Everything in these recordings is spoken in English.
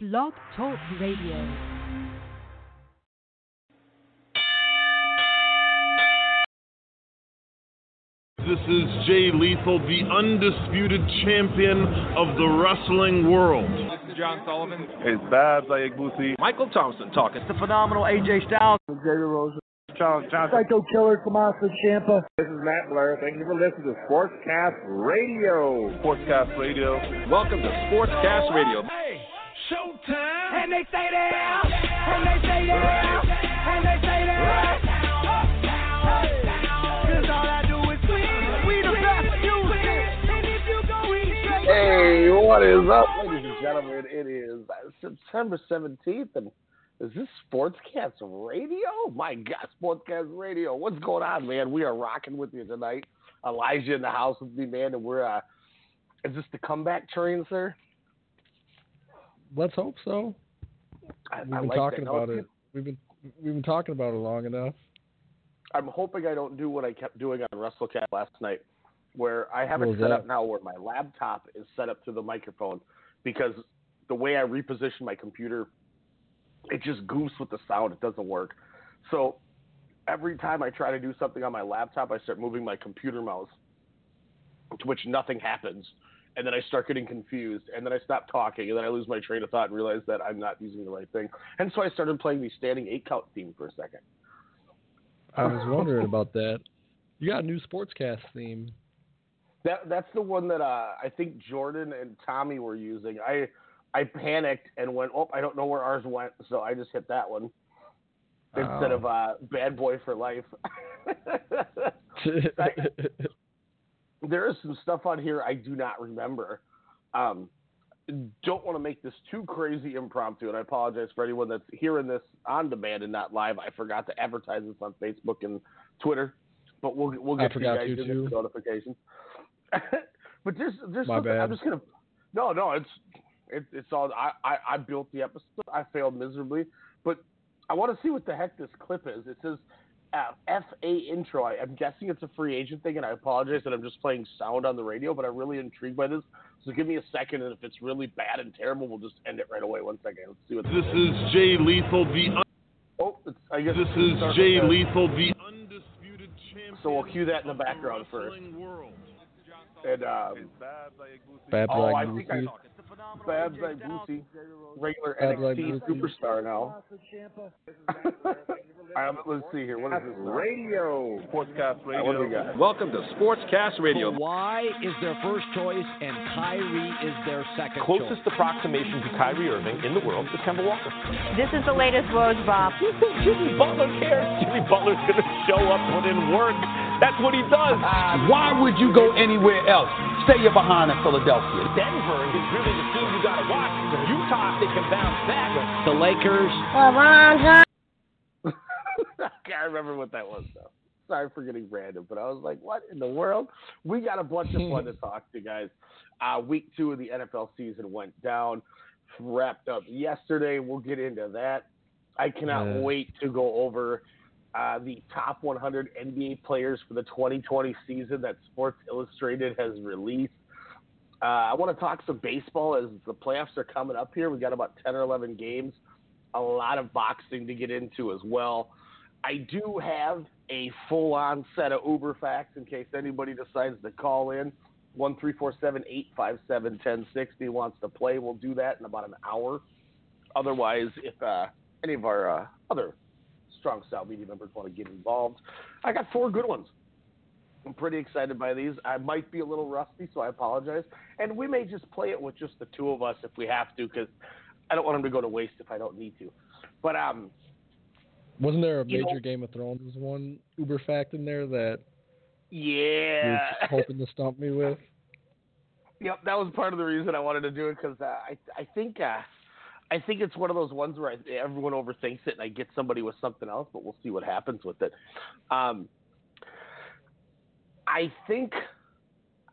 Blog Talk Radio. This is Jay Lethal, the undisputed champion of the wrestling world. This is John Sullivan. It's Babs Ayagbusi. Michael Thompson talking. It's the phenomenal AJ Styles. Xavier Rose. Charles Johnson. Psycho Killer Tommaso Ciampa. This is Matt Blair. Thank you for listening to Sportscast Radio. Sportscast Radio. Welcome to Sportscast Radio. Hey, showtime. And they say that. And they say that. And they say that. Cause all I do is win. We the best music. And if you go eat, Hey, what is up, ladies and gentlemen? It is September 17th, and is this Sportscast Radio? My God, Sportscast Radio. What's going on, man? We are rocking with you tonight. Elijah in the house with me, man, and we're, uh, is this the comeback train, sir? Let's hope so. I, We've I been like talking that. about it. We've been we've been talking about it long enough. I'm hoping I don't do what I kept doing on WrestleCast last night, where I have What it set that? up now where my laptop is set up to the microphone because the way I reposition my computer, it just goofs with the sound. It doesn't work. So every time I try to do something on my laptop, I start moving my computer mouse, to which nothing happens. And then I start getting confused, and then I stop talking, and then I lose my train of thought and realize that I'm not using the right thing. And so I started playing the standing eight count theme for a second. I was wondering about that. You got a new sportscast theme. That that's the one that uh, I think Jordan and Tommy were using. I I panicked and went, oh, I don't know where ours went, so I just hit that one instead Oh. of uh, Bad Boy for Life. I- there is some stuff on here I do not remember. Um, don't want to make this too crazy impromptu, and I apologize for anyone that's hearing this on demand and not live. I forgot to advertise this on Facebook and Twitter, but we'll we'll get to you guys to, in the too. notifications. but there's there's My something bad. I'm just gonna no no it's it, it's all I, I I built the episode I failed miserably, but I want to see what the heck this clip is. It says uh, FA intro. I, I'm guessing it's a free agent thing, and I apologize that I'm just playing sound on the radio, but I'm really intrigued by this. So give me a second, and if it's really bad and terrible, we'll just end it right away. One second. Let's see what This is Jay Lethal, the un- Oh, it's, I guess this is start Jay. Lethal, the undisputed champion. So we'll cue that in the of background first. World. And um, It's Babs Ayagbusi. Babs Oh, I like think I- Lucy. Babs like Boosie, regular Babs like NXT Boosie. superstar now. um, let's see here. What is this? Radio. Sportscast Uh, what do we Radio. got? Welcome to Sportscast Radio. Kawhi is their first choice and Kyrie is their second Closest choice. approximation to Kyrie Irving in the world is Kemba Walker. This is the latest Woj Bomb. You think Jimmy Butler cares? Jimmy Butler's going to show up, put in work. That's what he does. Why would you go anywhere else? Stay your behind in Philadelphia. Denver is really the team you got to watch. Utah, if they can bounce back. The Lakers. I can't remember what that was though. Sorry for getting random, but I was like, "What in the world?" We got a bunch of fun to talk to, guys. Uh, week two of the NFL season went down, wrapped up yesterday. We'll get into that. I cannot Yeah. wait to go over uh, the top 100 NBA players for the 2020 season that Sports Illustrated has released. Uh, I want to talk some baseball as the playoffs are coming up here. We got about 10 or 11 games, a lot of boxing to get into as well. I do have a full on set of Uber facts in case anybody decides to call in. 1 857 1060 wants to play. We'll do that in about an hour. Otherwise, if uh, any of our uh, other strong style media members want to get involved, I got four good ones. I'm pretty excited by these. I might be a little rusty, so I apologize. And we may just play it with just the two of us if we have to, because I don't want them to go to waste if I don't need to. But um, Wasn't there a You major know- Game of Thrones one Uber fact in there that you were yeah, hoping to stump me with? Yep, that was part of the reason I wanted to do it because uh, I I think uh, I think it's one of those ones where I, everyone overthinks it and I get somebody with something else, but we'll see what happens with it. Um, I think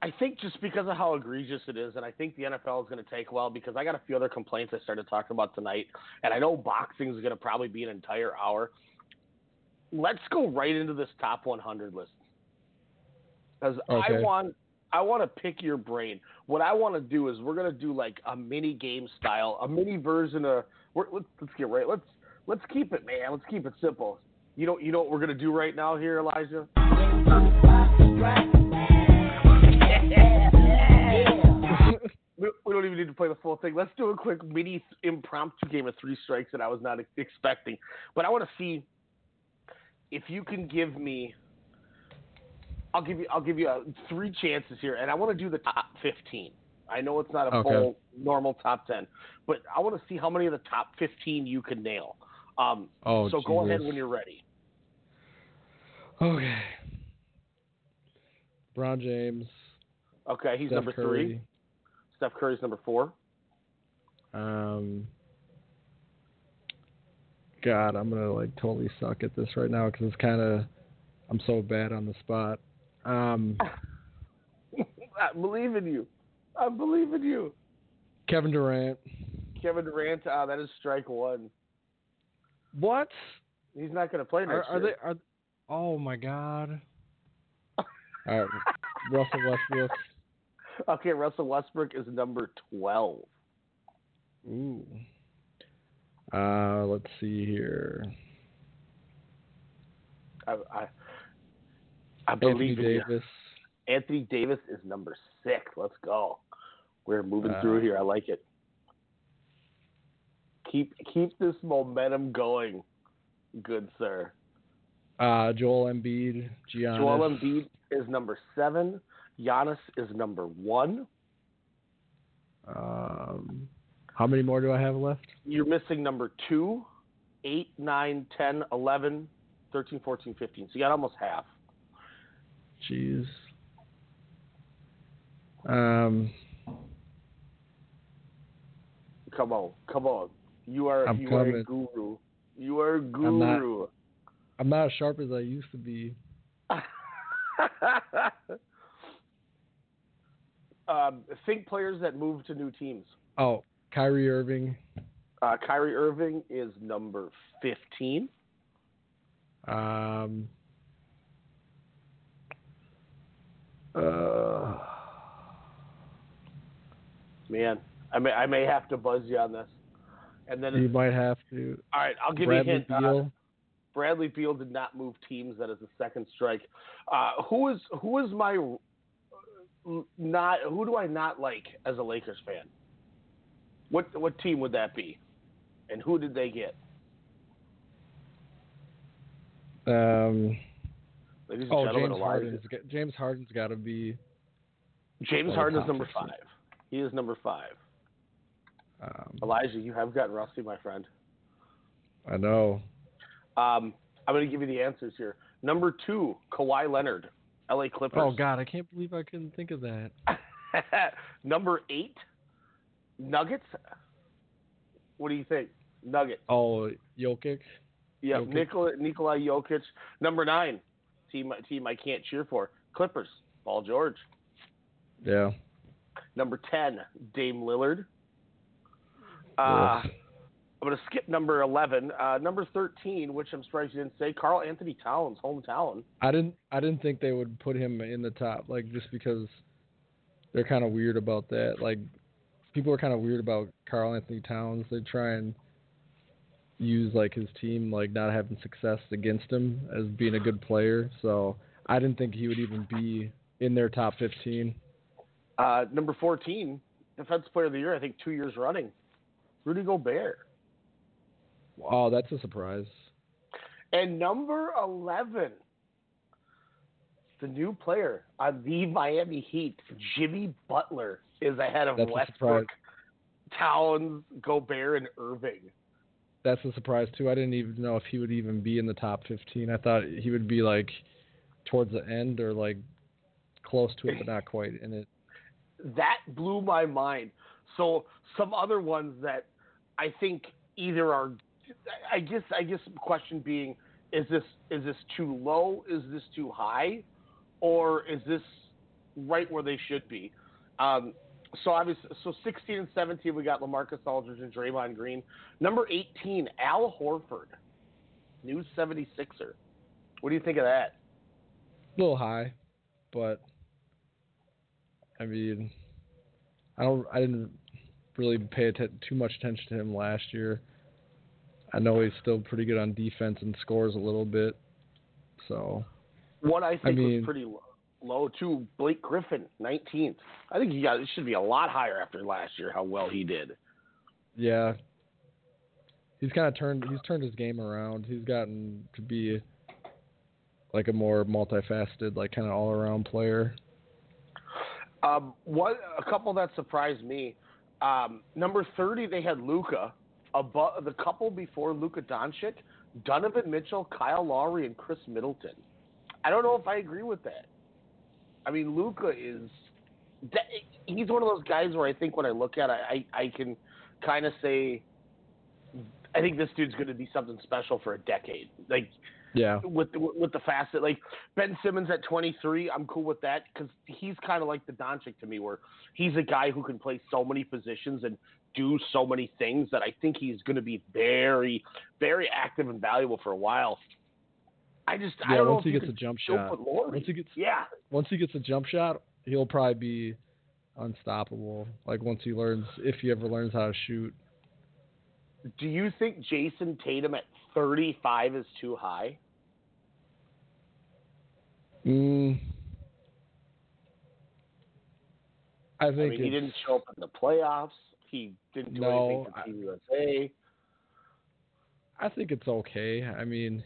I think just because of how egregious it is, and I think the NFL is going to take a while because I got a few other complaints I started talking about tonight, and I know boxing is going to probably be an entire hour. Let's go right into this top 100 list because I want I want to pick your brain. What I want to do is we're gonna do like a mini game style, a mini version of. We're, let's let's get right. Let's let's keep it, man. Let's keep it simple. You know you know what we're gonna do right now here, Elijah. We, we don't even need to play the full thing. Let's do a quick mini impromptu game of three strikes that I was not expecting. But I want to see if you can give me. I'll give you. I'll give you uh three chances here, and I want to do the top fifteen. I know it's not a Okay. full normal top ten, but I want to see how many of the top fifteen you can nail. Um, Oh, so go ahead when you're ready. Okay. LeBron James. Okay, he's Steph number Curry, three. Steph Curry's number four. Um. God, I'm gonna like totally suck at this right now because it's kind of I'm so bad on the spot. Um, I believe in you. I believe in you. Kevin Durant. Kevin Durant. Uh, that is strike one. What? He's not going to play Are, next are year. they? Are oh my God. All right, Russell Westbrook. Okay, Russell Westbrook is number twelve. Ooh. Uh, let's see here. I I, I Anthony believe in you. Davis. Anthony Davis is number six. Let's go. We're moving through Uh, here. I like it. Keep keep this momentum going, good sir. Uh, Joel Embiid. Giannis. Joel Embiid is number seven. Giannis is number one. Um, how many more do I have left? You're missing number two, eight, nine, 10, 11, 13, 14, 15. So you got almost half. Jeez. Um, Come on, come on. You are I'm you are a guru. You are a I'm not- guru. I'm not as sharp as I used to be. um, think players that move to new teams. Oh, Kyrie Irving. Uh, Kyrie Irving is number 15. Um, uh, Man, I may I may have to buzz you on this. And then you might have to. all right, I'll give Bradley you a hint. Uh, Bradley Beal did not move teams. That is a second strike. Uh, who is who is my uh, not who do I not like as a Lakers fan? What what team would that be? And who did they get? Um, Ladies and oh, gentlemen, James. Harden's got, James Harden's got to be. James Harden is number five. He is number five. Um, Elijah, you have gotten rusty, my friend. I know. Um, I'm going to give you the answers here. Number two, Kawhi Leonard, L.A. Clippers. Oh God, I can't believe I couldn't think of that. Number eight, Nuggets. What do you think? Nuggets. Oh, Jokic. Yeah, Jokic. Nikola Nikola Jokic. Number nine, team team I can't cheer for. Clippers. Paul George. Yeah. Number ten, Dame Lillard. Uh. I'm going to skip number 11. Uh, number 13, which I'm surprised you didn't say, Karl-Anthony Towns, hometown. I didn't. I didn't think they would put him in the top, like just because they're kind of weird about that. Like people are kind of weird about Karl-Anthony Towns. They try and use like his team like not having success against him as being a good player. So I didn't think he would even be in their top 15. Uh, number 14, defense Player of the Year, I think two years running, Rudy Gobert. Oh, that's a surprise. And number 11, the new player on the Miami Heat, Jimmy Butler, is ahead of That's Westbrook. Towns, Gobert, and Irving. That's a surprise too. I didn't even know if he would even be in the top 15. I thought he would be like towards the end or like close to it, but not quite in it. that blew my mind. So some other ones that I think either are, I guess, I guess the question being, is this is this too low? Is this too high, or is this right where they should be? Um, so obviously, so 16 and 17, we got Lamarcus Aldridge and Draymond Green. Number 18, Al Horford, new 76er. What do you think of that? A little high, but I mean, I don't. I didn't really pay atten- too much attention to him last year. I know he's still pretty good on defense and scores a little bit. So What I think mean- was pretty low, low too. Blake Griffin, 19th. I think he got it should be a lot higher after last year. How well he did. yeah, he's kind of turned. He's turned his game around. He's gotten to be like a more multifaceted, like kind of all around player. Um, what a couple that surprised me. Um, number 30, they had Luka. Above the couple before Luka Doncic, Donovan Mitchell, Kyle Lowry, and Khris Middleton. I don't know if I agree with that. I mean, Luka is he's one of those guys where I think when I look at it, I I can kind of say I think this dude's going to be something special for a decade. Like Yeah, with the, with the facet like Ben Simmons at 23, I'm cool with that because he's kind of like the Doncic to me, where he's a guy who can play so many positions and do so many things that I think he's going to be very, very active and valuable for a while. I just I yeah. don't Once if he gets a jump shot, once he gets yeah, once he gets a jump shot, he'll probably be unstoppable. Like once he learns, if he ever learns how to shoot. do you think Jayson Tatum at 35 is too high? Mm, I I think mean, he didn't show up in the playoffs. He didn't do No, anything for Team USA. I think it's okay. I mean,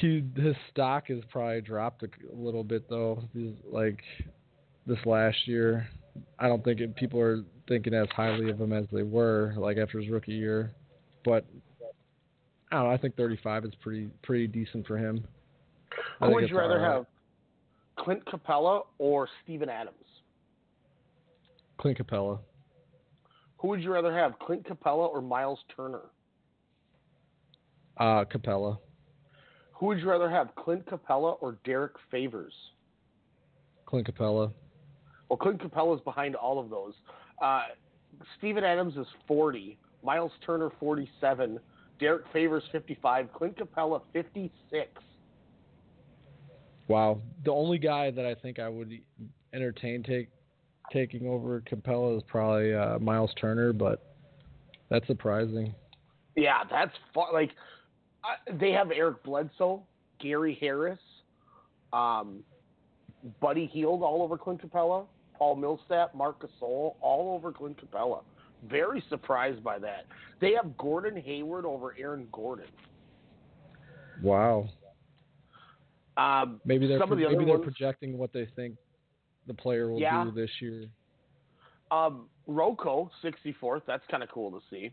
he his stock has probably dropped a, a little bit though. He's like this last year. I don't think it, people are thinking as highly of him as they were like after his rookie year. But I don't know. I think 35 is pretty pretty decent for him. Who would you rather right. have, Clint Capela or Steven Adams? Clint Capela. Who would you rather have, Clint Capela or Miles Turner? Uh, Capela. Who would you rather have, Clint Capela or Derrick Favors? Clint Capela. Well, Clint Capela's behind all of those. Uh, Steven Adams is 40, Miles Turner 47, Derrick Favors 55, Clint Capela 56. Wow. The only guy that I think I would entertain take taking over Capela is probably uh, Miles Turner, but that's surprising. Yeah, that's fun. Like uh, they have Eric Bledsoe, Gary Harris, um, Buddy Hield all over Clint Capela, Paul Millsap, Marc Gasol all over Clint Capela. Very surprised by that. They have Gordon Hayward over Aaron Gordon. Wow. Um, Maybe they're of the maybe they're ones, projecting what they think the player will Yeah. do this year. um, Rocco 64th. That's kind of cool to see.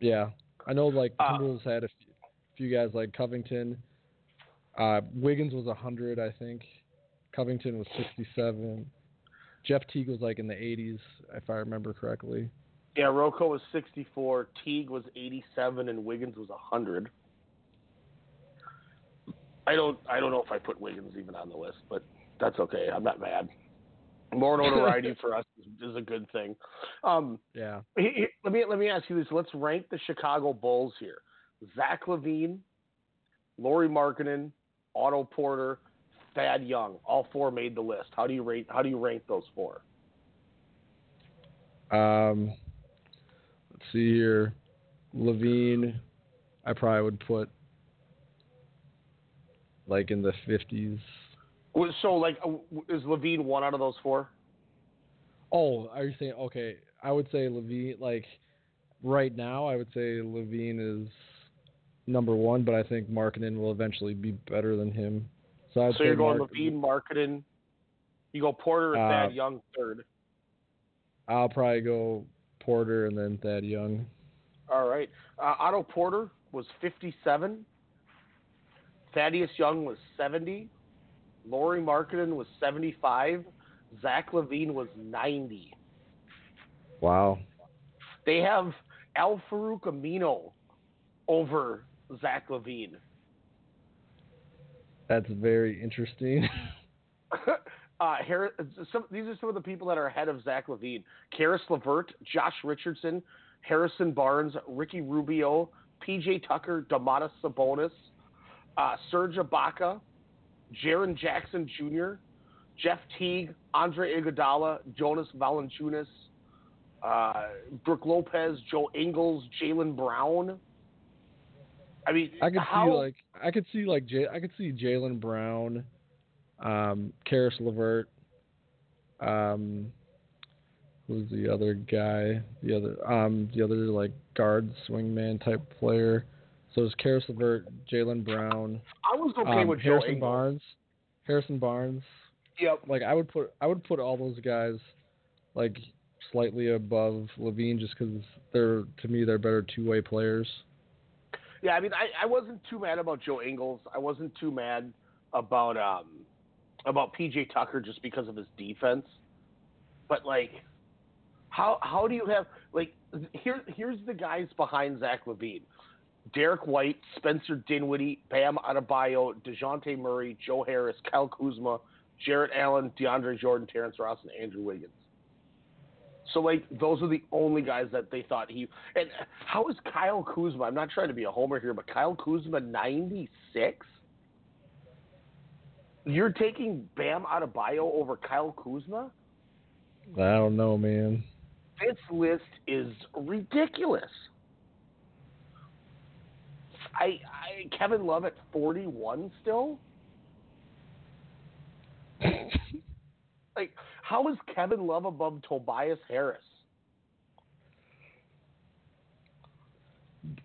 Yeah. I know like Uh, Timberwolves had a few, few guys like Covington. Uh, Wiggins was 100, I think. Covington was 67. Jeff Teague was like in the 80s, if I remember correctly. Yeah, Rocco was 64, Teague was 87, and Wiggins was 100. I don't, I don't know if I put Wiggins even on the list, but that's okay. I'm not mad. More notoriety for us is, is a good thing. Um, Yeah. he- he- let me let me ask you this. Let's rank the Chicago Bulls here. Zach LaVine, Lauri Markkanen, Otto Porter, Thad Young. All four made the list. How do you rate? How do you rank those four? Um, let's see here. LaVine, I probably would put like in the 50s. So, like, uh, is LaVine one out of those four? Oh, are you saying okay? I would say LaVine. Like right now, I would say LaVine is number one, but I think Markkanen will eventually be better than him. So I'd so you're going Mark- LaVine, Markkanen. You go Porter and Uh, Thad Young third. I'll probably go Porter and then Thad Young. All right. Uh, Otto Porter was 57. Thaddeus Young was 70. Lauri Markkanen was 75. Zach LaVine was 90. Wow. They have Al Farouk Amino over Zach LaVine. That's very interesting. uh, Har- some, these are some of the people that are ahead of Zach LaVine: Caris LeVert, Josh Richardson, Harrison Barnes, Ricky Rubio, PJ Tucker, Domantas Sabonis, uh, Serge Ibaka, Jaren Jackson Jr., Jeff Teague, Andre Iguodala, Jonas Valanciunas, uh, Brook Lopez, Joe Ingles, Jaylen Brown. I mean, I could how, see like I could see like J- I could see Jaylen Brown, um, Caris LeVert, um, who's the other guy? The other um the other like guard swingman type player. So it's Caris LeVert, Jaylen Brown, I was okay um, with Joe Harrison Ingles. Barnes, Harrison Barnes. Yep. Like I would put I would put all those guys like slightly above LaVine just because they're to me they're better two way players. Yeah, I mean, I, I wasn't too mad about Joe Ingles. I wasn't too mad about um about PJ Tucker just because of his defense. But like, how how do you have like here here's the guys behind Zach LaVine: Derrick White, Spencer Dinwiddie, Bam Adebayo, Dejounte Murray, Joe Harris, Kyle Kuzma, Jarrett Allen, DeAndre Jordan, Terrence Ross, and Andrew Wiggins. So like those are the only guys that they thought he and how is Kyle Kuzma? I'm not trying to be a homer here, but Kyle Kuzma 96. You're taking Bam Adebayo over Kyle Kuzma? I don't know, man. This list is ridiculous. I, I Kevin Love at 41 still. like, how is Kevin Love above Tobias Harris?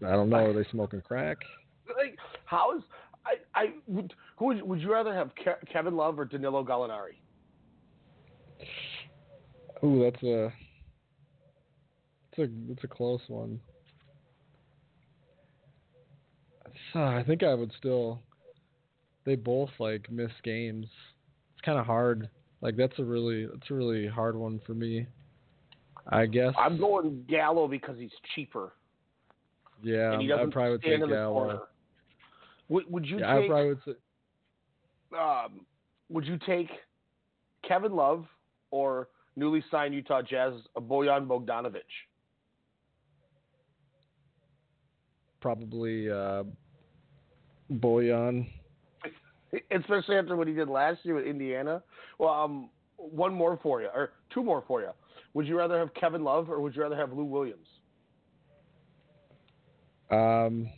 I don't know. Are they smoking crack? Like, how is I I would who would, would you rather have Ke- Kevin Love or Danilo Gallinari? Ooh, that's a that's a that's a close one. So I think I would still. They both like miss games. It's kind of hard. Like that's a really that's a really hard one for me. I guess. I'm going Gallo because he's cheaper yeah, and he I probably would take Gallo. Would, would you Yeah, I take probably would say. um, would you take Kevin Love or newly signed Utah Jazz Bojan Bogdanovic? Probably uh, Boyan. Especially after what he did last year with Indiana. Well, um, one more for you, or two more for you. Would you rather have Kevin Love or would you rather have Lou Williams? Um,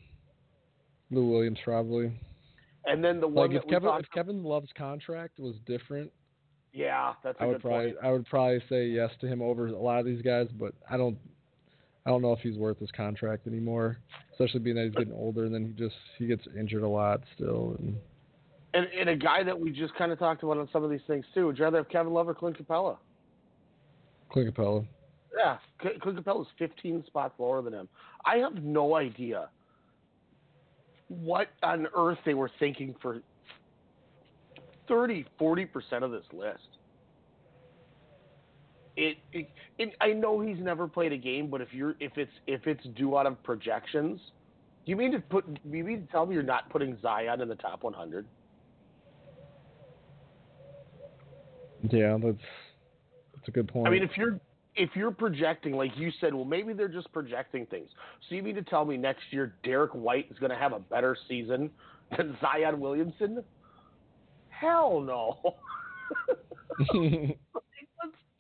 Lou Williams probably. And then the one Like if Kevin if Kevin Love's contract was different, Yeah, that's a I would probably point. I would probably say yes to him over a lot of these guys, but I don't I don't know if he's worth his contract anymore. Especially being that he's getting older and then he just he gets injured a lot still and And, and a guy that we just kind of talked about on some of these things too. Would you rather have Kevin Love or Clint Capela? Clint Capela. Yeah, Cl- Clint Capela's 15 spots lower than him. I have no idea what on earth they were thinking for 30, 40% of this list. It, it, it, I know he's never played a game, but if you're if it's if it's due out of projections, you mean to put you mean to tell me you're not putting Zion in the top 100? Yeah, that's that's a good point. I mean, if you're if you're projecting, like you said, well, maybe they're just projecting things. So you mean to tell me next year Derrick White is going to have a better season than Zion Williamson? Hell no.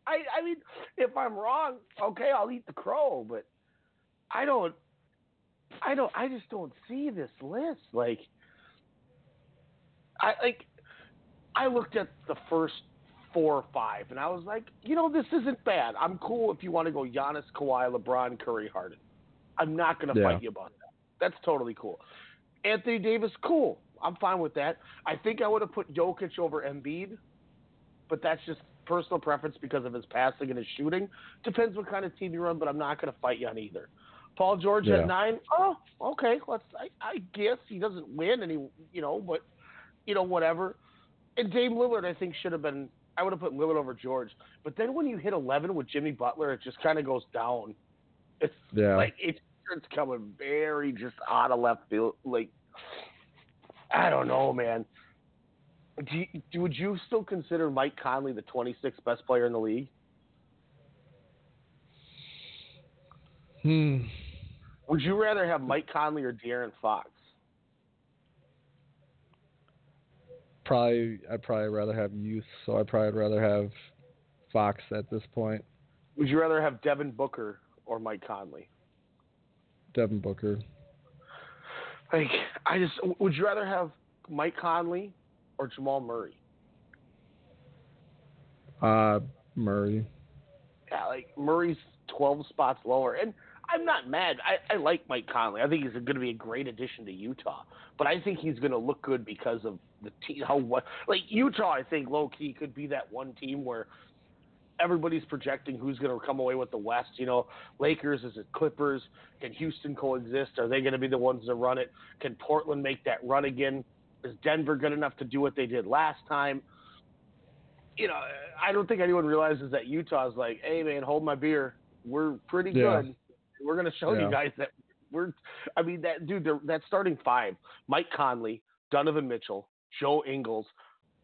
I I mean, if I'm wrong, okay, I'll eat the crow, but I don't. I don't. I just don't see this list. Like, I like. I looked at the first four or five, and I was like, you know, this isn't bad. I'm cool if you want to go Giannis, Kawhi, LeBron, Curry, Harden. I'm not going to Yeah. fight you about that. That's totally cool. Anthony Davis, cool. I'm fine with that. I think I would have put Jokic over Embiid, but that's just personal preference because of his passing and his shooting. Depends what kind of team you run, but I'm not going to fight you on either. Paul George Yeah. at nine. Oh, okay. Let's. I, I guess he doesn't win any, you know, but you know, whatever. And Dame Lillard, I think, should have been. I would have put Lillard over George. But then when you hit 11 with Jimmy Butler, it just kind of goes down. It's Yeah. like it, it's coming very just out of left field. Like I don't know, man. Do you, would you still consider Mike Conley the 26th best player in the league? hmm. Would you rather have Mike Conley or De'Aaron Fox? probably I'd probably rather have youth, so I'd probably rather have Fox at this point. Would you rather have Devin Booker or Mike Conley? Devin Booker. Like, I just would you rather have Mike Conley or Jamal Murray? Uh, Murray. Yeah, like Murray's twelve spots lower, and I'm not mad. I, I like Mike Conley. I think he's going to be a great addition to Utah, but I think he's going to look good because of the team. How what like Utah? I think low key could be that one team where everybody's projecting who's going to come away with the West. You know, Lakers, is it Clippers? Can Houston coexist? Are they going to be the ones to run it? Can Portland make that run again? Is Denver good enough to do what they did last time? You know, I don't think anyone realizes that Utah's like, hey man, hold my beer. We're pretty Yeah. good. We're going to show Yeah. you guys that we're. I mean, that dude, that starting five: Mike Conley, Donovan Mitchell, Joe Ingles,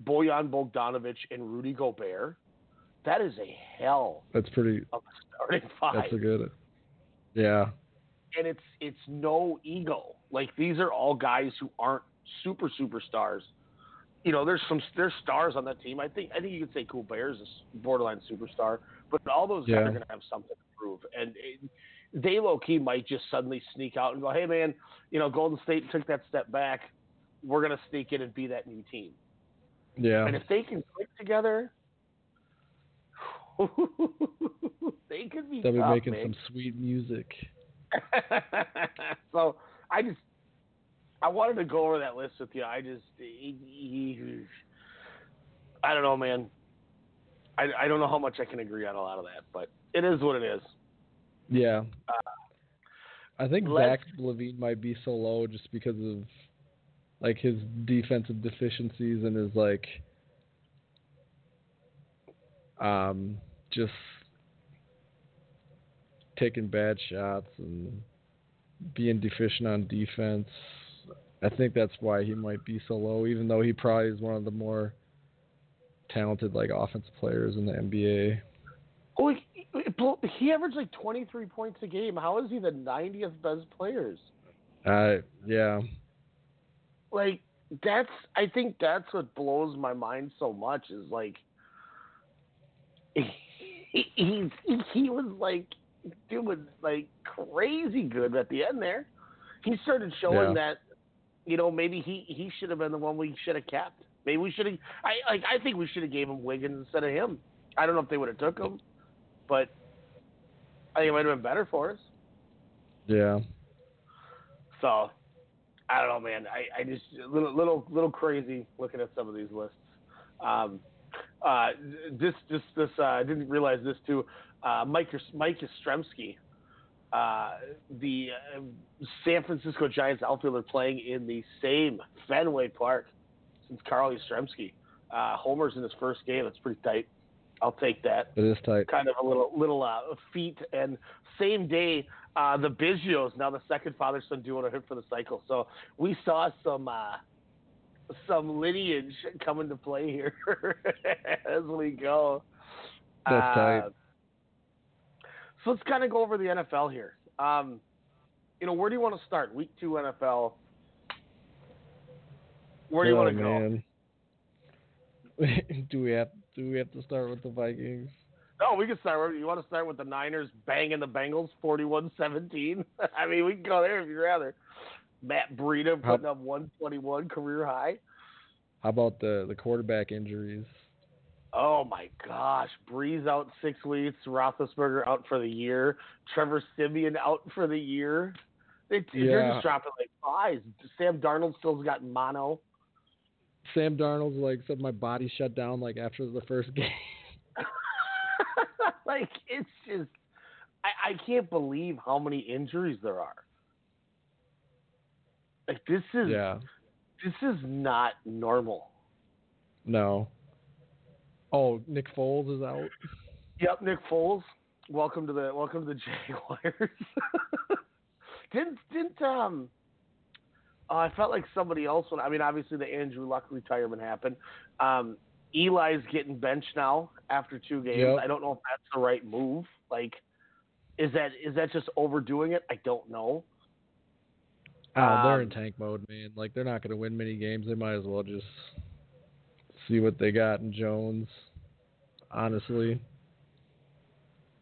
Bojan Bogdanovic, and Rudy Gobert. That is a hell That's pretty. of a starting five That's a good. Yeah. and it's it's no ego. Like these are all guys who aren't super superstars. You know, there's some there's stars on that team. I think I think you could say Gobert's a s- borderline superstar, but all those guys are going to have something to prove, and it, they low key might just suddenly sneak out and go, "Hey man, you know, Golden State took that step back. We're going to sneak in and be that new team." Yeah. And if they can click together, they could be. They'll be making man. some sweet music. so I just I wanted to go over that list with you. I just I don't know, man. I, I don't know how much I can agree on a lot of that, but it is what it is. Yeah. Uh, I think Zach LaVine might be so low just because of like his defensive deficiencies and his like um just taking bad shots and being deficient on defense. I think that's why he might be so low, even though he probably is one of the more talented like offensive players in the NBA. Oh, he, he- averaged like 23 points a game. How is he the 90th best players? Uh yeah. Like that's I think that's what blows my mind so much is like he he, he, he was like doing like crazy good at the end there. He started showing Yeah. that you know maybe he he should have been the one we should have kept. Maybe we should have. I like I think we should have gave him Wiggins instead of him. I don't know if they would have took him, but I think it might have been better for us. Yeah. So I don't know, man. I, I just a little little little crazy looking at some of these lists. Um, uh, this this this uh, I didn't realize this too. Uh, Mike Mike Yastrzemski, uh, the uh, San Francisco Giants outfielder playing in the same Fenway Park since Carl Yastrzemski. Uh, homers in his first game. That's pretty tight. I'll take that It is tight. kind of a little little uh, feat. And same day, uh, the Biggios now the second father son duo to hit for the cycle. So we saw some uh, some lineage come into play here as we go. That's Uh, tight. So let's kind of go over the NFL here. Um, you know, where do you want to start? Week two NFL. Where do you oh, want to go? do we have do we have to start with the Vikings? No, we can start. You want to start with the Niners banging the Bengals 41-17? I mean, we can go there if you'd rather. Matt Breida How- putting up 121 career high. How about the the quarterback injuries? Oh my gosh, Brees out six weeks, Roethlisberger out for the year, Trevor Siemian out for the year. They, They're just dropping like flies. Sam Darnold still's got mono. Sam Darnold's like said my body shut down like after the first game. like it's just, I, I can't believe how many injuries there are. Like this is yeah. this is not normal. No. Oh, Nick Foles is out. Yep, Nick Foles. Welcome to the welcome to the Jaguars. didn't didn't um oh, I felt like somebody else when I mean obviously the Andrew Luck retirement happened. Um Eli's getting benched now after two games. Yep. I don't know if that's the right move. Like is that is that just overdoing it? I don't know. Oh, they're Um, in tank mode, man. Like they're not going to win many games. They might as well just see what they got in Jones. Honestly,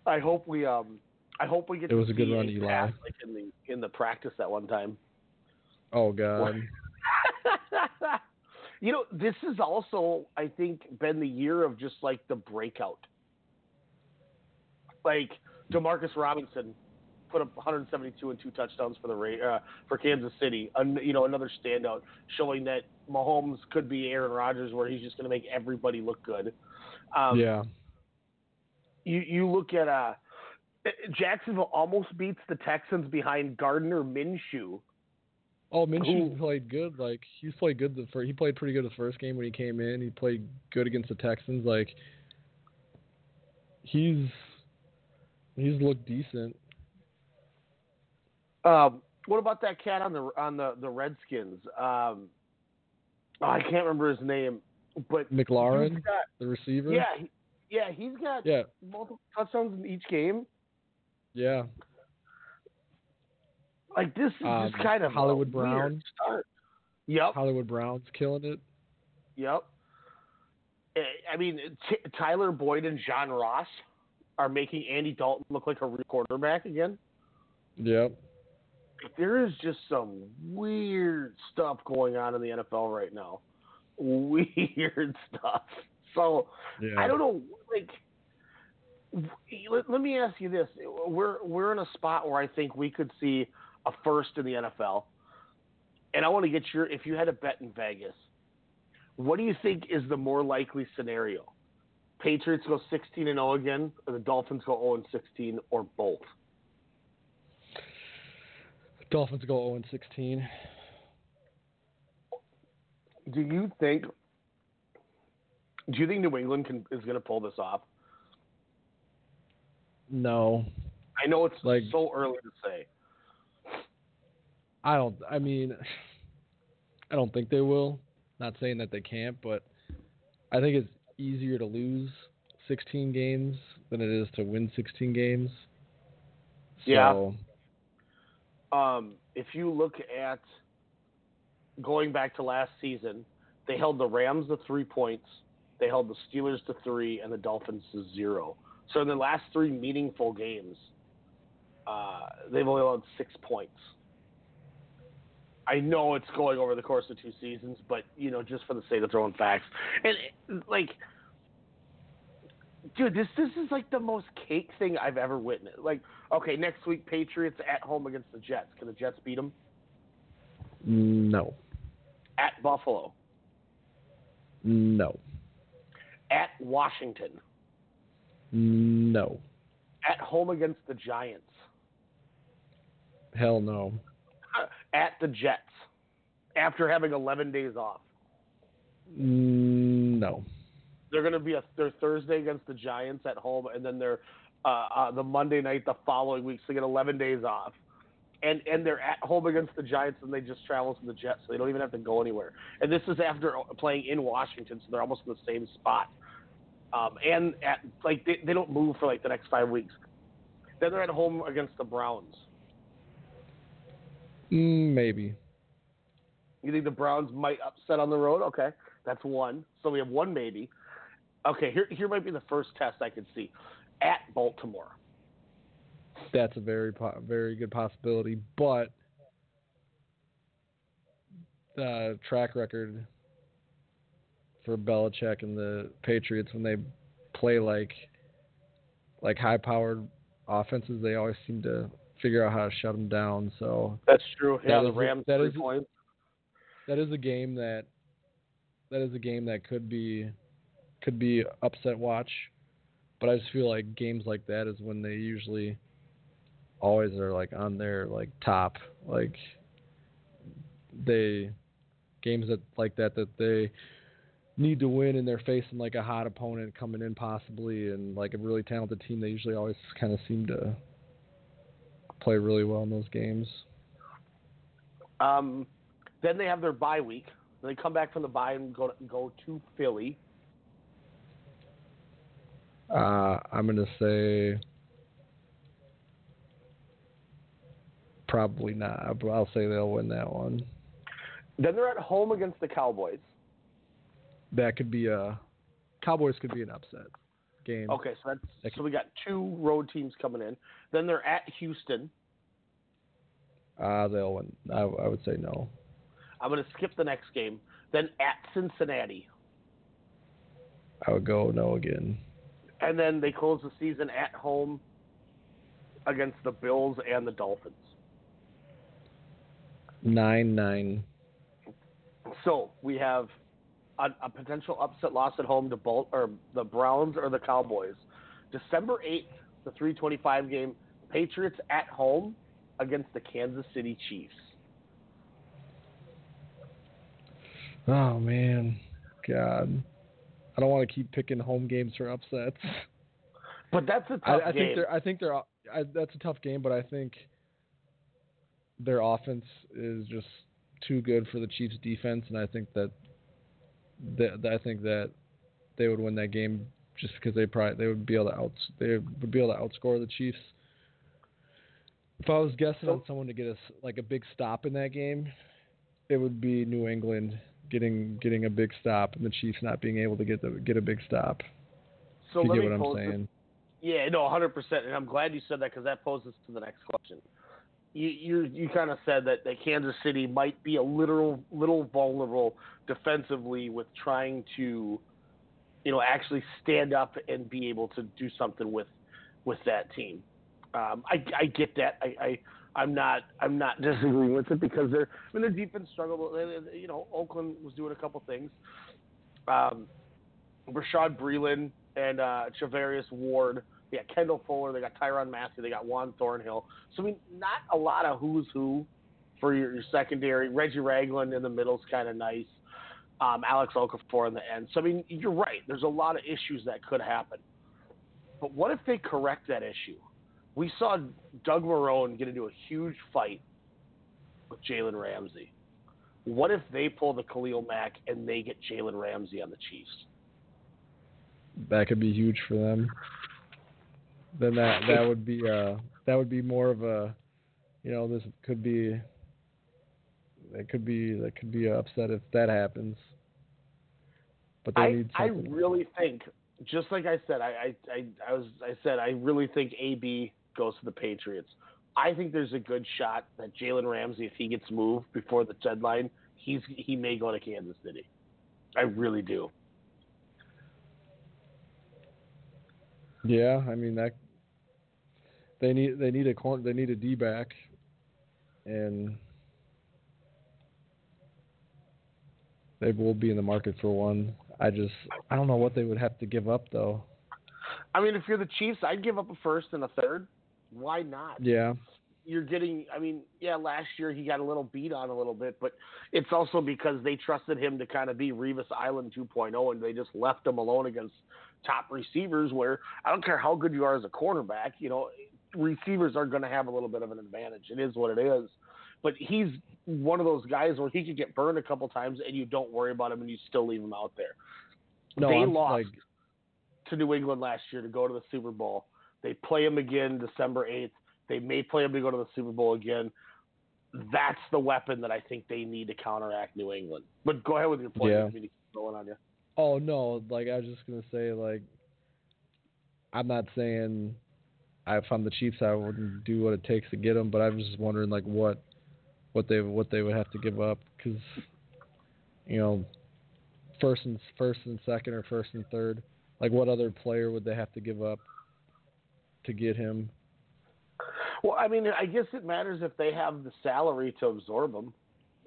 I hope we um I hope we get It was to a good run, Eli. pass, like in the in the practice that one time. oh god, you know, this is also I think been the year of just like the breakout. Like Demarcus Robinson put up 172 and two touchdowns for the Ra- uh, for Kansas City. An, you know, another standout showing that Mahomes could be Aaron Rodgers, where he's just going to make everybody look good. Um, yeah, you you look at uh Jacksonville almost beats the Texans behind Gardner Minshew. Oh, Minshew Who- played good. Like he's played good. The first, he played pretty good the first game when he came in. He played good against the Texans. Like he's he's looked decent. Um, what about that cat on the on the the Redskins? Um, oh, I can't remember his name, but McLaurin, got- the receiver. yeah, he, yeah, he's got yeah, multiple touchdowns in each game. yeah. Like this is Um, just kind of a Hollywood Brown. Start. Yep, Hollywood Brown's killing it. yep. Eh, I mean, T- Tyler Boyd and John Ross are making Andy Dalton look like a real quarterback again. Yep. There is just some weird stuff going on in the NFL right now. Weird stuff. So Yeah. I don't know. Like, let, let me ask you this: We're we're in a spot where I think we could see a first in the NFL, and I want to get your if you had a bet in Vegas, what do you think is the more likely scenario? Patriots go 16 and 0 again, or the Dolphins go 0 and 16, or both? Dolphins go 0 16. Do you think? Do you think New England can, is going to pull this off? No, I know it's Like- so early to say. I don't. I mean, I don't think they will. Not saying that they can't, but I think it's easier to lose 16 games than it is to win 16 games. Yeah. Um, if you look at going back to last season, they held the Rams to three points, they held the Steelers to three, and the Dolphins to zero. So in the last three meaningful games, uh, they've only allowed six points. I know it's going over the course of two seasons, but you know, just for the sake of throwing facts, and like, dude, this this is like the most cake thing I've ever witnessed. Like, okay, next week Patriots at home against the Jets. Can the Jets beat them? no. At Buffalo, No. at Washington, No. at home against the Giants, Hell no. at the Jets, after having 11 days off. No. They're going to be a their Thursday against the Giants at home, and then they're uh, uh, the Monday night the following week. So they get 11 days off, and and they're at home against the Giants, and they just travel to the Jets, so they don't even have to go anywhere. And this is after playing in Washington, so they're almost in the same spot. Um, and at like they, they don't move for like the next five weeks. Then they're at home against the Browns. Mm, maybe. You think the Browns might upset on the road? Okay, that's one. So we have one maybe. Okay, here here might be the first test I could see at Baltimore. That's a very po- very good possibility, but the track record for Belichick and the Patriots when they play like like high powered offenses, they always seem to figure out how to shut them down. So That's true. Yeah, That the a- Rams that three is a- that is a game that that is a game that could be could be upset watch. But I just feel like games like that is when they usually always are like on their like top. Like they games that like that that they need to win and they're facing like a hot opponent coming in possibly and like a really talented team they usually always kind of seem to play really well in those games. Um, then they have their bye week. They come back from the bye and go to, go to Philly. Uh, I'm gonna say probably not, but I'll say they'll win that one. Then they're at home against the Cowboys. that could be a Cowboys could be an upset game. Okay, so that's That so we got two road teams coming in. Then they're at Houston. Uh, they'll win. I, I would say no. I'm going to skip the next game. Then at Cincinnati, I would go no again. And then they close the season at home against the Bills and the Dolphins. Nine nine. So we have a, a potential upset loss at home to Bol- or the Browns or the Cowboys. December 8th, the 325 game, Patriots at home against the Kansas City Chiefs. Oh man, God. I don't want to keep picking home games for upsets. But that's a tough I, I game. think they're. I think they're. I, that's a tough game, but I think their offense is just too good for the Chiefs' defense, and I think that, that I think that they would win that game just because they probably they would be able to outs they would be able to outscore the Chiefs. If I was guessing on someone to get us like a big stop in that game, it would be New England getting getting a big stop and the Chiefs not being able to get the get a big stop. So you get me what I'm pose this- saying. Yeah, no, 100%. And I'm glad you said that because that poses to the next question. You you, you kind of said that, that Kansas City might be a little little vulnerable defensively with trying to, you know, actually stand up and be able to do something with with that team. Um, I, I get that. I, I I'm not I'm not disagreeing with it because they're I mean their defense struggled. You know, Oakland was doing a couple things. Um, Bashaud Breeland and uh, Charvarius Ward. They got Kendall Fuller. They got Tyrann Mathieu. They got Juan Thornhill. So I mean, not a lot of who's who for your, your secondary. Reggie Ragland in the middle is kind of nice. Um, Alex Okafor in the end. So I mean, you're right. There's a lot of issues that could happen. But what if they correct that issue? We saw Doug Marrone get into a huge fight with Jalen Ramsey. What if they pull the Khalil Mack and they get Jalen Ramsey on the Chiefs? that could be huge for them. Then that that would be uh that would be more of a you know this could be that could be that could be a upset if that happens. But they I, need I really think, just like I said, I, I, I, I was I said I really think AB goes to the Patriots. I think there's a good shot that Jalen Ramsey, if he gets moved before the deadline, he's he may go to Kansas City. I really do. yeah, I mean that they need they need a corner they need a D back and they will be in the market for one. I just I don't know what they would have to give up though. I mean, if you're the Chiefs, I'd give up a first and a third. Why not? Yeah. You're getting. I mean, yeah, last year he got a little beat on a little bit, but it's also because they trusted him to kind of be Revis Island 2.0, and they just left him alone against top receivers. Where I don't care how good you are as a cornerback, you know, receivers are going to have a little bit of an advantage. It is what it is. But he's one of those guys where he could get burned a couple times, and you don't worry about him, and you still leave him out there. No, they I'm lost like to New England last year to go to the Super Bowl. They play him again December 8th. They may play him to go to the Super Bowl again. That's the weapon that I think they need to counteract New England. But go ahead with your point. Yeah. I didn't mean to keep going on you. Oh no, like I was just gonna say, like I'm not saying I- if I'm the Chiefs, I wouldn't do what it takes to get them, but I was just wondering like what what they what they would have to give up because you know first and first and second or first and third, like what other player would they have to give up to get him? Well, I mean, I guess it matters if they have the salary to absorb him.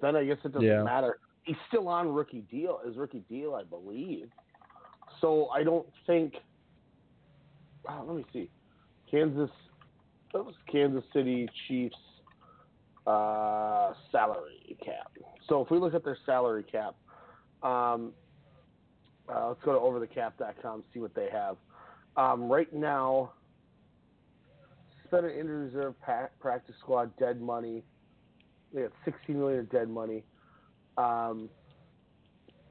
Then I guess it doesn't Yeah. matter. He's still on rookie deal, his rookie deal, I believe. So I don't think. Oh, let me see. Kansas. That was Kansas City Chiefs uh, salary cap. So if we look at their salary cap, um, uh, let's go to overthecap.com see what they have. Um, right now, spent an injury reserve practice squad dead money. They got 16 million of dead money. Um,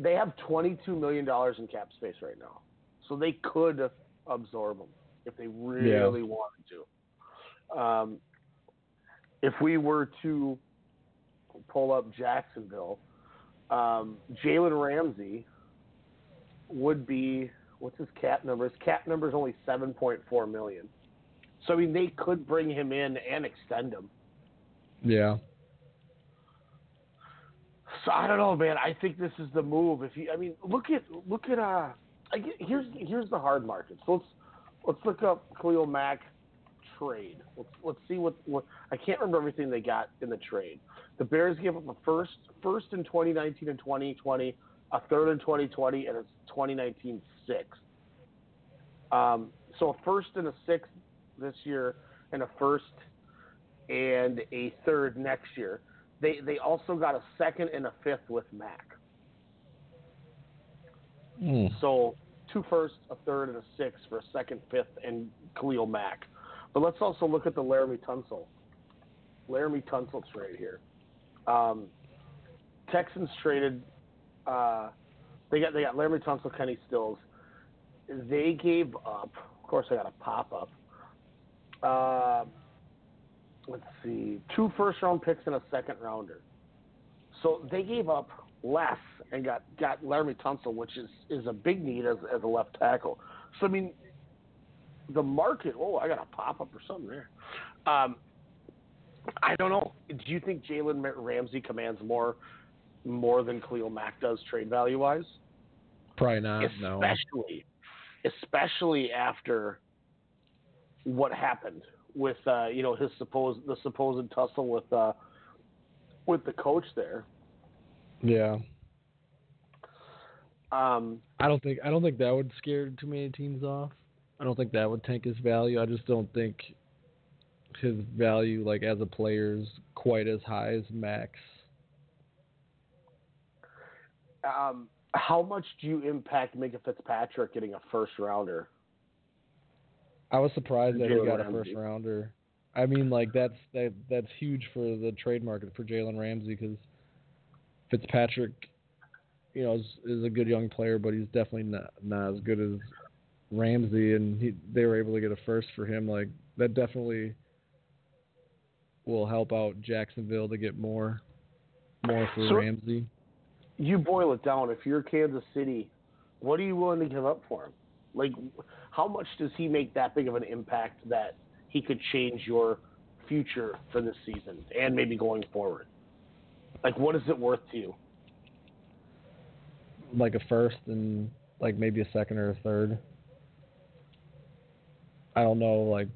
they have 22 million dollars in cap space right now, so they could absorb them if they really wanted to. Um, if we were to pull up Jacksonville, um, Jalen Ramsey would be what's his cap number? His cap number is only seven point four million. So I mean, they could bring him in and extend him. Yeah. So I don't know, man. I think this is the move. If you, I mean, look at look at uh, I get, here's here's the hard market. So let's let's look up Khalil Mack trade. Let's let's see what what I can't remember everything they got in the trade. The Bears gave up a first first in 2019 and 2020, a third in 2020, and a 2019 sixth. Um, so a first and a sixth this year, and a first and a third next year. They they also got a second and a fifth with Mack. Hmm. So two firsts, a third, and a sixth for a second, fifth, and Khalil Mack. But let's also look at the Laremy Tunsil. Laremy Tunsil trade here. Um, Texans traded. Uh, they got they got Laremy Tunsil, Kenny Stills. They gave up. Of course, I got a pop up. Uh, let's see, two first round picks and a second rounder. So they gave up less and got got Laremy Tunsil, which is is a big need as as a left tackle. So I mean, the market. Oh, I got a pop up or something there. Um, I don't know. Do you think Jalen Ramsey commands more more than Khalil Mack does trade value wise? Probably not. no. Especially, especially after what happened with uh, you know his supposed the supposed tussle with uh, with the coach there. Yeah. Um, I don't think I don't think that would scare too many teams off. I don't think that would tank his value. I just don't think his value, like as a player, is quite as high as Mack's. Um, how much do you impact Minkah Fitzpatrick getting a first rounder? I was surprised that he Jalen got a first rounder. I mean, like that's that that's huge for the trade market for Jalen Ramsey because Fitzpatrick, you know, is, is a good young player, but he's definitely not not as good as Ramsey, and he they were able to get a first for him. Like that definitely will help out Jacksonville to get more more for So- Ramsey. You boil it down. If you're Kansas City, what are you willing to give up for him? Like, how much does he make that big of an impact that he could change your future for this season and maybe going forward? Like, what is it worth to you? like a first and like maybe a second or a third. I don't know like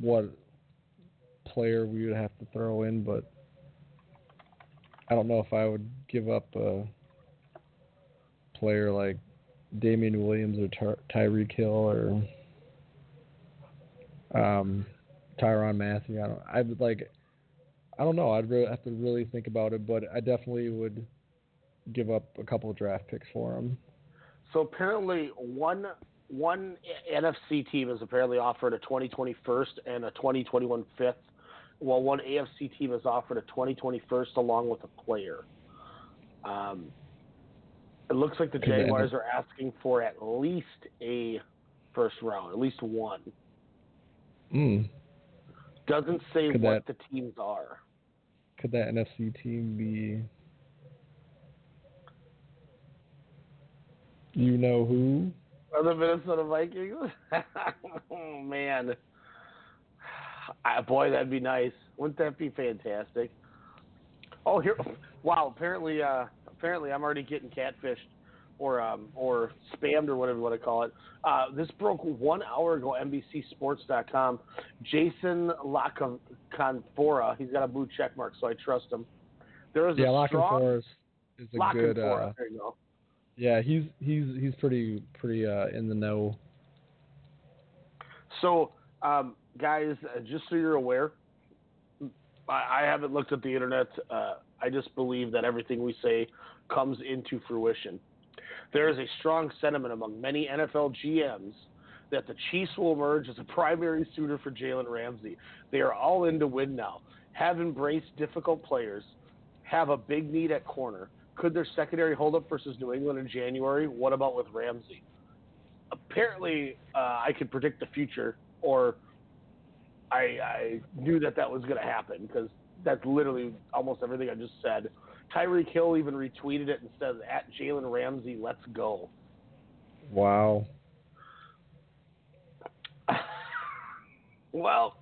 what player we would have to throw in, but I don't know if I would give up a player like Damien Williams or Ty- Tyreek Hill or um, Tyrann Mathieu. I don't. I would like. I don't know. I'd really have to really think about it, but I definitely would give up a couple of draft picks for him. So apparently, one one NFC team has apparently offered a 2020 first and a 2021 fifth, while one AFC team has offered a 2020 first along with a player. Um, it looks like the Jaguars are asking for at least a first round, at least one. Mm. Doesn't say Could what that- the teams are. Could that NFC team be? You know who? Are the Minnesota Vikings? oh man, I, boy, that'd be nice. Wouldn't that be fantastic? Oh, here! Wow. Apparently, uh, apparently, I'm already getting catfished, or um, or spammed, or whatever you want to call it. Uh, this broke one hour ago. NBCSports.com. Jason La Canfora. He's got a blue check mark, so I trust him. There is Yeah, a Lock and strong Forest is a good. Uh, there you go. yeah, he's he's he's pretty pretty uh, in the know. So, um, guys, uh, just so you're aware, I, I haven't looked at the internet. I just believe that everything we say comes into fruition. There is a strong sentiment among many NFL GMs that the Chiefs will emerge as a primary suitor for Jalen Ramsey. They are all in to win now, have embraced difficult players, have a big need at corner. Could their secondary hold up versus New England in January? What about with Ramsey? apparently uh, I could predict the future, or I, I knew that that was going to happen because that's literally almost everything I just said. Tyreek Hill even retweeted it and says, "At Jalen Ramsey, let's go." Wow. Well,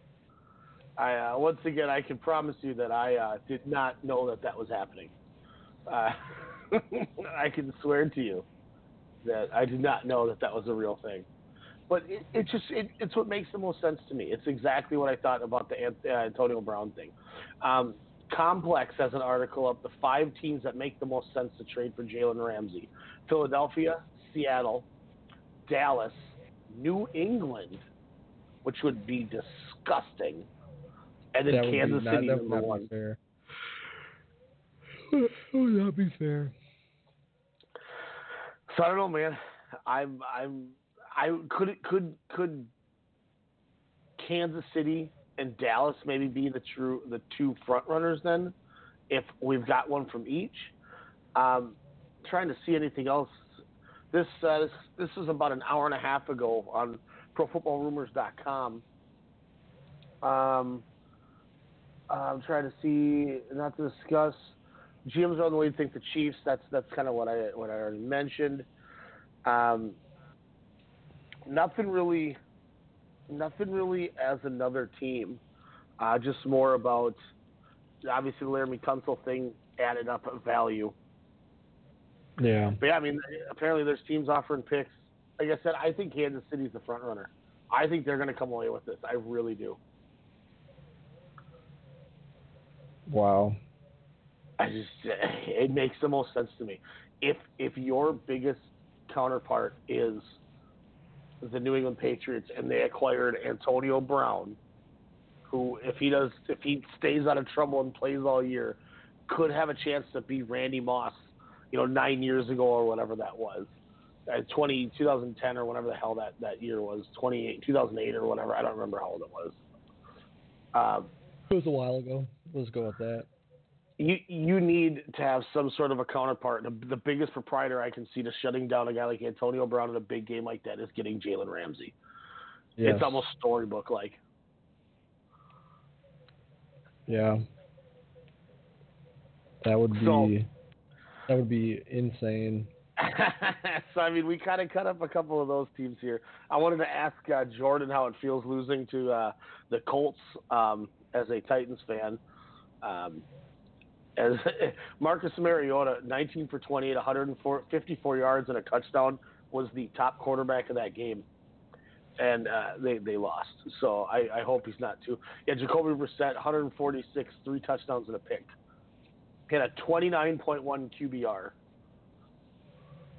I uh, once again I can promise you that I uh, did not know that that was happening. Uh, I can swear to you that I did not know that that was a real thing. But it, it just it, it's what makes the most sense to me. It's exactly what I thought about the Ant- uh, Antonio Brown thing. Um, Complex has an article up the five teams that make the most sense to trade for Jalen Ramsey: Philadelphia, Seattle, Dallas, New England, which would be disgusting, and then Kansas be, not, City that would number one. be fair. That would not be fair. So I don't know, man. I'm I'm I could could could Kansas City and Dallas maybe be the true the two front runners then, if we've got one from each. Um, trying to see anything else. This uh, this this was about an hour and a half ago on ProFootballRumors.com. Um, I'm trying to see, not to discuss. GMs are on the way to think the Chiefs. That's that's kind of what I what I already mentioned. Um, nothing really, nothing really as another team. Uh, just more about obviously the Laremy Tunsil thing added up a value. Yeah. But yeah, I mean, apparently there's teams offering picks. Like I said, I think Kansas City's the front runner. I think they're going to come away with this. I really do. Wow. I just it makes the most sense to me. If if your biggest counterpart is the New England Patriots and they acquired Antonio Brown, who if he does if he stays out of trouble and plays all year, could have a chance to be Randy Moss, you know, nine years ago or whatever that was. Uh, 20, 2010 or whatever the hell that, that year was, 28, 2008 or whatever. I don't remember how old it was. Um, It was a while ago. Let's go with that. You you need to have some sort of a counterpart. The, the biggest proprietor I can see to shutting down a guy like Antonio Brown in a big game like that is getting Jalen Ramsey. Yes. It's almost storybook like. Yeah. That would be So- that would be insane. so I mean, we kind of cut up a couple of those teams here. I wanted to ask uh, Jordan how it feels losing to uh, the Colts um, as a Titans fan. Um, as Marcus Mariota, 19 for 28, 154 yards and a touchdown, was the top quarterback of that game, and uh, they they lost. So I, I hope he's not too. Yeah, Jacoby Brissett, 146, three touchdowns and a pick. He had a 29.1 QBR.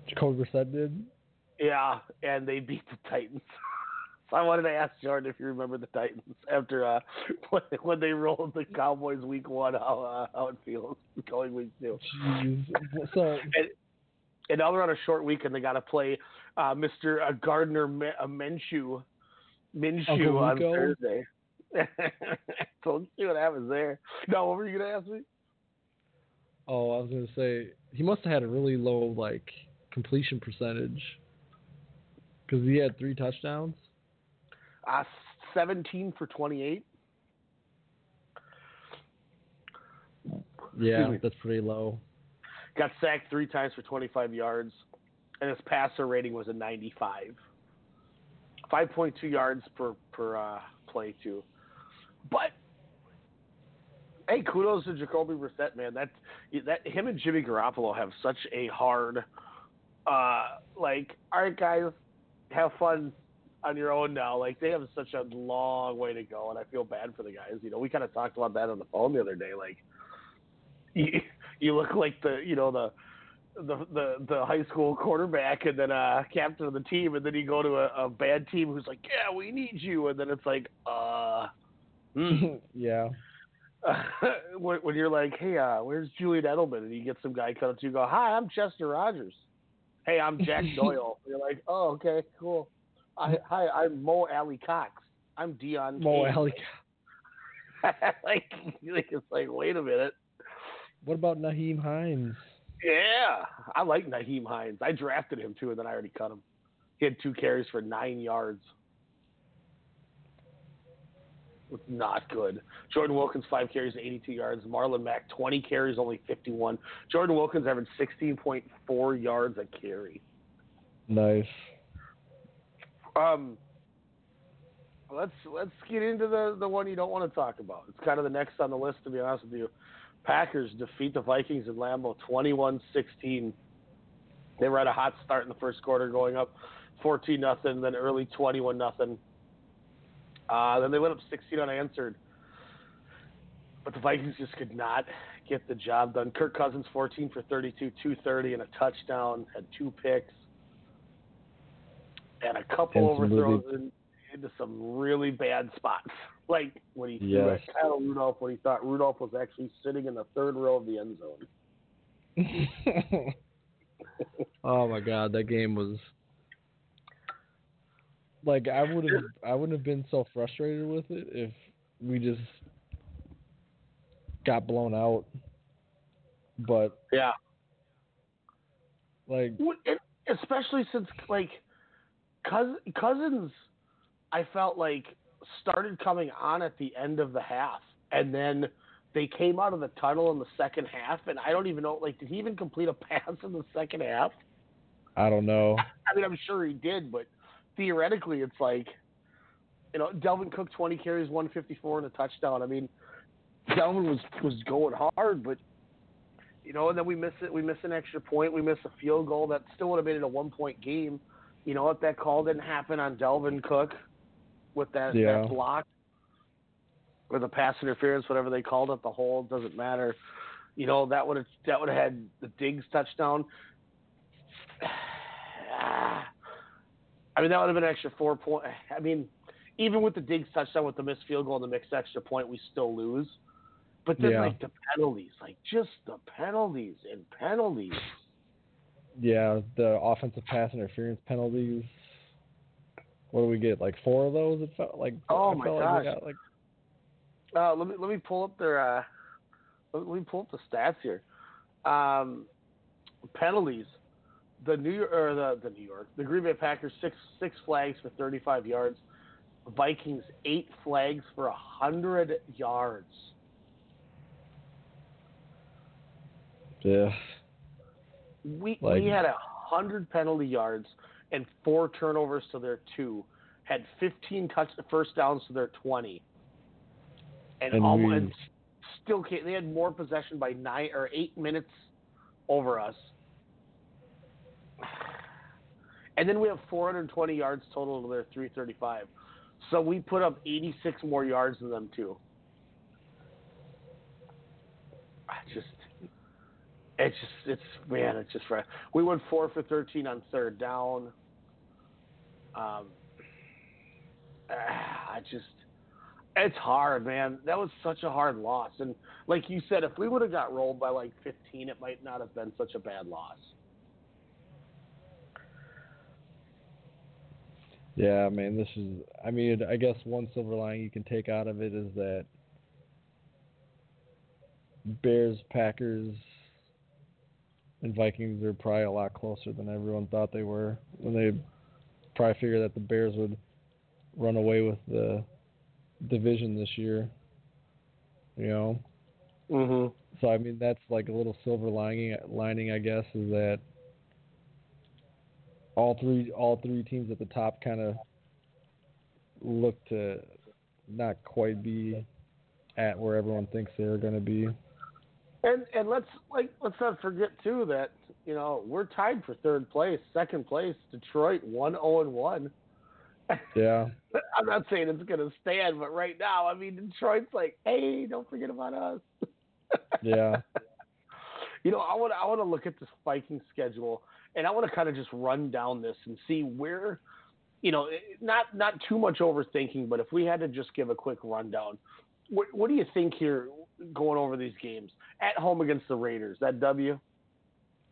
Jacoby Brissett did. Yeah, and they beat the Titans. I wanted to ask Jordan if you remember the Titans after uh, when, when they rolled the Cowboys week one, how uh, how it feels going week two. So And, and now they're on a short week and they got to play uh, Mr. Uh, Gardner Me- uh, Minshew Minshew on Thursday. so let's see what happens there. No, what were you gonna ask me? oh, I was gonna say he must have had a really low like completion percentage because he had three touchdowns. Uh, 17 for 28. Yeah, that's pretty low. Got sacked three times for 25 yards, and his passer rating was a 95. 5.2 yards per per uh, play too. But hey, kudos to Jacoby Brissett, man. That that him and Jimmy Garoppolo have such a hard, uh, like, all right, guys, have fun on your own now. Like they have such a long way to go, and I feel bad for the guys. You know, we kind of talked about that on the phone the other day. Like, you, you look like the you know the the the the high school quarterback and then uh captain of the team and then you go to a, a bad team who's like yeah we need you and then it's like uh hmm. yeah. when, when you're like hey uh where's Julian Edelman and you get some guy come up to you go hi I'm Chester Rogers hey I'm Jack Doyle you're like oh okay cool I, hi I'm Mo Alie-Cox I'm Dion Mo Kane." Alley. like it's like wait a minute What about Nyheim Hines? Yeah, I like Nyheim Hines. I drafted him too, and then I already cut him. He had two carries for nine yards. was not good. Jordan Wilkins five carries, 82 yards. Marlon Mack 20 carries, only 51. Jordan Wilkins averaged 16.4 yards a carry. Nice. Um, let's let's get into the the one you don't want to talk about. It's kind of the next on the list, to be honest with you. Packers defeat the Vikings in Lambeau 21-16. They were at a hot start in the first quarter, going up 14 nothing, then early 21 nothing. Uh, then they went up 16 unanswered. But the Vikings just could not get the job done. Kirk Cousins 14 for 32, 230 and a touchdown, had two picks and a couple overthrows in, into some really bad spots. Like when he threw Yes. at Kyle Rudolph when he thought Rudolph was actually sitting in the third row of the end zone. oh my god, that game was like I would have I wouldn't have been so frustrated with it if we just got blown out. But Yeah. like especially since like Cousins, Cousins, I felt like started coming on at the end of the half, and then they came out of the tunnel in the second half, and I don't even know like did he even complete a pass in the second half? I don't know. I mean, I'm sure he did, but theoretically, it's like you know, Dalvin Cook 20 carries, 154 and a touchdown. I mean, Dalvin was was going hard, but you know, and then we miss it. We miss an extra point. We miss a field goal that still would have made it a one point game. You know, if that call didn't happen on Dalvin Cook with that, Yeah. that block or the pass interference, whatever they called it, the hold doesn't matter. You know, that would have that would have had the Diggs touchdown. I mean, that would have been an extra four point. I mean, even with the Diggs touchdown, with the missed field goal and the mixed extra point, we still lose. But then, Yeah. like the penalties, like just the penalties and penalties. Yeah, the offensive pass interference penalties. What do we get? Like four of those? It felt like. Oh I my felt like gosh. got, like Uh, let me let me pull up their uh, let me pull up the stats here. Um, penalties. The New York or the the New York the Green Bay Packers six six flags for 35 yards. Vikings eight flags for a hundred yards. yeah. We Like- we had a hundred penalty yards and four turnovers to their two. Had 15 touch first downs to their 20. And, And almost we- still can't, they had more possession by nine or eight minutes over us. And then we have 420 yards total to their 335. So we put up 86 more yards than them too. I just, it's just, it's man, it's just right. We went four for 13 on third down. Um, ah, I just, it's hard, man. That was such a hard loss, and like you said, if we would have got rolled by like 15, it might not have been such a bad loss. Yeah, man, this is. I mean, I guess one silver lining you can take out of it is that Bears, Packers, and Vikings are probably a lot closer than everyone thought they were. When they probably figured that the Bears would run away with the division this year. You know. Mm-hmm. So I mean, that's like a little silver lining. Lining, I guess, is that all three all three teams at the top kind of look to not quite be at where everyone thinks they're going to be. And and let's like let's not forget too that you know we're tied for third place, second place. Detroit one zero and one. Yeah. I'm not saying it's gonna stand, but right now, I mean Detroit's like, hey, don't forget about us. Yeah. You know, I want I want to look at this Viking schedule, and I want to kind of just run down this and see where, you know, not not too much overthinking, but if we had to just give a quick rundown, what what do you think here going over these games at home against the Raiders? That W.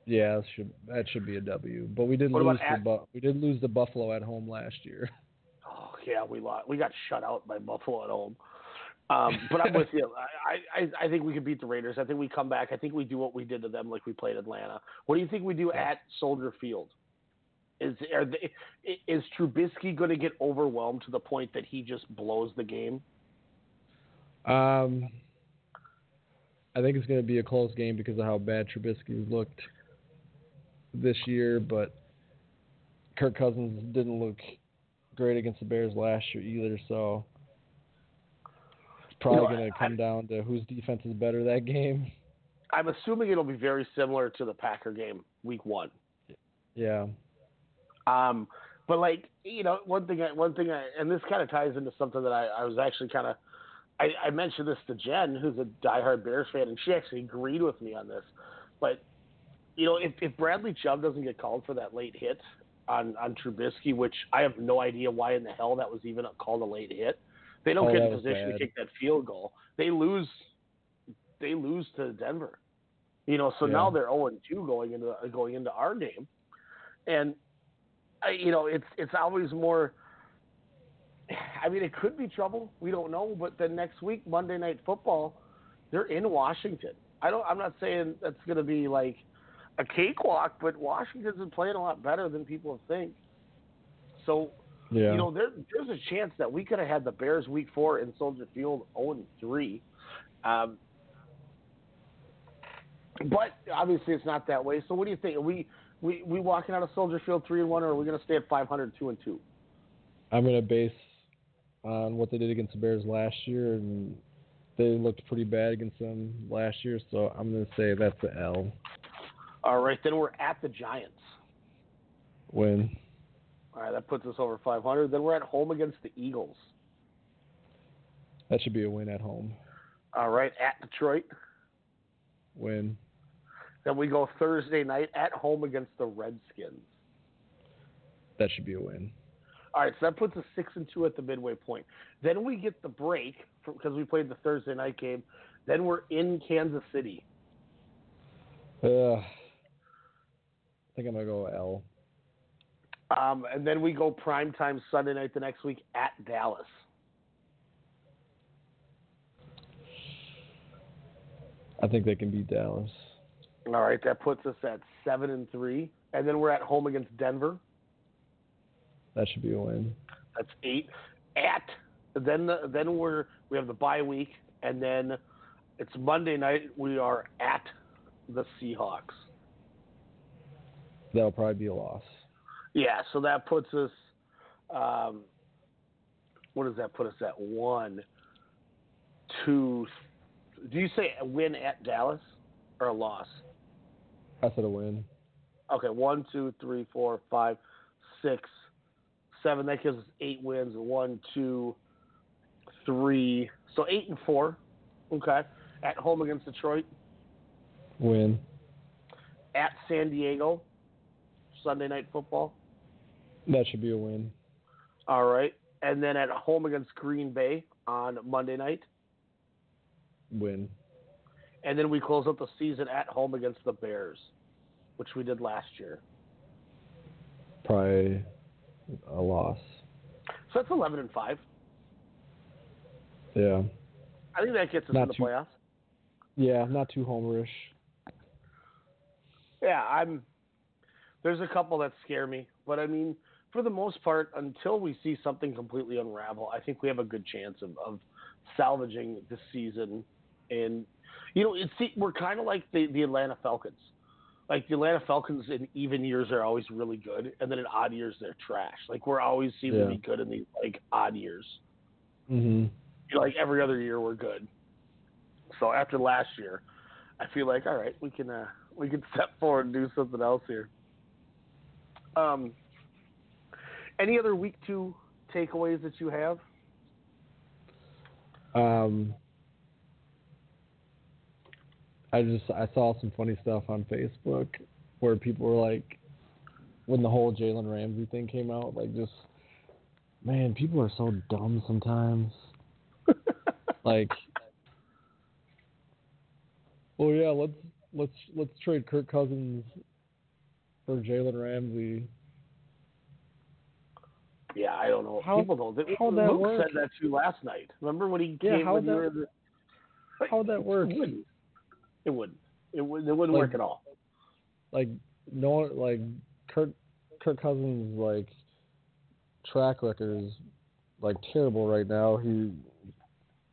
Yeah, that should that should be a W. But we did What about lose to at- Bu- we did lose to Buffalo at home last year. Oh yeah, we lost. We got shut out by Buffalo at home. Um, but I'm with you. I, I I think we can beat the Raiders. I think we come back. I think we do what we did to them, like we played Atlanta. What do you think we do at Soldier Field? Is are they, is Trubisky going to get overwhelmed to the point that he just blows the game? Um, I think it's going to be a close game because of how bad Trubisky looked this year, but Kirk Cousins didn't look great against the Bears last year either, so it's probably You know, going to come down to whose defense is better that game. I'm assuming it'll be very similar to the Packer game week one. Yeah. Um, but like you know, one thing, I, one thing, I, and this kind of ties into something that I, I was actually kind of, I, I mentioned this to Jen, who's a diehard Bears fan, and she actually agreed with me on this. But you know, if, if Bradley Chubb doesn't get called for that late hit on on Trubisky, which I have no idea why in the hell that was even called a late hit, they don't Oh, get in position bad. to kick that field goal. They lose. They lose to Denver. You know, so Yeah. now they're 0 2 going into going into our game, and I, you know, it's it's always more. I mean, it could be trouble. We don't know. But then next week, Monday Night Football, they're in Washington. I don't. I'm not saying that's going to be like a cakewalk, but Washington's been playing a lot better than people think. So, Yeah. you know, there, there's a chance that we could have had the Bears Week Four in Soldier Field 0 3. Um, but obviously, it's not that way. So, what do you think? Are we we we walking out of Soldier Field three and one, or are we going to stay at 500 two and two? I'm going to base on what they did against the Bears last year, and they looked pretty bad against them last year, so I'm going to say that's the L All right, then we're at the Giants. win. All right, that puts us over 500. Then we're at home against the Eagles. That should be a win at home. All right, at Detroit. Win. Then we go Thursday night at home against the Redskins. That should be a win. All right, so that puts us six and two at the midway point. Then we get the break because we played the Thursday night game. Then we're in Kansas City. Uh, I think I'm going to go L. Um, and then we go prime time Sunday night the next week at Dallas. I think they can beat Dallas. All right, that puts us at seven and three. And then we're at home against Denver. That should be a win. That's eight. At then the, then we're we have the bye week, and then it's Monday night. We are at the Seahawks. That'll probably be a loss. Yeah, so that puts us. Um, what does that put us at? One, two. Do you say a win at Dallas or a loss? I said a win. Okay, one, two, three, four, five, six, seven. That gives us eight wins. One, two, three. So eight and four. Okay. At home against Detroit. Win. At San Diego. Sunday night football. That should be a win. All right. And then at home against Green Bay on Monday night. Win. And then we close out the season at home against the Bears, which we did last year. Probably a loss. So that's eleven and five. Yeah. I think that gets us Not in the too- playoffs. Yeah, not too homerish. Yeah, I'm. There's a couple that scare me, but I mean, for the most part, until we see something completely unravel, I think we have a good chance of, of salvaging this season. And you know, it's we're kind of like the the Atlanta Falcons. Like the Atlanta Falcons in even years are always really good, and then in odd years they're trash. Like we're always seem to be good in these like odd years. Mhm. Like every other year we're good. So after last year, I feel like all right, we can uh, we can step forward and do something else here. Um, any other week two takeaways that you have? Um, I just I saw some funny stuff on Facebook where people were like, when the whole Jalen Ramsey thing came out, like just man, people are so dumb sometimes. like, oh yeah, let's let's let's trade Kirk Cousins for Jalen Ramsey. Yeah, I don't know. How- People don't. They, how'd that Luke work? said that to you last night. Remember when he Yeah, came how'd when you that- were in the, How'd that work? Wouldn't. It wouldn't. It, would, it wouldn't Like- work at all. like no like Kirk Kirk Cousins like track record is like terrible right now. He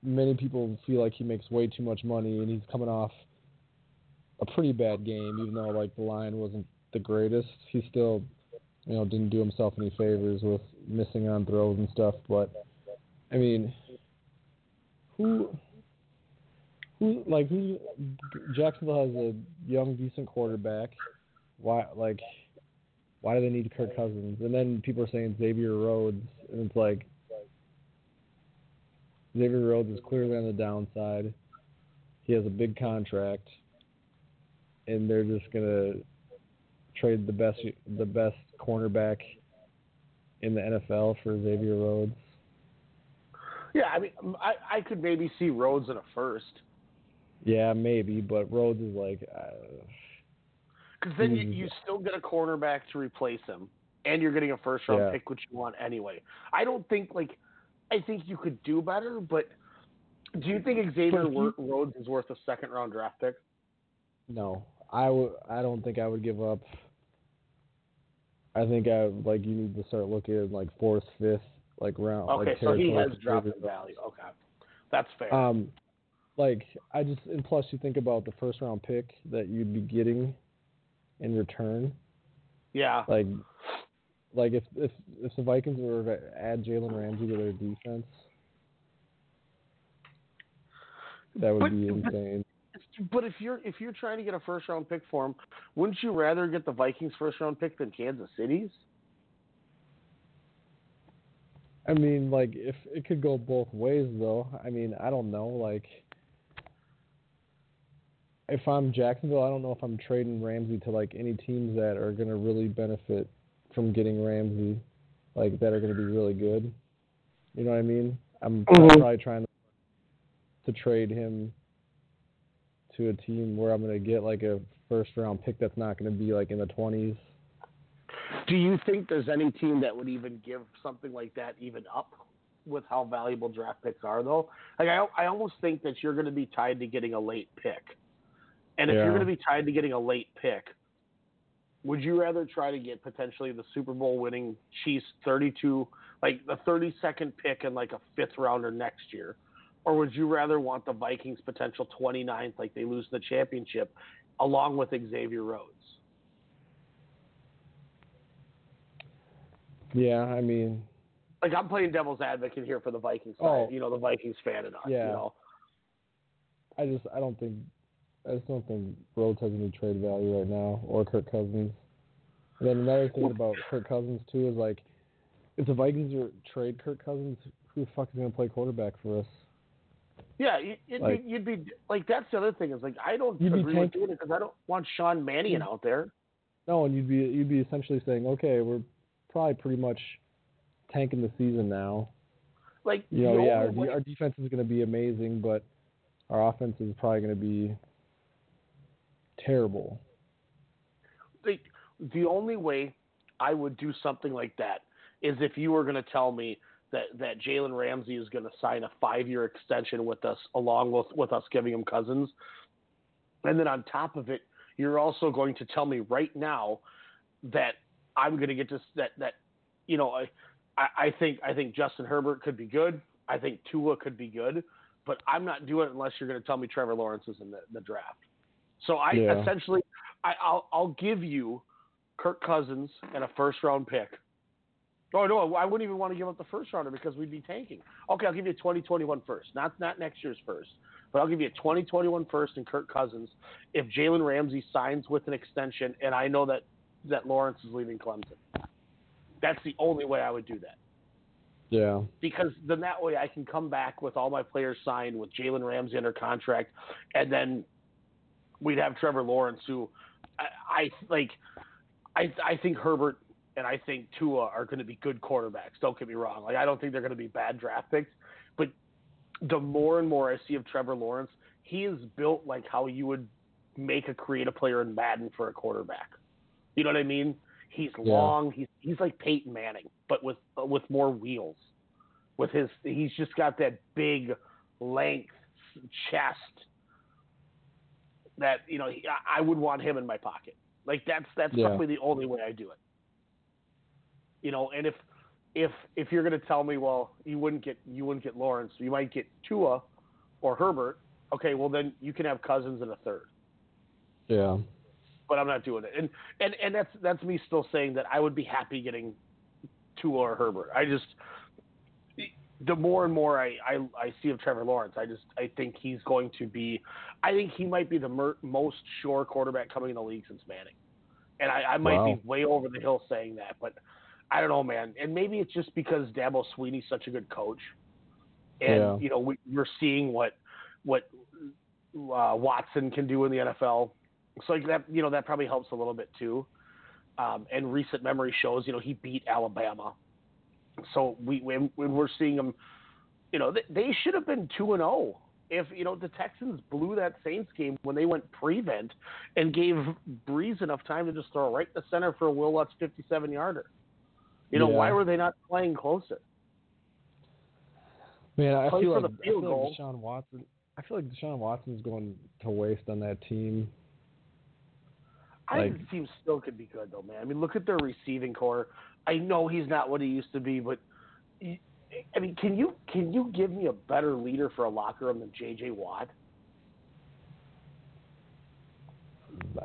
many people feel like he makes way too much money, and he's coming off a pretty bad game, even though like the line wasn't the greatest. He still, you know, didn't do himself any favors with missing on throws and stuff. But I mean, who, who like who? Jacksonville has a young, decent quarterback. Why like? Why do they need Kirk Cousins? And then people are saying Xavier Rhodes, and it's like Xavier Rhodes is clearly on the downside. He has a big contract, and they're just gonna trade the best the best cornerback in the NFL for Xavier Rhodes. Yeah, I mean, I I could maybe see Rhodes in a first. Yeah, maybe, but Rhodes is like. Because uh, then you, you still get a cornerback to replace him, and you're getting a first round Yeah. pick, which you want anyway. I don't think like, I think you could do better, but do you think Xavier he- Rhodes is worth a second round draft pick? No, I would. I don't think I would give up. I think I like you need to start looking at like fourth, fifth, like round. Okay, like so he has dropped in value. Okay, that's fair. Um, like I just and plus you think about the first round pick that you'd be getting in return. yeah, Like, like if if if the Vikings were to add Jalen Ramsey to their defense, that would But- be insane. but if you're if you're trying to get a first round pick for him, wouldn't you rather get the Vikings first round pick than Kansas City's? I mean, like if it could go both ways though. I mean, I don't know. Like, if I'm Jacksonville, I don't know if I'm trading Ramsey to like any teams that are gonna really benefit from getting Ramsey, like that are gonna be really good. You know what I mean? I'm Mhm. probably trying to, to trade him to a team where I'm gonna get like a first round pick that's not gonna be like in the twenties. Do you think there's any team that would even give something like that even up with how valuable draft picks are though? Like I I almost think that you're going to be tied to getting a late pick. And if Yeah. you're going to be tied to getting a late pick, would you rather try to get potentially the Super Bowl winning Chiefs 32 like the 32nd pick and like a fifth rounder next year? Or would you rather want the Vikings potential 29th like they lose the championship along with Xavier Rhodes? Yeah, I mean, like I'm playing devil's advocate here for the Vikings side. Oh. You know, the Vikings fan in us. Yeah. You know, I just I don't think I just don't think Rhodes has any trade value right now or Kirk Cousins. And then another thing about Kirk Cousins too is like if the Vikings are trade Kirk Cousins, who the fuck is gonna play quarterback for us? yeah, you- you'd, Like- be, you'd be like that's the other thing is like I don't You'd be agree with doing it because I don't want Sean Mannion mm-hmm. out there. No, and you'd be you'd be essentially saying, okay, we're probably pretty much tanking the season now. Like You know, yeah, our, only de- way- our defense is going to be amazing, but our offense is probably going to be terrible. the the only way I would do something like that is if you were going to tell me that that Jalen Ramsey is going to sign a five year extension with us, along with with us giving him Cousins, and then on top of it, you're also going to tell me right now that I'm going to get to that that you know I I think I think Justin Herbert could be good. I think Tua could be good, but I'm not doing it unless you're going to tell me Trevor Lawrence is in the, the draft. So I Yeah. essentially I, I'll I'll give you Kirk Cousins and a first round pick. Oh no, I wouldn't even want to give up the first rounder because we'd be tanking. Okay, I'll give you a 2021 first, not not next year's first, but I'll give you a 2021 first and Kirk Cousins if Jalen Ramsey signs with an extension, and I know that that Lawrence is leaving Clemson. That's the only way I would do that Yeah. because then that way I can come back with all my players signed with Jalen Ramsey under contract, and then we'd have Trevor Lawrence, who I, I like. I I think Herbert and I think Tua are going to be good quarterbacks. Don't get me wrong. Like I don't think they're going to be bad draft picks, but the more and more I see of Trevor Lawrence, he is built like how you would make a creative player in Madden for a quarterback. You know what I mean? He's Yeah. long. He's he's like Peyton Manning, but with with more wheels. With his, he's just got that big length chest. That you know, he, I I would want him in my pocket. Like that's that's Yeah. probably the only way I do it. You know, and if if if you're going to tell me, well, you wouldn't get you wouldn't get Lawrence, you might get Tua. or Herbert, okay, well then you can have Cousins in a third. Yeah. But I'm not doing it, and and and that's that's me still saying that I would be happy getting Tua or Herbert. I just the more and more I, I, I see of Trevor Lawrence, I just I think he's going to be, I think he might be the mer- most sure quarterback coming in the league since Manning, and I, I might Wow. be way over the hill saying that, but I don't know, man. And maybe it's just because Dabo Swinney's such a good coach, and Yeah. you know we, we're seeing what what uh, Watson can do in the NFL. So like that, you know, that probably helps a little bit too. Um, and recent memory shows, you know, he beat Alabama. So we when, when we're seeing them, you know, they, they should have been two and zero. If you know the Texans blew that Saints game when they went prevent and gave Brees enough time to just throw right in the center for a Wil Lutz fifty-seven yarder. You know, Yeah. why were they not playing closer? Man, I Play feel like, I feel goal. like Deshaun Watson. I feel like Deshaun Watson's going to waste on that team. I Like- think the team still could be good though, man. I mean, look at their receiving core. I know he's not what he used to be, but I mean, can you can you give me a better leader for a locker room than J.J. Watt?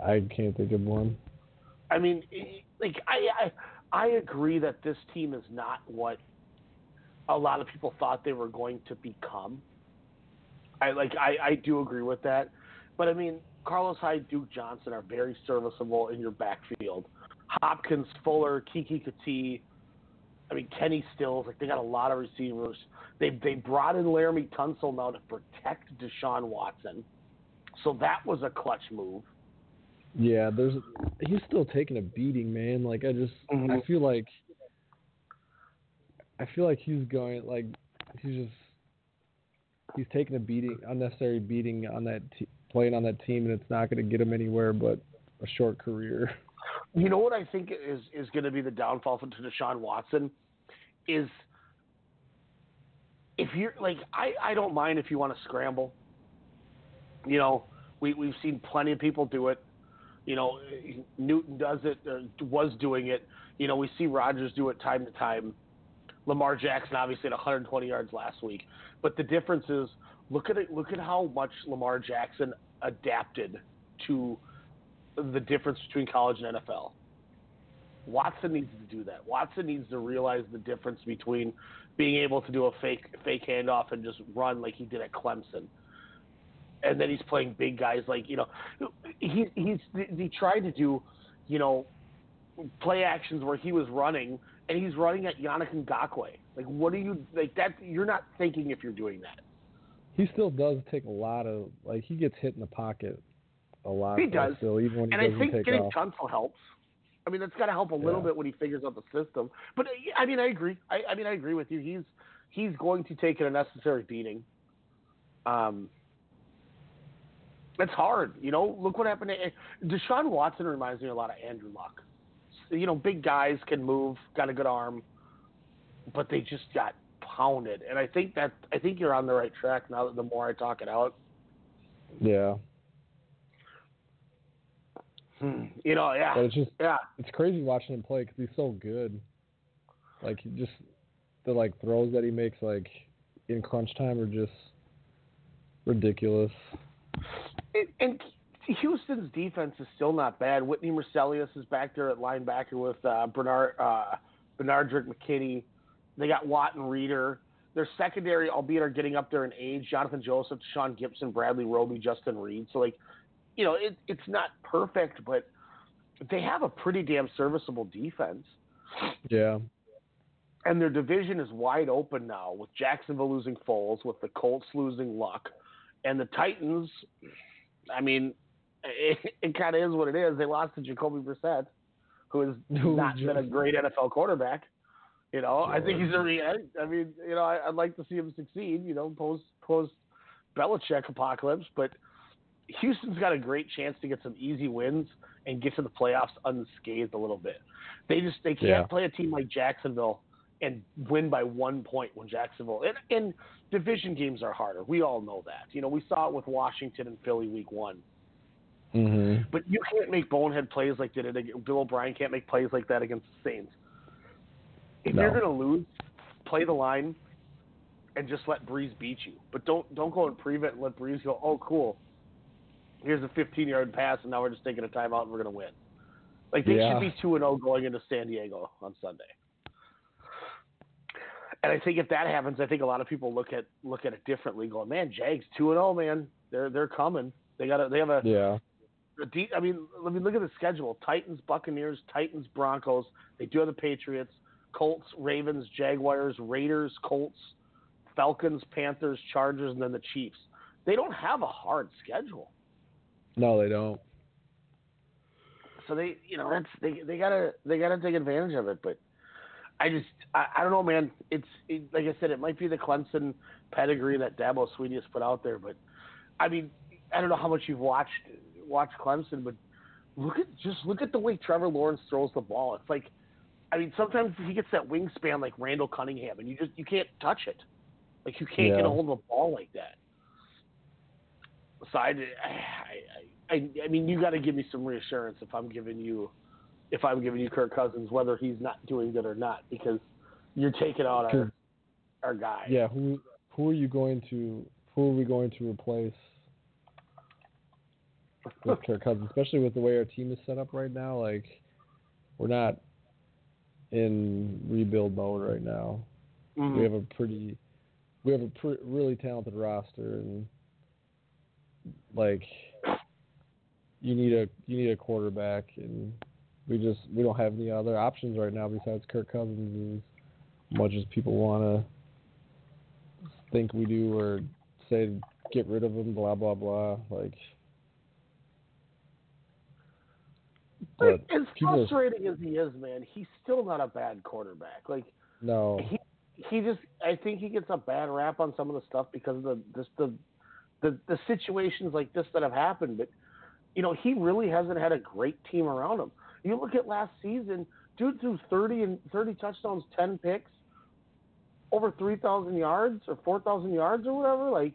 I can't think of one. I mean, i- like I, I I agree that this team is not what a lot of people thought they were going to become. I like I, I do agree with that, but I mean Carlos Hyde, Duke Johnson are very serviceable in your backfield. Hopkins, Fuller, Keke Coutee, I mean Kenny Stills, like they got a lot of receivers. They they brought in Laremy Tunsil now to protect Deshaun Watson, so that was a clutch move. Yeah, there's he's still taking a beating, man. Like I just I Mhm. feel like I feel like he's going like he's just he's taking a beating, unnecessary beating on that te- playing on that team, and it's not going to get him anywhere but a short career. You know what I think is is going to be the downfall for to Deshaun Watson is if you're like I I don't mind if you want to scramble. You know, we we've seen plenty of people do it. You know, Newton does it, or was doing it. You know, we see Rodgers do it time to time. Lamar Jackson obviously had 120 yards last week, but the difference is look at it. Look at how much Lamar Jackson adapted to the difference between college and NFL. Watson needs to do that. Watson needs to realize the difference between being able to do a fake fake handoff and just run like he did at Clemson. And then he's playing big guys like you know he he's he tried to do you know play actions where he was running and he's running at Yannick Ngakoue. Like what are you like that you're not thinking if you're doing that. He still does take a lot of like he gets hit in the pocket a lot. He does. still, even when he and I think getting off. Tunsil helps. I mean, that's got to help a little Yeah. bit when he figures out the system. But uh, I mean, I agree. I, I mean, I agree with you. He's he's going to take a necessary beating. Um, it's hard, you know. Look what happened. To, Deshaun Watson reminds me a lot of Andrew Luck. You know, big guys can move, got a good arm, but they just got pounded. And I think that I think you're on the right track now. That the more I talk it out, Yeah, Hmm. you know, yeah, but it's just yeah. it's crazy watching him play because he's so good. Like he just the like throws that he makes like in crunch time are just ridiculous. And, and Houston's defense is still not bad. Whitney Mercilus is back there at linebacker with uh, Bernard uh, Benardrick McKinney. They got Watt and Reader. Their secondary, albeit are getting up there in age. Jonathan Joseph, Sean Gibson, Bradley Roby, Justin Reid. So like, you know, it, it's not perfect, but they have a pretty damn serviceable defense. Yeah, And their division is wide open now with Jacksonville losing Foles, with the Colts losing Luck, and the Titans. I mean, it, it kind of is what it is. They lost to Jacoby Brissett, who has not been a great NFL quarterback. You know, I think he's a. Re- I mean, you know, I, I'd like to see him succeed. You know, post post Belichick apocalypse, but Houston's got a great chance to get some easy wins and get to the playoffs unscathed a little bit. They just they can't Yeah. play a team like Jacksonville and win by one point when Jacksonville and, and division games are harder. We all know that. You know, we saw it with Washington and Philly week one. hmm But you can't make bonehead plays like did it. Bill O'Brien can't make plays like that against the Saints. If No. you're going to lose, play the line and just let Brees beat you. But don't don't go and prevent and let Brees go. Oh, cool. Here's a 15 yard pass, and now we're just taking a timeout and we're gonna win. Like they Yeah. should be two and zero going into San Diego on Sunday. And I think if that happens, I think a lot of people look at look at it differently, going, "Man, Jags two and zero, man. They're they're coming. They got a they have a Yeah. a deep, I mean, let me look at the schedule: Titans, Buccaneers, Titans, Broncos. They do have the Patriots, Colts, Ravens, Jaguars, Raiders, Colts, Falcons, Panthers, Chargers, and then the Chiefs. They don't have a hard schedule, No, they don't. so they, you know, that's they they gotta they gotta take advantage of it. But I just I, I don't know, man. It's it, like I said, it might be the Clemson pedigree that Dabo Swinney has put out there, but I mean, I don't know how much you've watched watched Clemson, but look at just look at the way Trevor Lawrence throws the ball. It's like, I mean, sometimes he gets that wingspan like Randall Cunningham, and you just you can't touch it. Like you can't get a hold of a ball like that. So I, I, I, I mean, you got to give me some reassurance if I'm giving you, if I'm giving you Kirk Cousins, whether he's not doing good or not, because you're taking out our, our guy. Yeah, who who are you going to who are we going to replace with Kirk Cousins, especially with the way our team is set up right now? Like, we're not in rebuild mode right now. Mhm. We have a pretty we have a pre- really talented roster, and like you need a you need a quarterback, and we just we don't have any other options right now besides Kirk Cousins. As much as people want to think we do or say get rid of him, blah blah blah. Like, but as frustrating as he is, man, he's still not a bad quarterback. Like no, he he just I think he gets a bad rap on some of the stuff because of the just the the the situations like this that have happened. But you know, he really hasn't had a great team around him. You look at last season, dude threw thirty and thirty touchdowns, ten picks, over three thousand yards or four thousand yards or whatever. Like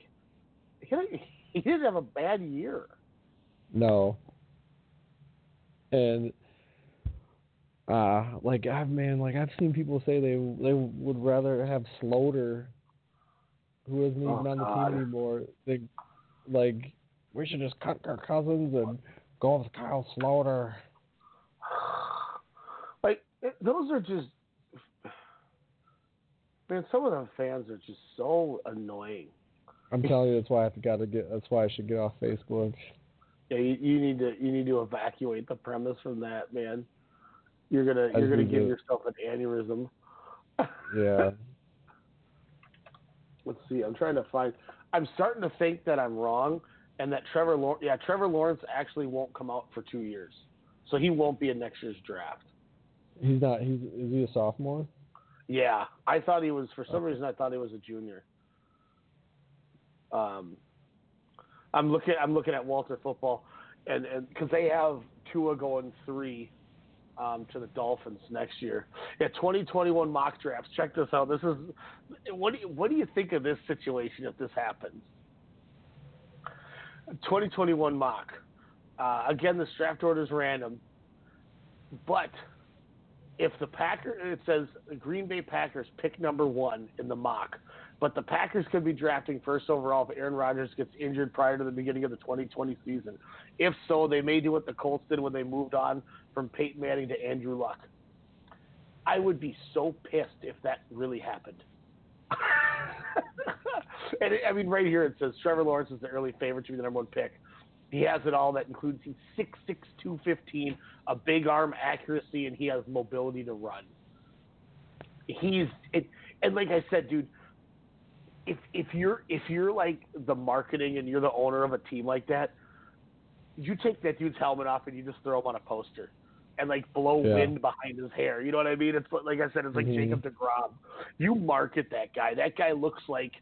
he he didn't have a bad year. no, and uh like I've man, like I've seen people say they they would rather have Sloter, who isn't even Oh, on the God. team anymore. They like we should just cut our cousins and go with Kyle Sloter. Like it, those are just man. Some of the fans are just so annoying. I'm telling you, that's why I've got to get. That's why I should get off Facebook. Yeah, you, you need to you need to evacuate the premise from that, man. You're gonna I you're gonna give yourself an aneurysm. Yeah. Let's see. I'm trying to find. I'm starting to think that I'm wrong, and that Trevor Lawrence. Yeah, Trevor Lawrence actually won't come out for two years, so he won't be in next year's draft. He's not. He's is he a sophomore? Yeah, I thought he was. For some reason, I thought he was a junior. Um, I'm looking. I'm looking at Walter Football, and and because they have Tua going three um, to the Dolphins next year. Yeah, 2021 mock drafts. Check this out. This is what do you what do you think of this situation if this happens? 2021 mock. Uh, again, this draft order is random, but if the Packer, it says the Green Bay Packers pick number one in the mock, but the Packers could be drafting first overall if Aaron Rodgers gets injured prior to the beginning of the 2020 season. If so, they may do what the Colts did when they moved on from Peyton Manning to Andrew Luck. I would be so pissed if that really happened. and I mean, right here it says Trevor Lawrence is the early favorite to be the number one pick. He has it all. That includes he's six six two fifteen, a big arm accuracy, and he has mobility to run. He's it, and like I said, dude, if if you're if you're like the marketing and you're the owner of a team like that, you take that dude's helmet off and you just throw him on a poster and like blow Yeah. wind behind his hair. You know what I mean? It's like I said, it's like Mhm. Jacob Degrom. You market that guy. That guy looks like.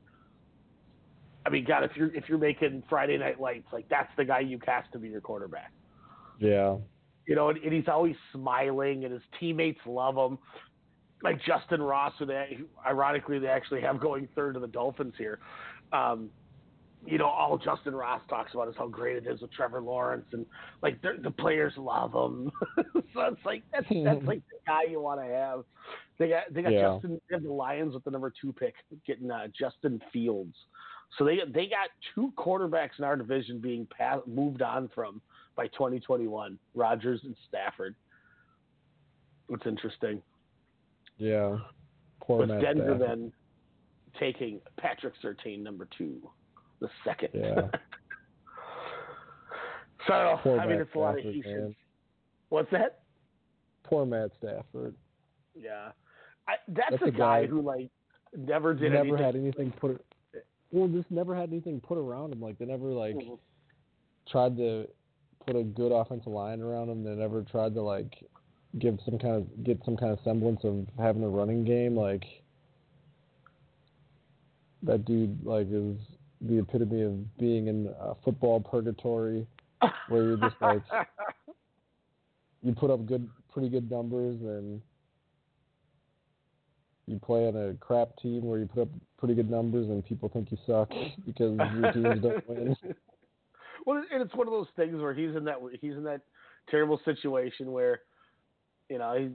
I mean, God, if you're if you're making Friday Night Lights, like that's the guy you cast to be your quarterback. Yeah. You know, and, and he's always smiling, and his teammates love him. Like Justyn Ross, who they ironically they actually have going third to the Dolphins here. Um, you know, all Justyn Ross talks about is how great it is with Trevor Lawrence, and like the players love him. so it's like that's that's like the guy you want to have. They got they got Yeah. Justin. They have the Lions with the number two pick, getting uh, Justin Fields. So they they got two quarterbacks in our division being pass, moved on from by 2021, Rodgers and Stafford. It's interesting. Yeah. Poor With Matt Denver Stafford. then taking Patrick Surtain number two, the second. Yeah. so Poor I mean, Matt it's a lot of Houston. man. What's that? Poor Matt Stafford. Yeah, I, that's, That's a guy, guy- who like never did never anything. had anything put. Well, just never had anything put around him. Like they never like Mhm. tried to put a good offensive line around him. They never tried to like give some kind of get some kind of semblance of having a running game. Like that dude like is the epitome of being in uh, football purgatory, where you're just like you put up good, pretty good numbers, and you play on a crap team where you put up pretty good numbers, and people think you suck because your teams don't win. well, and it's one of those things where he's in that he's in that terrible situation where, you know, he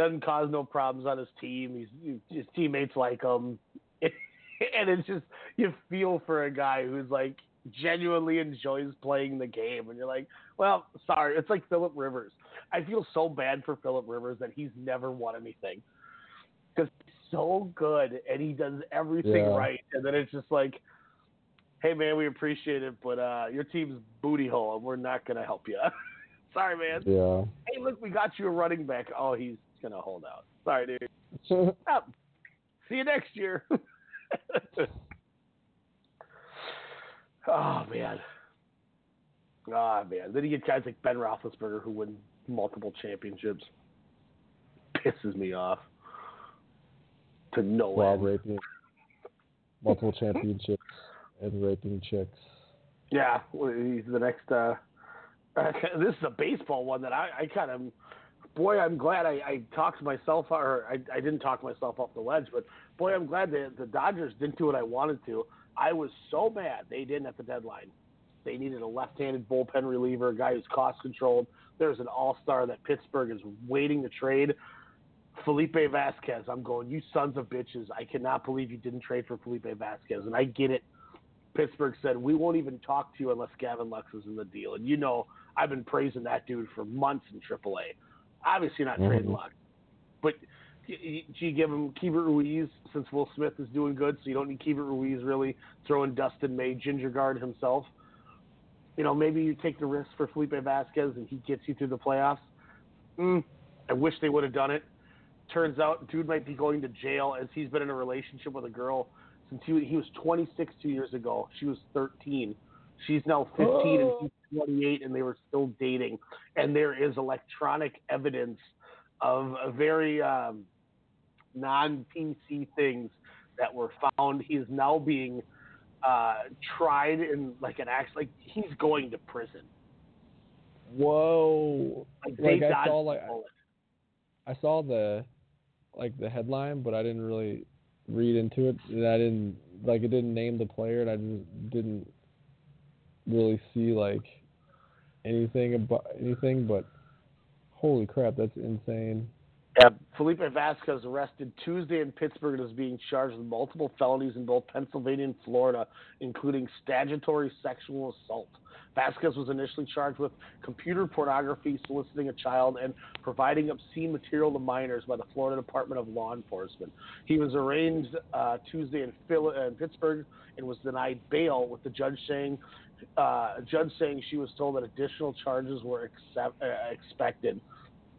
doesn't cause no problems on his team. He's his teammates like him, and it's just you feel for a guy who's like genuinely enjoys playing the game, and you're like, well, sorry, it's like Philip Rivers. I feel so bad for Philip Rivers that he's never won anything because he's so good and he does everything Yeah. right, and then it's just like hey man, we appreciate it, but uh, your team's booty hole, and we're not gonna help you. Sorry, man. Yeah. Hey, look, we got you a running back. Oh, he's gonna hold out. Sorry, dude. Oh, see you next year. oh man. Oh man. Then you get guys like Ben Roethlisberger who win multiple championships. Pisses me off. To no while end. raping multiple championships and raping chicks. Yeah, he's the next. Uh, this is a baseball one that I, I kind of. Boy, I'm glad I, I talked myself, or I, I didn't talk myself off the ledge, but boy, I'm glad the the Dodgers didn't do what I wanted to. I was so mad they didn't at the deadline. They needed a left-handed bullpen reliever, a guy who's cost-controlled. There's an all-star that Pittsburgh is waiting to trade. Felipe Vasquez. I'm going, you sons of bitches. I cannot believe you didn't trade for Felipe Vasquez. And I get it. Pittsburgh said, we won't even talk to you unless Gavin Lux is in the deal. And you know, I've been praising that dude for months in AAA. Obviously not trading Mhm. Lux. But do you give him Keibert Ruiz since Will Smith is doing good, so you don't need Keibert Ruiz really throwing Dustin May, Gingergaard himself? You know, maybe you take the risk for Felipe Vasquez and he gets you through the playoffs. Mm, I wish they would have done it. Turns out, dude might be going to jail as he's been in a relationship with a girl since he, he was 26 two years ago. She was 13. She's now 15 and he's 28, and they were still dating. And there is electronic evidence of a very um, non-PC things that were found. He is now being uh, tried in like an act like he's going to prison. Whoa! Like they Like, I saw, like-. I saw the like the headline, but I didn't really read into it. And I didn't like it didn't name the player, and I just didn't really see like anything about anything. But holy crap, that's insane. Yeah, Felipe Vasquez arrested Tuesday in Pittsburgh and is being charged with multiple felonies in both Pennsylvania and Florida, including statutory sexual assault. Vasquez was initially charged with computer pornography, soliciting a child, and providing obscene material to minors by the Florida Department of Law Enforcement. He was arraigned uh, Tuesday in, Phil- in Pittsburgh and was denied bail, with the judge saying, uh, judge saying she was told that additional charges were accept- uh, expected.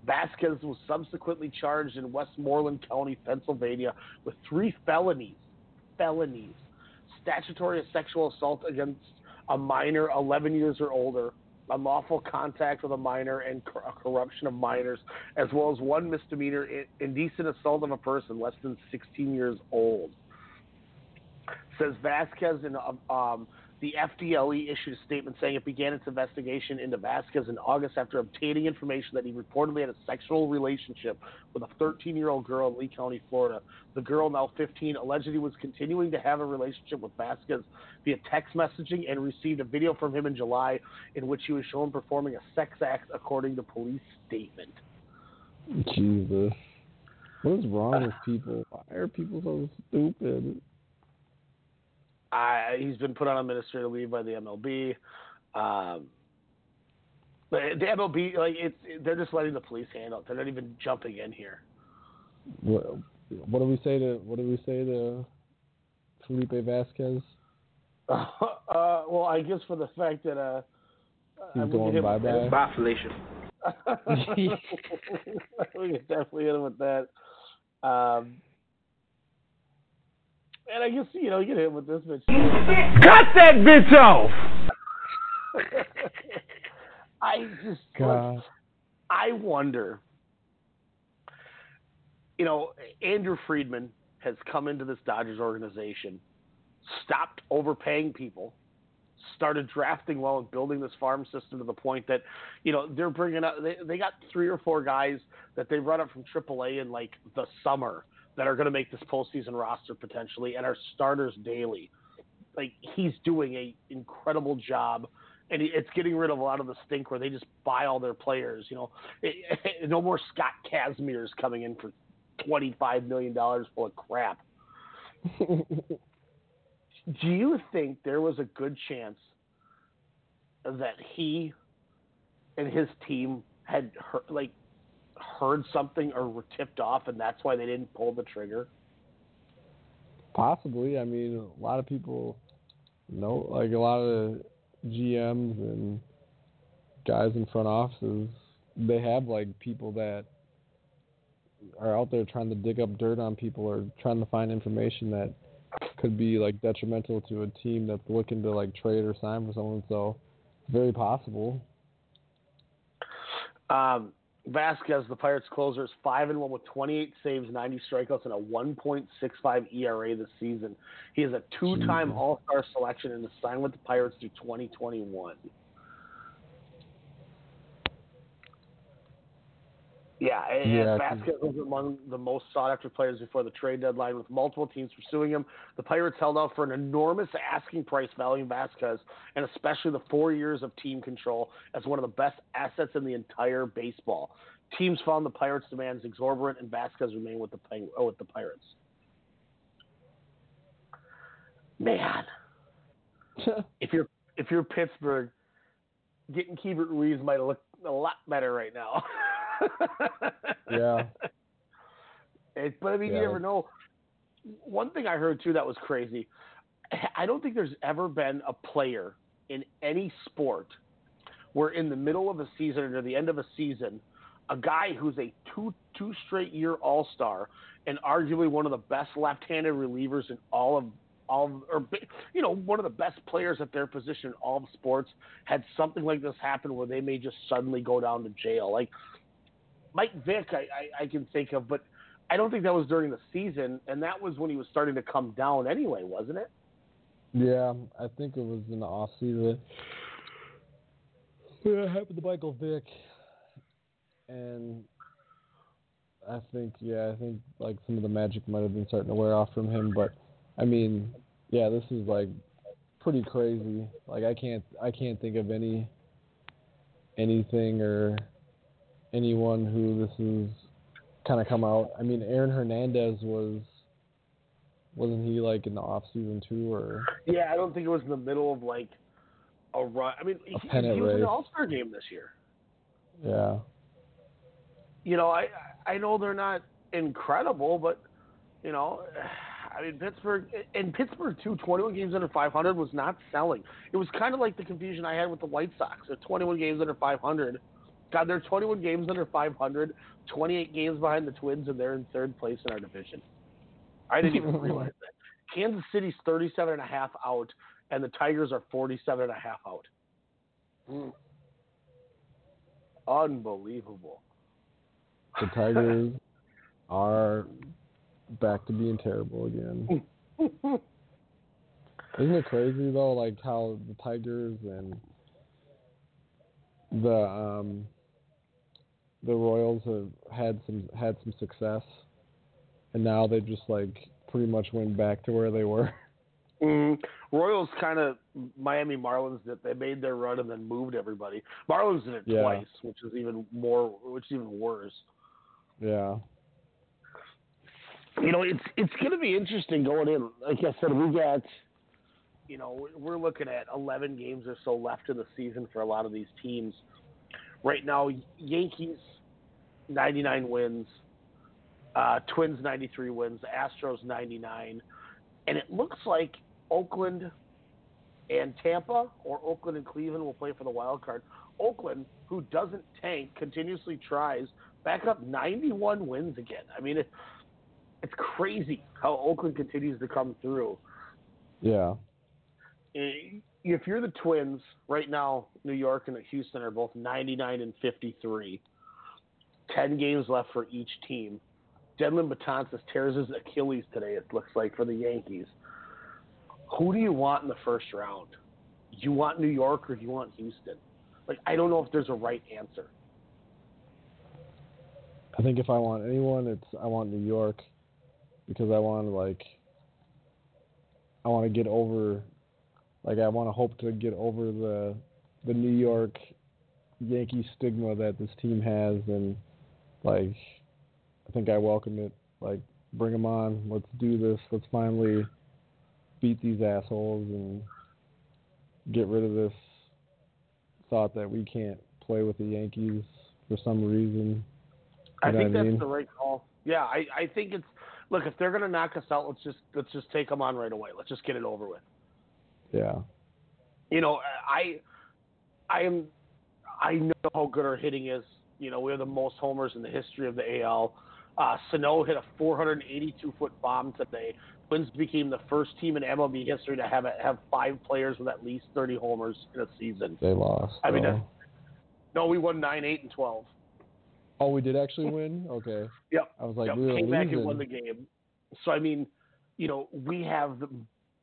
Vasquez was subsequently charged in Westmoreland County, Pennsylvania, with three felonies. Felonies. Statutory sexual assault against a minor 11 years or older, unlawful contact with a minor, and cor- corruption of minors, as well as one misdemeanor, indecent assault of a person less than 16 years old. Says Vasquez um, um, The FDLE issued a statement saying it began its investigation into Vasquez in August after obtaining information that he reportedly had a sexual relationship with a 13 year old girl in Lee County, Florida. The girl, now 15, allegedly was continuing to have a relationship with Vasquez via text messaging and received a video from him in July in which he was shown performing a sex act, according to police statement. Jesus. What is wrong with people? Why are people so stupid? I, he's been put on administrative leave by the MLB. Um, but the MLB, like it's, they're just letting the police handle it. They're not even jumping in here. What, what do we say to What do we say to Felipe Vasquez? Uh, well, I guess for the fact that uh, He's I'm going gonna hit bye-bye. that. we can definitely hit him with that. Um, and I guess you know you can hit with this bitch. Cut that bitch off! I just God. I wonder. You know, Andrew Friedman has come into this Dodgers organization, stopped overpaying people, started drafting well and building this farm system to the point that, you know, they're bringing up. They, they got three or four guys that they run up from AAA in like the summer that are going to make this postseason roster potentially and are starters daily. Like he's doing a incredible job and it's getting rid of a lot of the stink where they just buy all their players. You know, It- no more Scott Kazmirs coming in for twenty-five million dollars full of crap. Do you think there was a good chance that he and his team had like heard something or were tipped off, and that's why they didn't pull the trigger? Possibly. I mean, a lot of people know, like a lot of GMs and guys in front offices, they have like people that are out there trying to dig up dirt on people or trying to find information that could be like detrimental to a team that's looking to like trade or sign for someone. So, very possible. Um, Vasquez, the Pirates closer, is five and one with 28 saves, 90 strikeouts, and a 1.65 ERA this season. He is a two-time All-Star selection and is signed with the Pirates through 2021. Yeah, and Yeah, Vasquez was among the most sought-after players before the trade deadline, with multiple teams pursuing him. The Pirates held out for an enormous asking price valuing Vasquez, and especially the four years of team control as one of the best assets in the entire baseball. Teams found the Pirates' demands exorbitant, and Vasquez remained with the oh, with the Pirates. Man, if you're if you're Pittsburgh, getting Keibert Ruiz might look a lot better right now. Yeah. It, but I mean, Yeah. you never know. One thing I heard too that was crazy. I don't think there's ever been a player in any sport where in the middle of a season or the end of a season, a guy who's a two two straight year All Star and arguably one of the best left-handed relievers in all of all of, or you know one of the best players at their position in all of sports had something like this happen where they may just suddenly go down to jail. Like Mike Vick, I, I, I can think of, but I don't think that was during the season, and that was when he was starting to come down anyway, wasn't it? Yeah, I think it was in the off season. Yeah, happened to Michael Vick, and I think yeah, I think like some of the magic might have been starting to wear off from him. But I mean, yeah, this is like pretty crazy. Like I can't I can't think of any anything or anyone who this is kind of come out. I mean, Aaron Hernandez was wasn't he like in the off season too or Yeah, I don't think it was in the middle of like a run. I mean, he, he was in the All Star game this year. yeah. You know, I I know they're not incredible, but you know, I mean Pittsburgh and Pittsburgh too. Twenty one games under five hundred was not selling. It was kind of like the confusion I had with the White Sox. They're twenty one games under five hundred. God, they're twenty one games under 500, 28 games behind the Twins, and they're in third place in our division. I didn't even realize that. Kansas City's 37 and a half out, and the Tigers are 47 and a half out. Hmm. Unbelievable. The Tigers are back to being terrible again. Isn't it crazy though, like how the Tigers and the um the Royals have had some had some success, and now they just like pretty much went back to where they were. Mm, Royals kind of Miami Marlins did. They made their run and then moved everybody. Marlins did it Yeah. twice, which is even more, which is even worse. Yeah. You know, it's it's going to be interesting going in. Like I said, we got, you know, we're looking at 11 games or so left in the season for a lot of these teams. Right now, Yankees 99 wins, uh, Twins 93 wins, Astros 99, and it looks like Oakland and Tampa or Oakland and Cleveland will play for the wild card. Oakland, who doesn't tank, continuously tries, back up 91 wins again. I mean, it, it's crazy how Oakland continues to come through. Yeah. Eh, If you're the Twins right now, New York and Houston are both 99 and 53. 10 games left for each team. Dellin Betances tears his Achilles today, it looks like, for the Yankees. Who do you want in the first round? Do you want New York or do you want Houston? Like, I don't know if there's a right answer. I think if I want anyone, it's I want New York because I want to like I want to get over like I want to hope to get over the the New York Yankee stigma that this team has and like I think I welcome it like bring them on let's do this let's finally beat these assholes and get rid of this thought that we can't play with the Yankees for some reason I You know think I that's mean? the right call. Yeah, I, I think it's look if they're gonna knock us out, let's just let's just take them on right away. Let's just get it over with. yeah You know, I I am I know how good our hitting is. You know, we have the most homers in the history of the AL. Uh, Sano hit a 482 foot bomb today. Twins became the first team in MLB history to have a, have five players with at least 30 homers in a season. they lost I mean, No, we won nine, eight, and 12. Oh, we did actually win. Okay. Yep. I was like, Yep, we came back and won the game. So I mean, you know, we have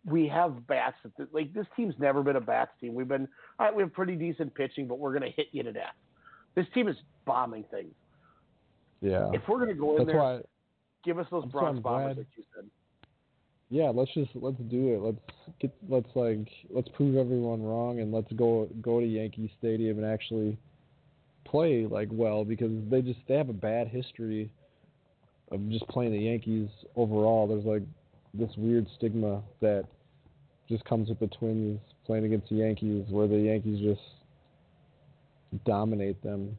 we have bats. That, like this team's never been a bats team. We've been all right. We have pretty decent pitching, but we're going to hit you to death. This team is bombing things. Yeah. If we're going to go in That's there, why. give us those why bombers, glad- like you said. Yeah, let's just let's do it. Let's get let's like let's prove everyone wrong and let's go go to Yankee Stadium and actually play like well because they just they have a bad history of just playing the Yankees overall. There's like this weird stigma that just comes with the Twins playing against the Yankees where the Yankees just dominate them.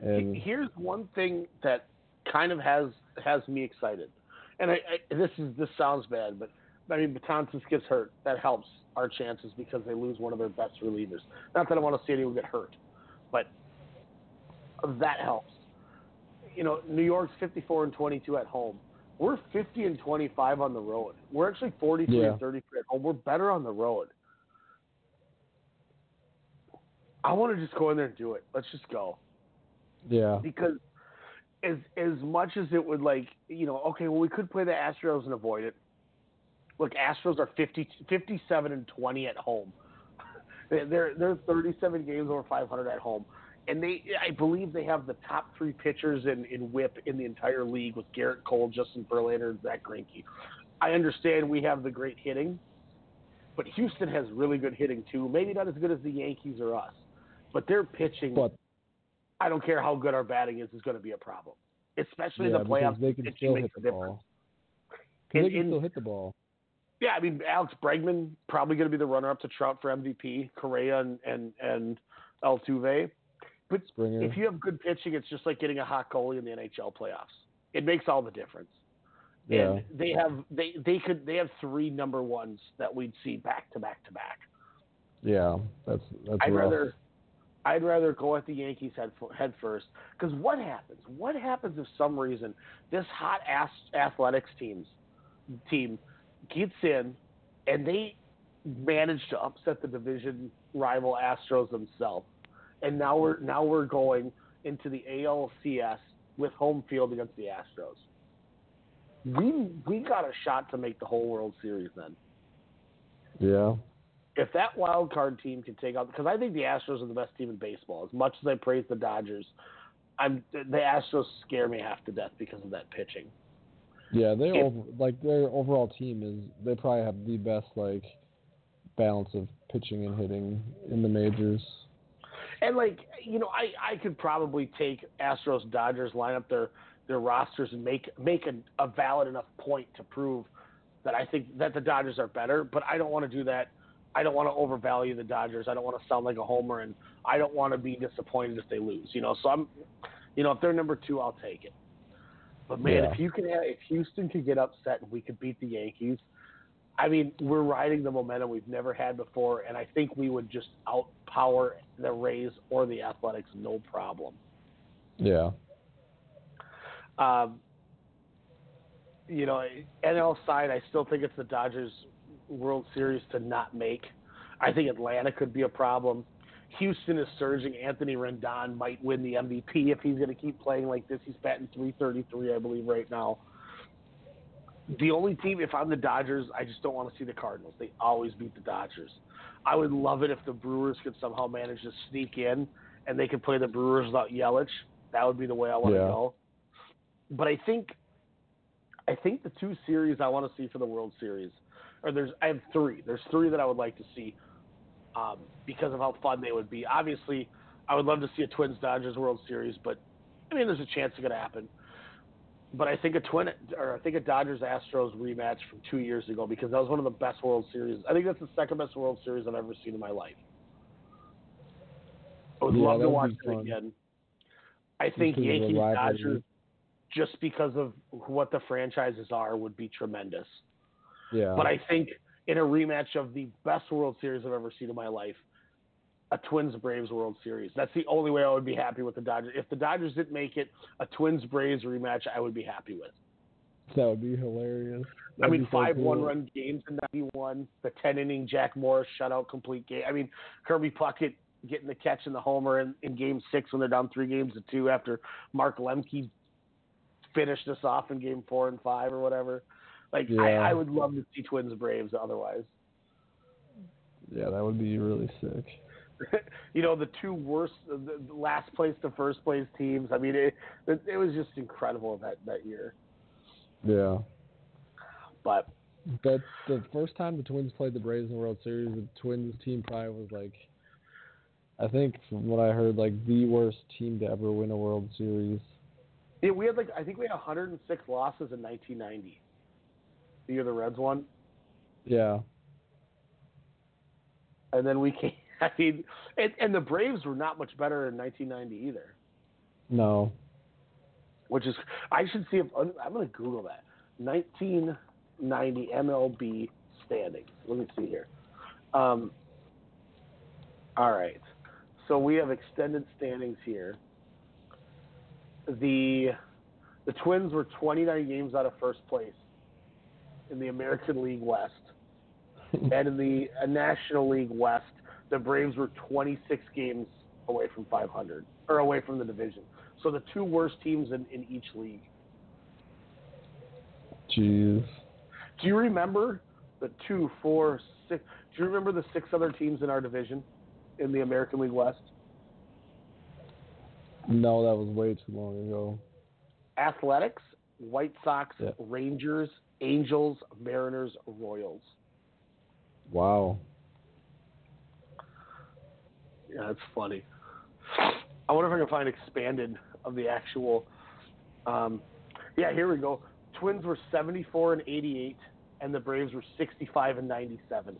And Here's one thing that kind of has has me excited, and I, I this is this sounds bad, but I mean Betances gets hurt. That helps our chances because they lose one of their best relievers. Not that I want to see anyone get hurt, but that helps. You know, New York's 54 and 22 at home. We're 50 and 25 on the road. We're actually 43 Yeah. and 33 at home. We're better on the road. I want to just go in there and do it. Let's just go yeah. because as as much as it would like you know okay well we could play the Astros and avoid it. Look, Astros are 50, 57 and twenty at home. They're they're thirty seven games over five hundred at home, and they I believe they have the top three pitchers in in WHIP in the entire league with Gerrit Cole, Justin Verlander, and Zack Greinke. I understand we have the great hitting, but Houston has really good hitting too. Maybe not as good as the Yankees or us, but their pitching. But I don't care how good our batting is, is going to be a problem, especially in the playoffs. they can still hit the difference. ball. In- they can in- still hit the ball. Yeah, I mean Alex Bregman probably going to be the runner-up to Trout for MVP, Correa and and and Altuve. But Springer. if you have good pitching, it's just like getting a hot goalie in the NHL playoffs. It makes all the difference. Yeah. And they have they they could they have three number ones that we'd see back to back to back. Yeah, that's that's I'd rough. rather I'd rather go at the Yankees head head first because what happens? What happens if some reason this hot ass athletics teams team gets in and they manage to upset the division rival Astros themselves, and now we're now we're going into the ALCS with home field against the Astros. We we got a shot to make the whole World Series then. Yeah. If that wild card team can take out, because I think the Astros are the best team in baseball. As much as I praise the Dodgers, I'm the Astros scare me half to death because of that pitching. Yeah, they over, like their overall team is they probably have the best like balance of pitching and hitting in the majors. And like you know, I I could probably take Astros Dodgers line up their their rosters and make make a, a valid enough point to prove that I think that the Dodgers are better. But I don't want to do that. I don't want to overvalue the Dodgers. I don't want to sound like a homer, and I don't want to be disappointed if they lose. You know, so I'm, you know, if they're number two, I'll take it. But man, Yeah. if you can, have, if Houston could get upset and we could beat the Yankees, I mean, we're riding the momentum we've never had before, and I think we would just outpower the Rays or the Athletics, no problem. Yeah. Um, you know, NL side, I still think it's the Dodgers World Series to not make. I think Atlanta could be a problem. Houston is surging. Anthony Rendon might win the MVP if he's going to keep playing like this. He's batting 333, I believe, right now. The only team, if I'm the Dodgers, I just don't want to see the Cardinals. They always beat the Dodgers. I would love it if the Brewers could somehow manage to sneak in and they could play the Brewers without Yelich. That would be the way I want to go. But I think, I think the two series I want to see for the World Series, or there's, I have three. There's three that I would like to see um, because of how fun they would be. Obviously, I would love to see a Twins Dodgers World Series, but I mean, there's a chance it could happen. But I think a twin, or I think a Dodgers Astros rematch from two years ago because that was one of the best World Series. I think that's the second best World Series I've ever seen in my life. I would Yeah, love to watch it again. I think Because of the Yankees. Dodgers, just because of what the franchises are, would be tremendous. Yeah. But I think in a rematch of the best World Series I've ever seen in my life, a Twins Braves World Series. That's the only way I would be happy with the Dodgers. If the Dodgers didn't make it, a Twins Braves rematch I would be happy with. that would be hilarious. I That'd mean, be so five cool. one run games in '91, the ten inning Jack Morris shutout complete game. I mean, Kirby Puckett getting the catch and the homer in, in Game Six when they're down three games to two after Mark Lemke finished us off in Game Four and Five or whatever. Like, Yeah. I, I would love to see Twins Braves. Otherwise, Yeah, that would be really sick. you know, the two worst, the the last place to first place teams. I mean, it it, it was just incredible that that year. Yeah. But But the first time the Twins played the Braves in the World Series, the Twins team probably was like, I think from what I heard, like the worst team to ever win a World Series. Yeah, we had like I think we had 106 losses in 1990. The year the Reds won, Yeah. and then we came. I mean, and, and the Braves were not much better in 1990 either. No. Which is I should see if I'm going to Google that 1990 MLB standings. Let me see here. Um, all right, so we have extended standings here. The the Twins were 29 games out of first place in the American League West. and in the uh, National League West, the Braves were 26 games away from 500 or away from the division. So the two worst teams in, in each league. Jeez. Do you remember the two, four, six? Do you remember the six other teams in our division in the American League West? No, that was way too long ago. Athletics, White Sox, Yeah. Rangers, Angels, Mariners, Royals. Wow. Yeah, that's funny. I wonder if I can find expanded of the actual. Um, yeah, here we go. Twins were 74 and 88, and the Braves were 65 and 97.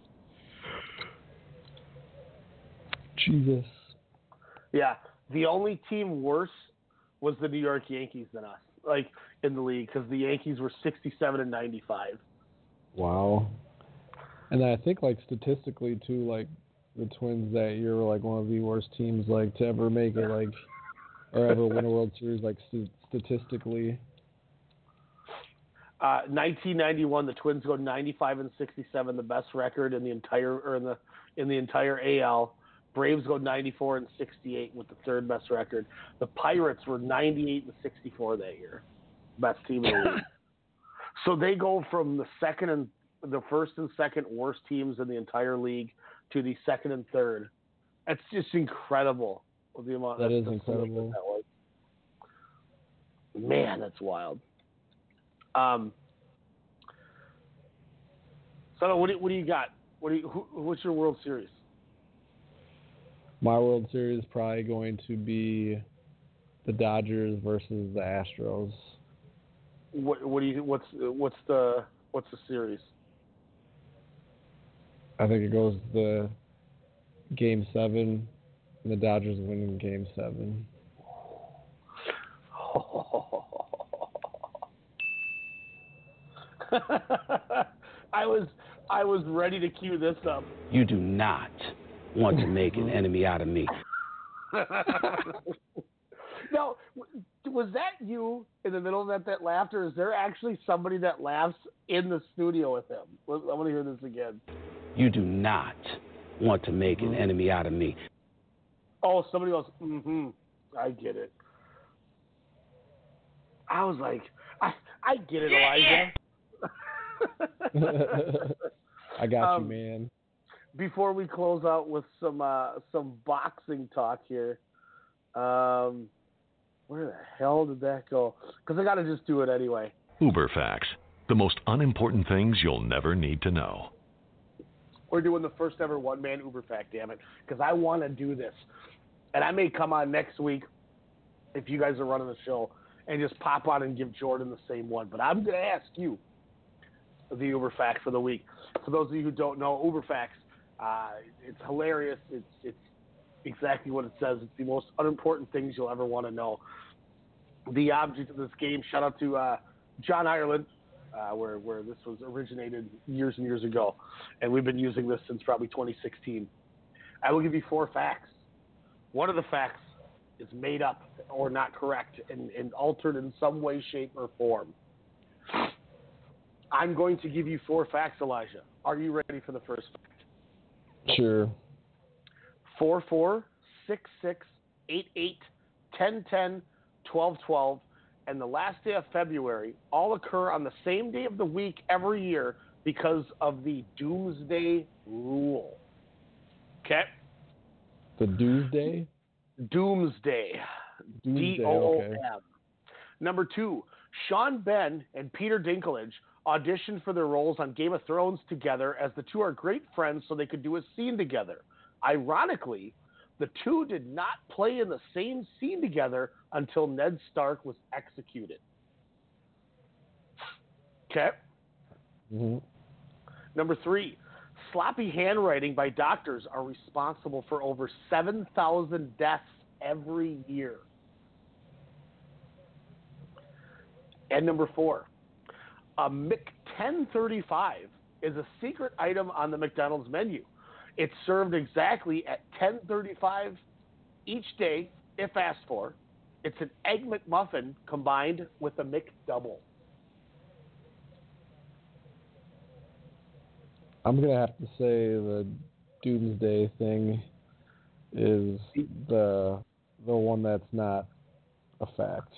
Jesus. Yeah, the only team worse was the New York Yankees than us, like in the league, because the Yankees were 67 and 95. Wow. And I think like statistically too, like the Twins that year were like one of the worst teams like to ever make it like or ever win a World Series like st- statistically. Uh, 1991, the Twins go 95 and 67, the best record in the entire or in the in the entire AL. Braves go 94 and 68 with the third best record. The Pirates were 98 and 64 that year, best team in the league. So they go from the second and the first and second worst teams in the entire league to the second and third. That's just incredible. The amount That is incredible. that was. Man, that's wild. Um, so what do, what do you got? What do you, who, what's your World Series? My World Series is probably going to be the Dodgers versus the Astros. What, what do you what's what's the what's the series? I think it goes the game seven, and the Dodgers winning game seven. I was I was ready to cue this up. You do not want to make an enemy out of me. now, w- was that you in the middle of that that laughed, or is there actually somebody that laughs in the studio with him? I want to hear this again. You do not want to make an enemy out of me. Oh, somebody else. Mm-hmm. I get it. I was like, I I get it, Elijah. I got Um, you, man. Before we close out with some uh, some boxing talk here, um, where the hell did that go? Because I got to just do it anyway. Uber facts: the most unimportant things you'll never need to know. We're doing the first ever one man Uber fact, damn it, because I want to do this, and I may come on next week if you guys are running the show and just pop on and give Jordan the same one. But I'm going to ask you the Uber fact for the week. For those of you who don't know, Uber facts, uh, it's hilarious. It's it's exactly what it says. It's the most unimportant things you'll ever want to know. The object of this game. Shout out to uh, John Ireland, uh, where where this was originated years and years ago, and we've been using this since probably 2016. I will give you four facts. One of the facts is made up or not correct and, and altered in some way, shape, or form. I'm going to give you four facts, Elijah. Are you ready for the first fact? Sure. 4 4 6 6 8 8 10 10 12 12 and the last day of February all occur on the same day of the week every year because of the doomsday rule. Okay? The Doomsday? Doomsday. D O O. M. Number two, Sean Bean and Peter Dinklage auditioned for their roles on Game of Thrones together as the two are great friends so they could do a scene together. Ironically, the two did not play in the same scene together until Ned Stark was executed. Okay. hmm Number three, sloppy handwriting by doctors are responsible for over 7,000 deaths every year. And number four, a Mc 1035 is a secret item on the McDonald's menu. It's served exactly at 1035 each day, if asked for. It's an egg McMuffin combined with a McDouble. I'm gonna have to say the Doomsday thing is the the one that's not a fact.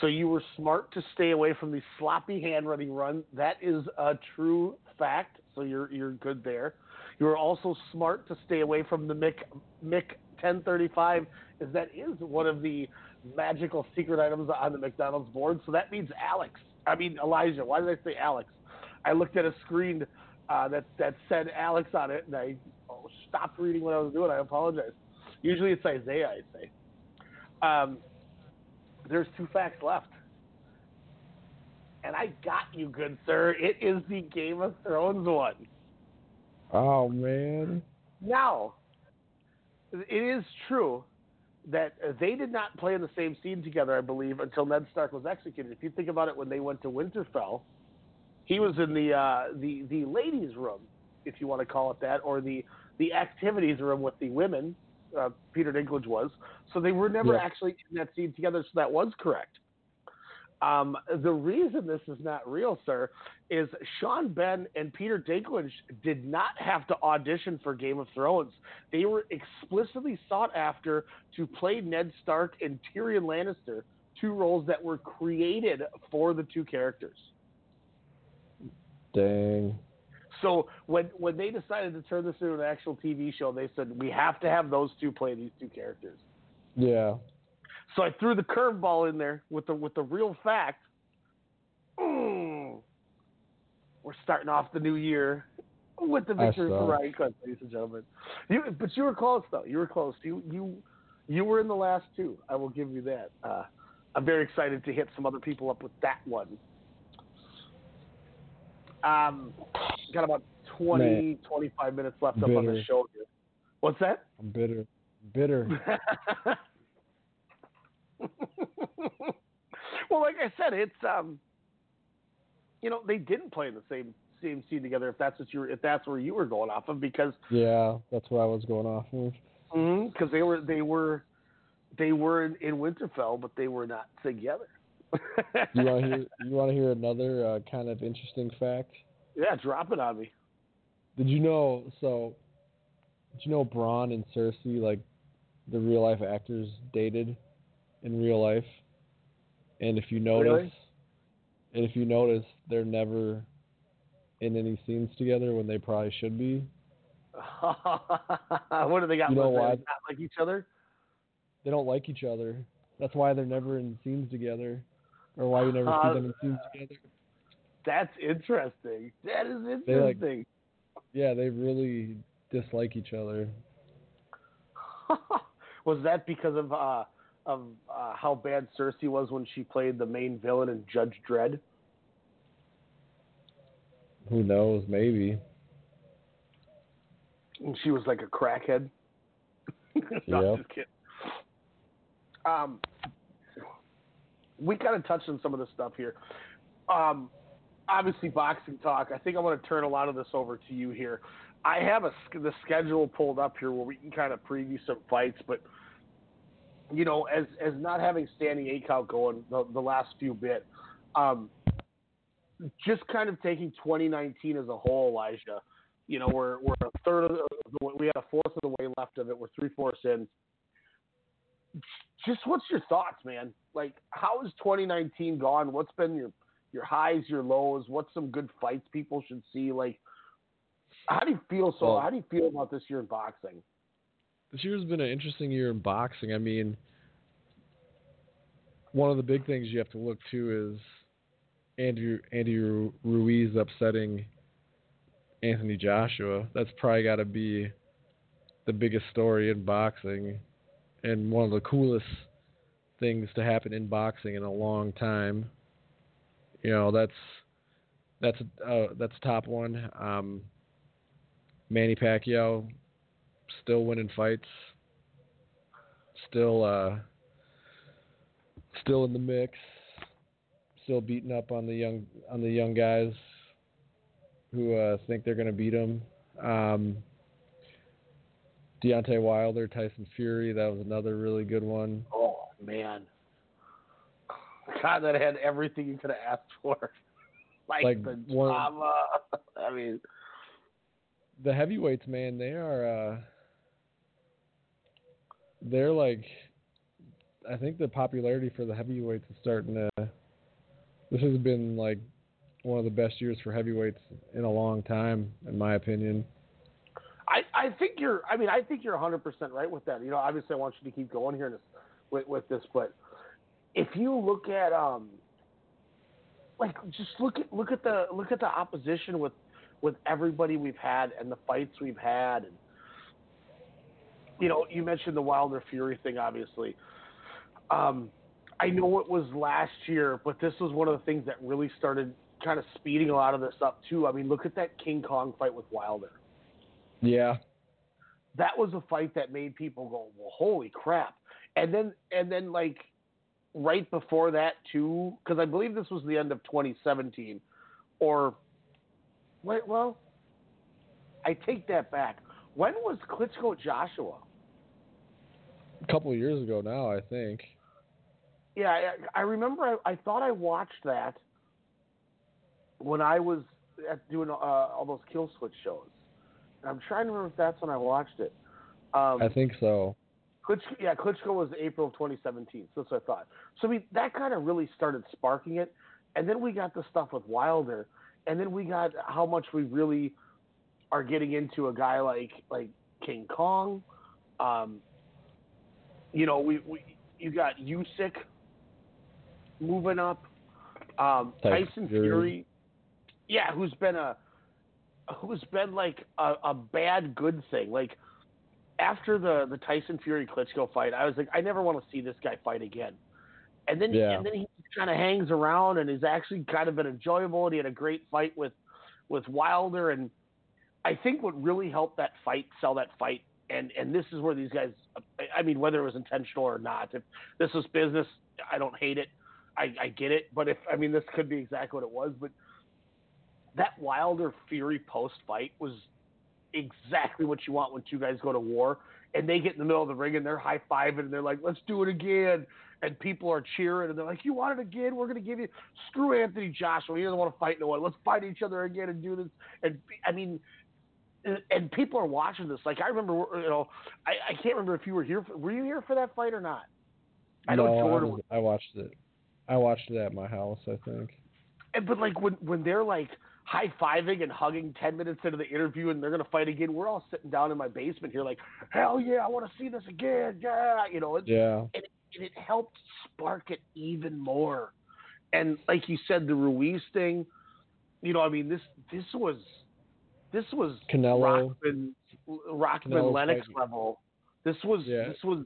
So you were smart to stay away from the sloppy handwriting run. That is a true fact. So you're you're good there. You were also smart to stay away from the Mick Mick 1035, as that is one of the magical secret items on the McDonald's board. So that means Alex. I mean Elijah. Why did I say Alex? I looked at a screen uh, that that said Alex on it, and I oh, stopped reading what I was doing. I apologize. Usually it's Isaiah. I say. Um, there's two facts left. And I got you, good sir. It is the Game of Thrones one. Oh man. Now, it is true that they did not play in the same scene together, I believe, until Ned Stark was executed. If you think about it, when they went to Winterfell, he was in the uh, the the ladies' room, if you want to call it that, or the the activities room with the women. Uh, Peter Dinklage was, so they were never Yeah. actually in that scene together. So that was correct. Um, the reason this is not real, sir, is Sean Bean and Peter Dinklage did not have to audition for Game of Thrones. They were explicitly sought after to play Ned Stark and Tyrion Lannister, two roles that were created for the two characters. Dang. So when when they decided to turn this into an actual TV show, they said we have to have those two play these two characters. Yeah. So I threw the curveball in there with the with the real fact. Mm, we're starting off the new year with the victory Victor saw. Ryan ladies and gentlemen. You, but you were close though. You were close. You you you were in the last two. I will give you that. Uh, I'm very excited to hit some other people up with that one. Um, got about 20, Man. 25 minutes left up on the Bitter. show here. What's that? I'm bitter. Bitter. well, like I said, it's um, you know, they didn't play in the same same scene together. If that's what you if that's where you were going off of, because Yeah, that's what I was going off of. because they were they were they were in, in Winterfell, but they were not together. You want to hear? You want to hear another uh, kind of interesting fact? yeah, drop it on me. Did you know? So, did you know Bronn and Cersei, like the real life actors, dated in real life? And if you notice, Really? and if you notice, they're never in any scenes together when they probably should be. what do they got? You know why? Not like each other. They don't like each other. That's why they're never in scenes together, or why you never Uh, see them in scenes together. That's interesting. That is They, like- interesting. Yeah, they really dislike each other. was that because of uh, of uh, how bad Cersei was when she played the main villain in Judge Dredd? Who knows? Maybe. And she was like a crackhead. no, Yep. just kidding. Um, we kind of touched on some of the stuff here. Um, obviously, boxing talk. I think I want to turn a lot of this over to you here. I have a the schedule pulled up here where we can kind of preview some fights, but you know, as as not having standing eight count going the, the last few bit, um, just kind of taking 2019 as a whole, Elijah. You know, we're we're a third of the, the way- we had a fourth of the way left of it. We're three fourths in. Just what's your thoughts, man? Like, how has 2019 gone? What's been your your highs, your lows? What's some good fights people should see? Like, how do you feel? So, Well- how do you feel about this year in boxing? This year's been an interesting year in boxing. I mean, one of the big things you have to look to is Andrew Andy Ruiz upsetting Anthony Joshua. That's probably got to be the biggest story in boxing, and one of the coolest things to happen in boxing in a long time. You know, that's that's uh, that's top one. Um, Manny Pacquiao still winning fights, still uh, still in the mix, still beating up on the young on the young guys who uh, think they're going to beat him. Um, Deontay Wilder, Tyson Fury, that was another really good one. Oh man, God, that had everything you could have asked for, like, Like, the one- drama. I mean, The heavyweights, man, they are uh, they're like I think the popularity for the heavyweights is starting to this has been like one of the best years for heavyweights in a long time, in my opinion. I, I think you're. I mean, I think you're 100 percent right with that. You know, obviously, I want you to keep going here this, with with this, but if you look at um, like just look at look at the look at the opposition with with everybody we've had and the fights we've had, and you know, you mentioned the Wilder Fury thing, obviously. Um, I know it was last year, but this was one of the things that really started kind of speeding a lot of this up too. I mean, look at that King Kong fight with Wilder Yeah. that was a fight that made people go, "Well, holy crap!" And then, and then, like right before that too, because I believe this was the end of 2017, or wait, well, I take that back. When was Klitschko Joshua? A couple of years ago now, I think. Yeah, I, I remember. I, I thought I watched that when I was at doing uh, all those kill switch shows. I'm trying to remember if that's when I watched it. Um, I think so. Klitschko, yeah, Klitschko was April of 2017. So that's what I thought. So I mean, that kind of really started sparking it, and then we got the stuff with Wilder, and then we got how much we really are getting into a guy like like King Kong. Um, you know, we, we you got Usyk moving up. Um, Tyson Fury. Fury, yeah, who's been a who's been like a, a bad good thing. Like after the the Tyson Fury Klitschko fight, I was like, I never want to see this guy fight again. And then Yeah. and then he kind of hangs around and is actually kind of been enjoyable. And he had a great fight with with Wilder, and I think what really helped that fight sell that fight. And and this is where these guys, I mean, whether it was intentional or not, if this was business, I don't hate it. I, I get it, but if I mean, this could be exactly what it was. But that Wilder Fury post fight was exactly what you want when two guys go to war and they get in the middle of the ring and they're high fiving and they're like, let's do it again. And people are cheering and they're like, you want it again? We're going to give you, screw Anthony Joshua. He doesn't want to fight no one. Let's fight each other again and do this. And I mean, and- and people are watching this. Like, I remember, you know, I, I can't remember if you were here. For, were you here for that fight or not? I know no, I, Jordan was- I watched it. I watched it at my house. I think. And, but like when when they're like high fiving and hugging ten minutes into the interview and they're gonna fight again, we're all sitting down in my basement here like, hell yeah, I want to see this again, yeah, you know. It's, Yeah. And it, and it helped spark it even more. And like you said, the Ruiz thing, you know, I mean this this was this was Canelo. Rahman Rahman Canelo Lennox level. This was Yeah. this was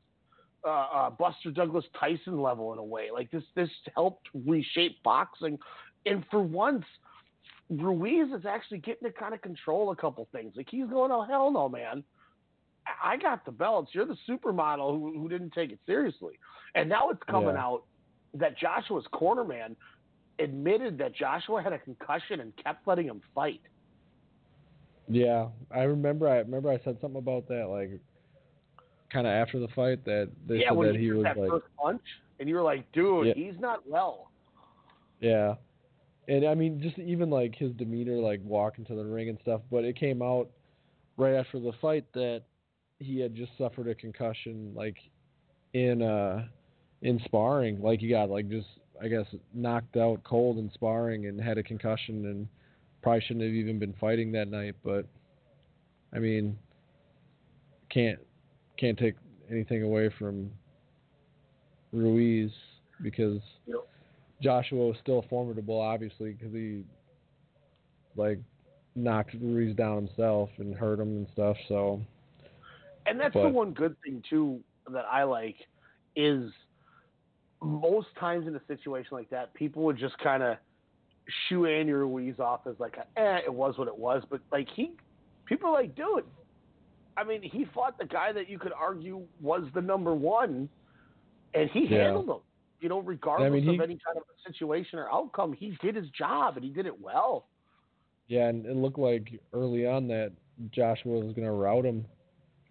uh, uh, Buster Douglas Tyson level in a way. Like this this helped reshape boxing, and for once, Ruiz is actually getting to kind of control a couple things. Like he's going, oh hell no, man. I- I got the belts. You're the supermodel who, who didn't take it seriously. And now it's coming Yeah. out that Joshua's cornerman admitted that Joshua had a concussion and kept letting him fight. Yeah, I remember. I remember I said something about that, like, kind of after the fight that they yeah, said when that he he was that like, first punch, and you were like, dude, Yeah. he's not well. yeah, and I mean, just even like his demeanor, like walking to the ring and stuff. But it came out right after the fight that he had just suffered a concussion, like in uh in sparring. Like he got like just I guess knocked out cold in sparring and had a concussion and probably shouldn't have even been fighting that night. But I mean, can't can't take anything away from Ruiz because Yep. Joshua was still formidable, obviously, because he like knocked Ruiz down himself and hurt him and stuff. So And that's the one good thing too that I like is most times in a situation like that, people would just kind of shoo Andy Ruiz off as like, a, eh, it was what it was. But like he, people are like, dude, I mean, he fought the guy that you could argue was the number one, and he Yeah. handled him. You know, regardless mean, he- of any kind of situation or outcome, he did his job and he did it well. yeah, and it looked like early on that Joshua was gonna rout him.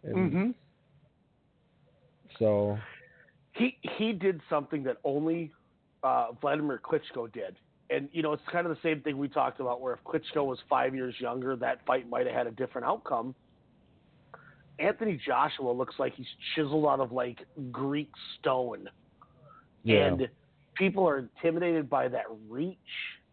Mm-hmm. So he he did something that only uh, Vladimir Klitschko did, and you know it's kind of the same thing we talked about. Where if Klitschko was five years younger, that fight might have had a different outcome. Anthony Joshua looks like he's chiseled out of like Greek stone, yeah, and people are intimidated by that reach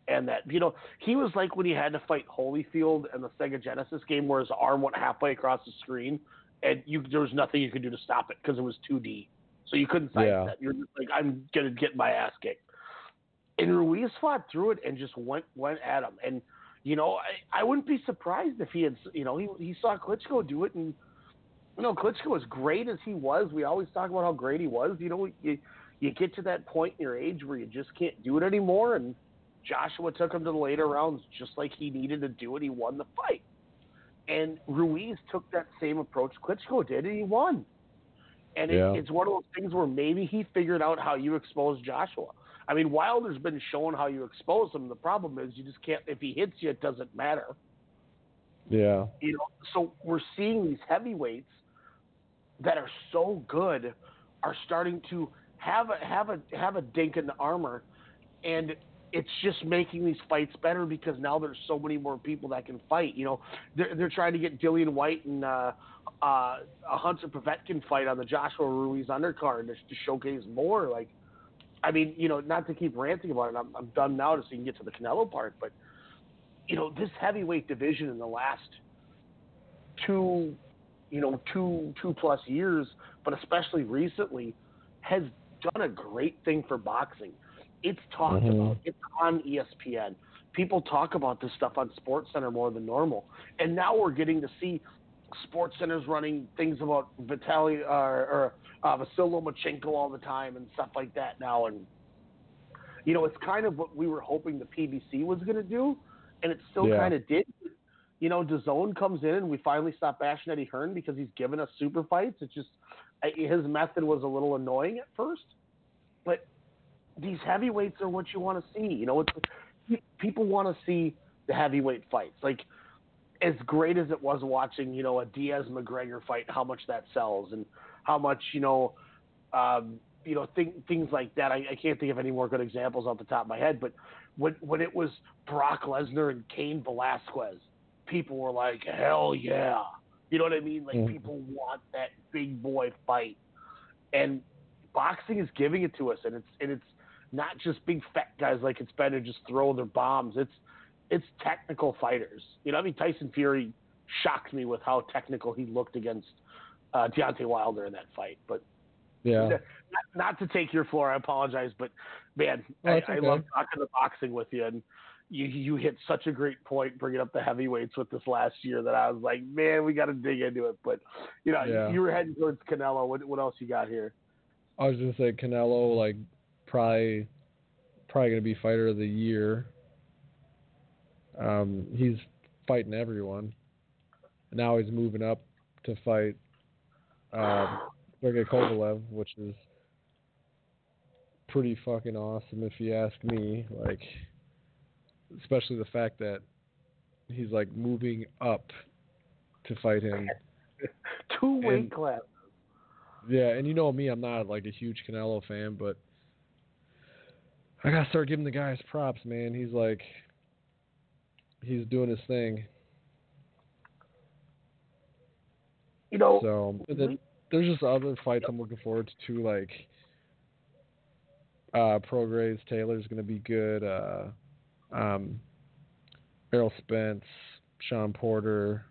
and that you know he was like when he had to fight Holyfield in the Sega Genesis game, where his arm went halfway across the screen, and you there was nothing you could do to stop it because it was 2D. So you couldn't sidestep. Yeah. You're just like, I'm gonna get my ass kicked. And Ruiz fought through it and just went went at him. And you know, I, I wouldn't be surprised if he had, you know, he he saw Klitschko do it, and you know, Klitschko as great as he was, we always talk about how great he was. You know, you you get to that point in your age where you just can't do it anymore, and Joshua took him to the later rounds just like he needed to do it. He won the fight. And Ruiz took that same approach Klitschko did, and he won. And Yeah. it, it's one of those things where maybe he figured out how you expose Joshua. I mean, Wilder's been shown how you expose him. The problem is you just can't. If he hits you, it doesn't matter. yeah, You know, so we're seeing these heavyweights that are so good are starting to have a have a have a dink in the armor, and it's just making these fights better because now there's so many more people that can fight. You know, they're they're trying to get Dillian Whyte and uh, uh, a Hunter Povetkin fight on the Joshua Ruiz undercard to, to showcase more. Like, I mean, you know, not to keep ranting about it. I'm I'm done now, to so you can get to the Canelo part, but you know, this heavyweight division in the last two, you know, two two plus years, but especially recently, has done a great thing for boxing. It's talked Mhm. about. It's on ESPN. People talk about this stuff on Sports Center more than normal, and now we're getting to see Sports Center's running things about Vitaly uh, or uh, Vasil Lomachenko all the time and stuff like that now. And you know, it's kind of what we were hoping the PBC was going to do, and it still Yeah. kind of did. You know, DAZN comes in and we finally stop bashing Eddie Hearn because he's given us super fights. It's just his method was a little annoying at first, but these heavyweights are what you want to see. You know, it's, people want to see the heavyweight fights. Like as great as it was watching, you know, a Diaz McGregor fight, how much that sells and how much, you know, um, you know, th- things like that. I, I can't think of any more good examples off the top of my head, but when when it was Brock Lesnar and Cain Velasquez, people were like, "Hell yeah!" You know what I mean? Like Mhm. people want that big boy fight, and boxing is giving it to us, and it's and it's not just big fat guys like it's better just throw their bombs. It's it's technical fighters. You know, I mean Tyson Fury shocked me with how technical he looked against uh, Deontay Wilder in that fight, but Yeah. not, not to take your floor, I apologize, but man, Oh, I, it's I love talking the boxing with you, and you you hit such a great point bringing up the heavyweights with this last year that I was like, man, we got to dig into it. But you know, Yeah. you were heading towards Canelo. What what else you got here? I was gonna say Canelo, like probably probably gonna be fighter of the year. Um, he's fighting everyone. Now he's moving up to fight um, Sergey Kovalev, which is pretty fucking awesome if you ask me. Like, especially the fact that he's like moving up to fight him. Two weight And- class. Yeah, and you know me, I'm not like a huge Canelo fan, but I gotta start giving the guy his props, man. He's like, he's doing his thing. You know, So but then there's just other fights I'm looking forward to, too, like uh, Prograis Taylor's gonna be good. Uh, um, Errol Spence, Shawn Porter.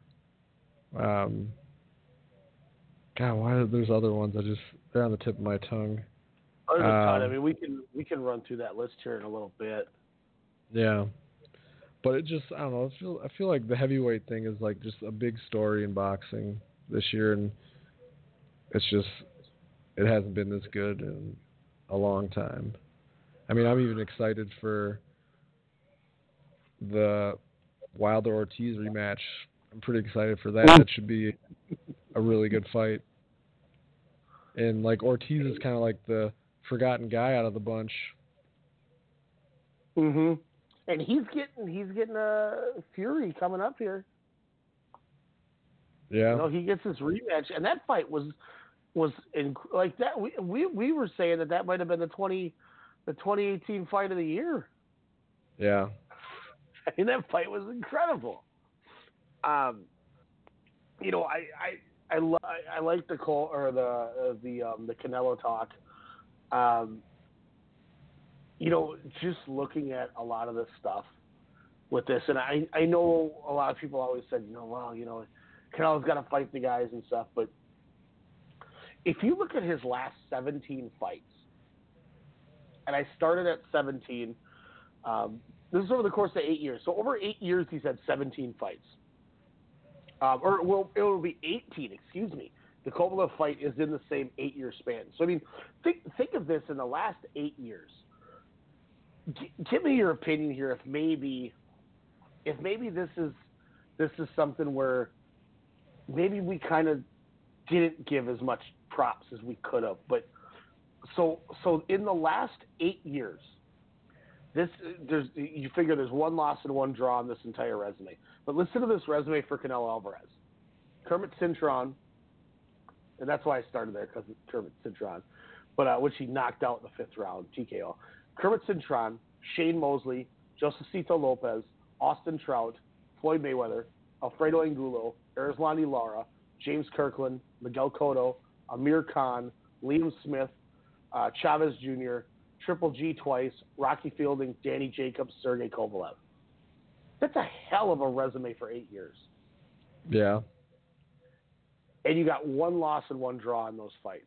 Um, God, why are there's other ones? I just they're on the tip of my tongue. There's a ton. I Um, mean, we can we can run through that list here in a little bit. Yeah. But it just I don't know, I feel I feel like the heavyweight thing is like just a big story in boxing this year and it's just it hasn't been this good in a long time. I mean, I'm even excited for the Wilder Ortiz rematch. I'm pretty excited for that. That should be a really good fight. And like Ortiz is kind of like the forgotten guy out of the bunch. hmm And he's getting he's getting a Fury coming up here. Yeah. You know, he gets his rematch, and that fight was was in, like that. We, we we were saying that that might have been the twenty the 2018 fight of the year. Yeah. I mean, that fight was incredible. Um, you know, I I I, I like the call or the uh, the um, the Canelo talk. Um, you know, just looking at a lot of this stuff with this, and I I know a lot of people always said, you know, well, you know, Canelo's got to fight the guys and stuff, but if you look at his last 17 fights, and I started at 17. Um, this is over the course of eight years. So over eight years, he's had 17 fights. Um, or well, it will be 18. Excuse me. The Kovalev fight is in the same eight-year span. So I mean, think think of this in the last eight years. Give me your opinion here. If maybe, if maybe this is this is something where maybe we kind of didn't give as much props as we could have. But so so in the last eight years, this there's you figure there's one loss and one draw on this entire resume. But listen to this resume for Canelo Alvarez: Kermit Cintron, and that's why I started there because Kermit Cintron, but uh, which he knocked out in the fifth round TKO. Kermit Cintron, Shane Mosley, Josesito Lopez, Austin Trout, Floyd Mayweather, Alfredo Angulo, Erislandy Lara, James Kirkland, Miguel Cotto, Amir Khan, Liam Smith, uh, Chavez Jr., Triple G twice, Rocky Fielding, Danny Jacobs, Sergey Kovalev. That's a hell of a resume for eight years. Yeah. and you got one loss and one draw in those fights.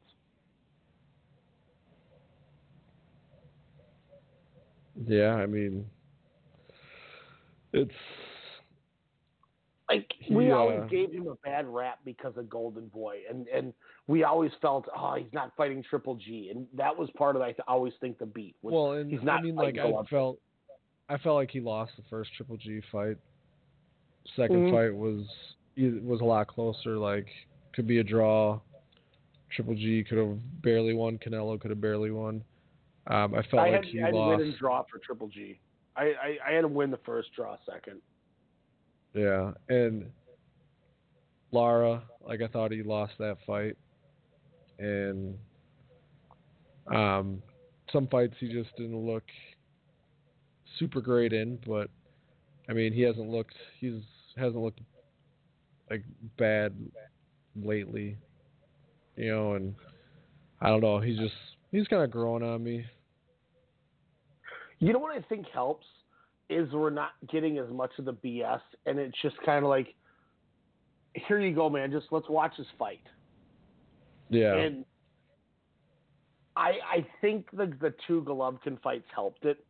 Yeah, I mean, it's like we uh, always gave him a bad rap because of Golden Boy, and and we always felt, oh, he's not fighting Triple G, and that was part of I always think the beat. was well, and he's not I mean, like I felt, I felt like he lost the first Triple G fight. 2nd Mhm. fight was was a lot closer. Like could be a draw. Triple G could have barely won. Canelo could have barely won. Um, I felt I like had, he I had lost. win and draw for Triple G. I, I I had to win the first draw second. Yeah, and Lara, like I thought he lost that fight, and um, some fights he just didn't look super great in. But I mean, he hasn't looked he's hasn't looked like bad lately, you know. And I don't know, he's just he's kind of growing on me. You know what I think helps is we're not getting as much of the BS, and it's just kind of like, here you go, man. Just let's watch this fight. Yeah, And I I think the the two Golovkin fights helped it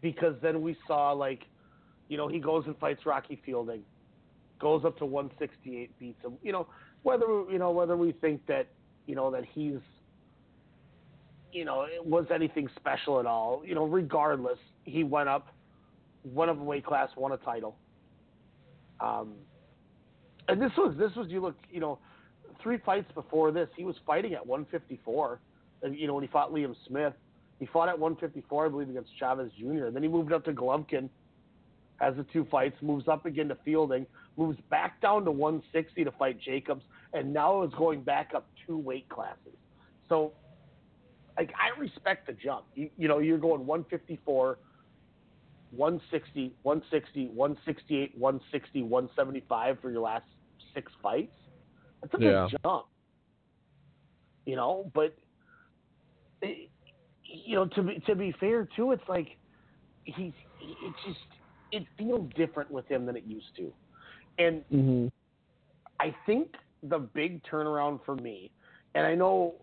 because then we saw like, you know, he goes and fights Rocky Fielding, goes up to 168, beats him. You know, whether you know whether we think that you know that he's you know it was anything special at all. You know, regardless, he went up, went up a weight class, won a title. Um, and this was this was you look you know three fights before this he was fighting at 154 and, you know when he fought Liam Smith he fought at 154 I believe against Chavez Jr. And then he moved up to Golovkin has the two fights moves up again to Fielding moves back down to 160 to fight Jacobs and now is going back up two weight classes so like I respect the jump you, you know you're going 154 160, 160, 168, 160, 175 for your last six fights. That's a big jump. You know, but it, you know to be to be fair too, it's like he's it just it feels different with him than it used to, and hmm I think the big turnaround for me, and I know,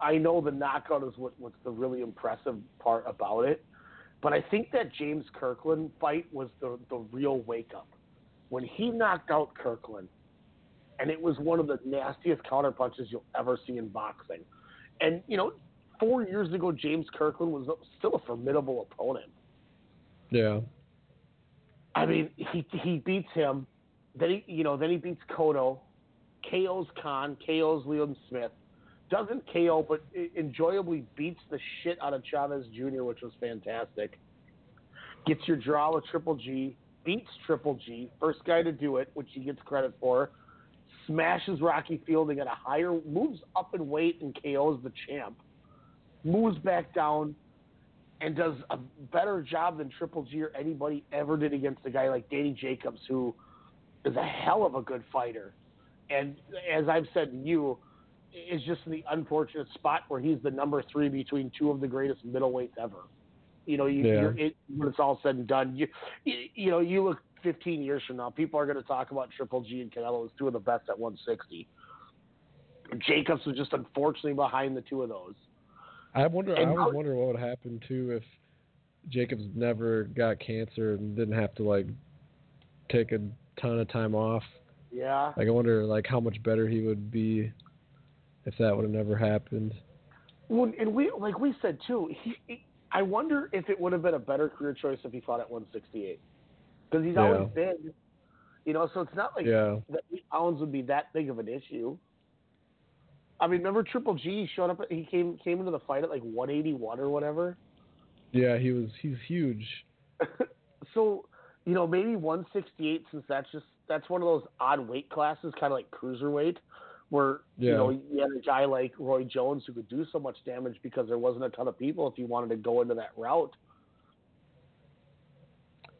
I know the knockout is what, what's the really impressive part about it, but I think that James Kirkland fight was the the real wake up when he knocked out Kirkland, and it was one of the nastiest counter punches you'll ever see in boxing, and you know, four years ago James Kirkland was still a formidable opponent. yeah, I mean, he he beats him. Then he, you know, then he beats Cotto, KO's Khan, KO's Liam Smith, doesn't KO, but enjoyably beats the shit out of Chavez Jr., which was fantastic. Gets your draw with Triple G, beats Triple G, first guy to do it, which he gets credit for. Smashes Rocky Fielding at a higher, moves up in weight and KO's the champ. Moves back down, and does a better job than Triple G or anybody ever did against a guy like Danny Jacobs, who is a hell of a good fighter. And as I've said to you, is just in the unfortunate spot where he's the number three between two of the greatest middleweights ever. You know, you, Yeah. you're, it, when it's all said and done, you, you you know, you look 15 years from now, people are going to talk about Triple G and Canelo as two of the best at 160. Jacobs was just unfortunately behind the two of those. I wonder. I And always how- wonder what would happen too if Jacobs never got cancer and didn't have to like take a ton of time off. Yeah. Like I wonder like how much better he would be if that would have never happened. Well, and we like we said too. He, he, I wonder if it would have been a better career choice if he fought at 168, because he's Yeah. always been, you know. So it's not like Yeah. that eight pounds would be that big of an issue. I mean, remember Triple G showed up? He came came into the fight at like 181 or whatever. Yeah, he was. He's huge. So you know, maybe 168 since that's just that's one of those odd weight classes, kind of like cruiserweight, where you know you had a guy like Roy Jones who could do so much damage because there wasn't a ton of people if you wanted to go into that route.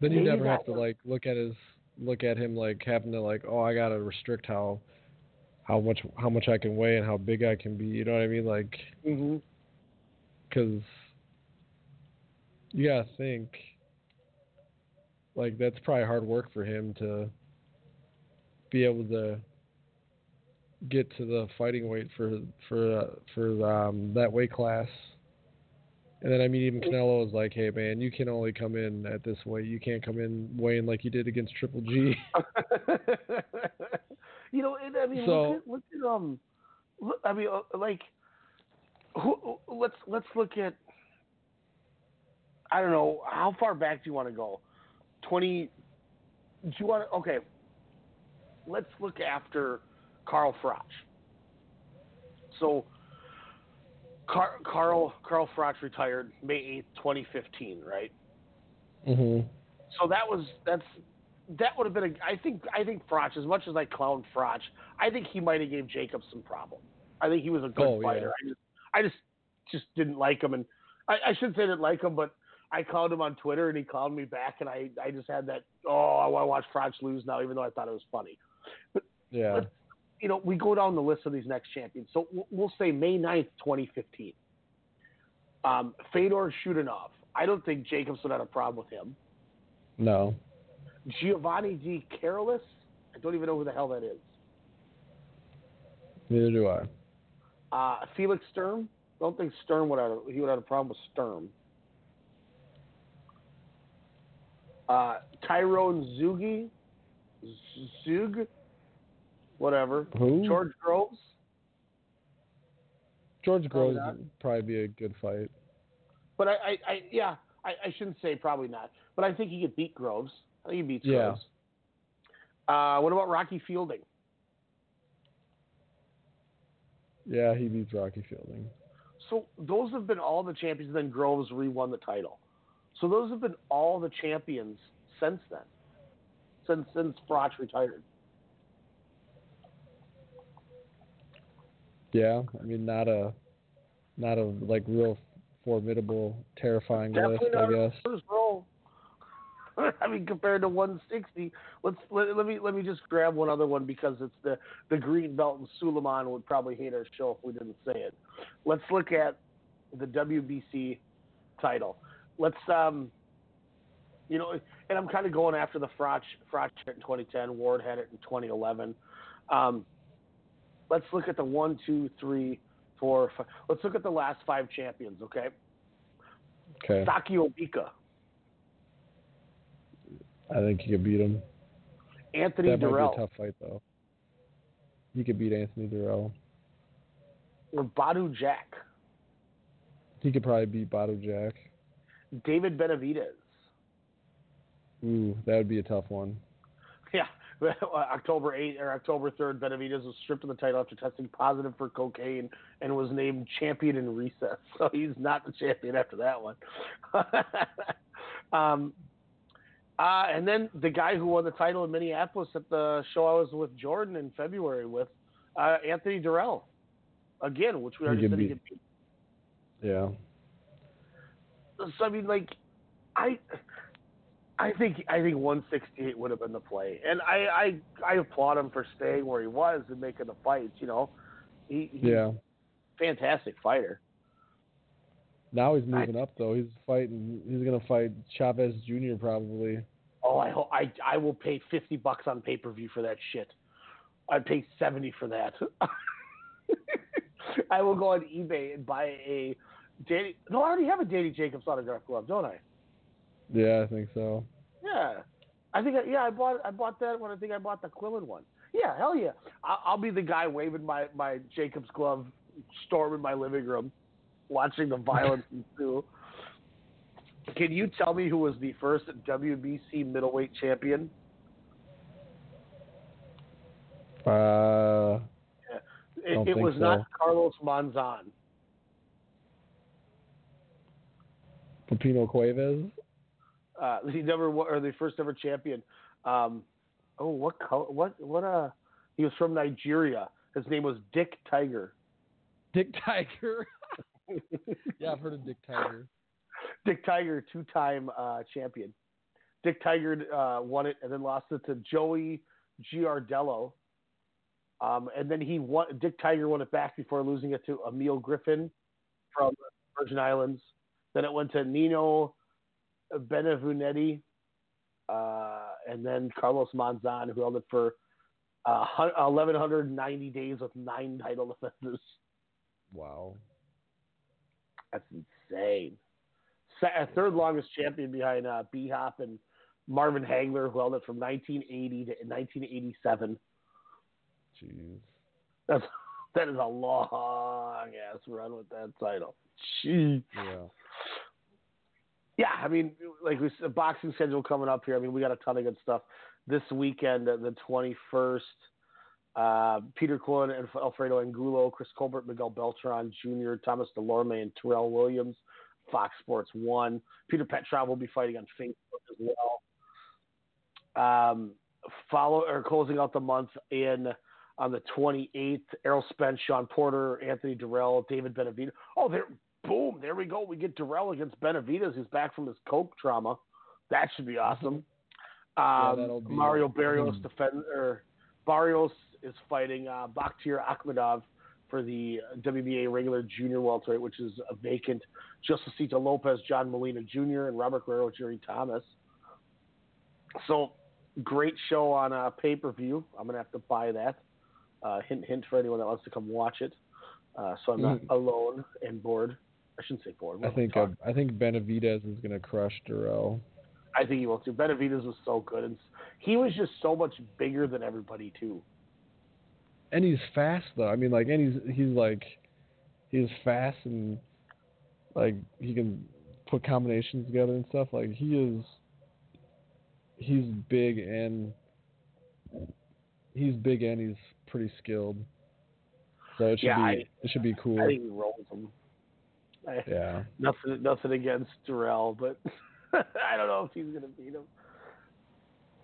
Then you never have to like look at his look at him like having to like oh I gotta restrict how how much how much I can weigh and how big I can be. You know what I mean? Like Mm-hmm. because you gotta think like that's probably hard work for him to be able to get to the fighting weight for for uh, for um, that weight class. And then I mean, even Canelo was like, "Hey man, you can only come in at this weight. You can't come in weighing like you did against Triple G." you know, and, I mean, So- look, at, look at um, look, I mean, uh, like, who, let's let's look at. I don't know how far back do you want to go? Twenty. Do you want to? Okay. Let's look after Carl Froch. So. Car, Carl Carl Froch retired May eighth, twenty fifteen, right? hmm So that was that's that would have been a I think I think Froch as much as I clown Froch, I think he might have gave Jacob some problem. I think he was a good Oh, yeah. fighter. I just I just just didn't like him and I, I shouldn't say didn't like him, but I called him on Twitter and he called me back and I, I just had that oh I want to watch Froch lose now even though I thought it was funny. Yeah. Let's- You know, we go down the list of these next champions. So we'll- say May 9th, 2015. Um, Fedor Chudinov. I don't think Jacobson had a problem with him. No. Giovanni De Carolis. I don't even know who the hell that is. Neither do I. Uh, Felix Sturm. Don't think Sturm would have he would have a problem with Sturm. Uh, Tyrone Zugi, Zug, whatever. Who? George Groves. George Groves would probably be a good fight. But I, I, I yeah, I, I shouldn't say probably not. But I think he could beat Groves. I think he beats Yeah. Groves. Uh, what about Rocky Fielding? Yeah, he beats Rocky Fielding. So those have been all the champions, and then Groves re-won the title. So those have been all the champions since then, since since Froch retired. Yeah, I mean not a not a like real formidable, terrifying list, Definitely I guess. a first row. I mean, compared to 160, let's let, let me let me just grab one other one because it's the the green belt and Suleiman would probably hate our show if we didn't say it. Let's look at the WBC title. Let's um, you know, and I'm kind of going after the Froch had in 2010. Ward had it in 2011. Um, let's look at the one, two, three, four, five. Let's look at the last five champions. Okay. Okay. Sakio Bika, I think he could beat him. Anthony that might Dirrell, be a tough fight though. He could beat Anthony Dirrell. or Badou Jack, He could probably beat Badou Jack. David Benavidez. Ooh, that would be a tough one. Yeah, October 8th or October 3rd, Benavidez was stripped of the title after testing positive for cocaine and was named champion in recess. So he's not the champion after that one. um, uh, and then the guy who won the title in Minneapolis at the show I was with Jordan in February with, uh, Anthony Dirrell. Again, which we already said he could beat. Yeah. So I mean, like, I, I think I think 168 would have been the play, and I I, I applaud him for staying where he was and making the fights. You know, he, he's Yeah. fantastic fighter. Now he's moving up though. He's fighting. He's gonna fight Chavez Jr. probably. Oh, I hope I I will pay 50 bucks on pay per view for that shit. I'd pay 70 for that. I will go on eBay and buy a Danny. No, I already have a Danny Jacobs autograph glove, don't I? Yeah, I think so. Yeah, I think I, yeah I bought I bought that one. I think I bought the Quillin one. Yeah, hell yeah. I'll, I'll be the guy waving my my Jacobs glove, storm in my living room, watching the violence ensue. Can you tell me who was the first WBC middleweight champion? Uh, It, it was so. not Carlos Monzon. Pipino Cuevas. Uh, he never wa- or the first ever champion. Um, oh, what color? What what? Uh, he was from Nigeria. His name was Dick Tiger. Dick Tiger. yeah, I've heard of Dick Tiger. Dick Tiger, two-time uh, champion. Dick Tiger uh, won it and then lost it to Joey Giardello. Um, and then he won. Dick Tiger won it back before losing it to Emile Griffith from Virgin Islands. Then it went to Nino Benvenuti, uh, and then Carlos Monzon, who held it for Uh, 1,190 days with nine title defenses. Wow. That's insane. Third longest champion behind uh, B Hop and Marvin Hagler, who held it from 1980 to 1987. Jeez. That's that is a long ass run with that title. Jeez. Yeah. Yeah, I mean, like we said, boxing schedule coming up here. I mean, we got a ton of good stuff this weekend, uh, the 21st. Uh, Peter Quillin and Alfredo Angulo, Chris Colbert, Miguel Beltran Jr., Thomas Dulorme, and Terrell Williams. Fox Sports One. Peter Petrov will be fighting on Facebook as well. Um, follow or closing out the month in on the 28th. Errol Spence, Shawn Porter, Anthony Dirrell, David Benavidez. Oh, there, boom, there we go. We get Dirrell against Benavidez, who's back from his coke trauma. That should be awesome. Um, that'll be- Mario Barrios Hmm. defend or Barrios is fighting uh, Batyr Akhmedov for the WBA regular junior welterweight, which is a vacant. Josesito Lopez, John Molina Jr., and Robert Guerrero, Jerry Thomas. So great show on uh, pay per view. I'm gonna have to buy that. Uh, hint, hint for anyone that wants to come watch it. Uh, so I'm not Mhm. alone and bored. I shouldn't say bored. I think uh, I think Benavidez is gonna crush Dirrell. I think he will too. Benavidez was so good, and he was just so much bigger than everybody too. And he's fast though. I mean, like, and he's he's like, he's fast and like he can put combinations together and stuff. Like he is, he's big and he's big and he's pretty skilled. So it should Yeah, be I- it should be cool. I think he rolls him. I, yeah. Nothing, nothing against Dirrell, but I don't know if he's going to beat him.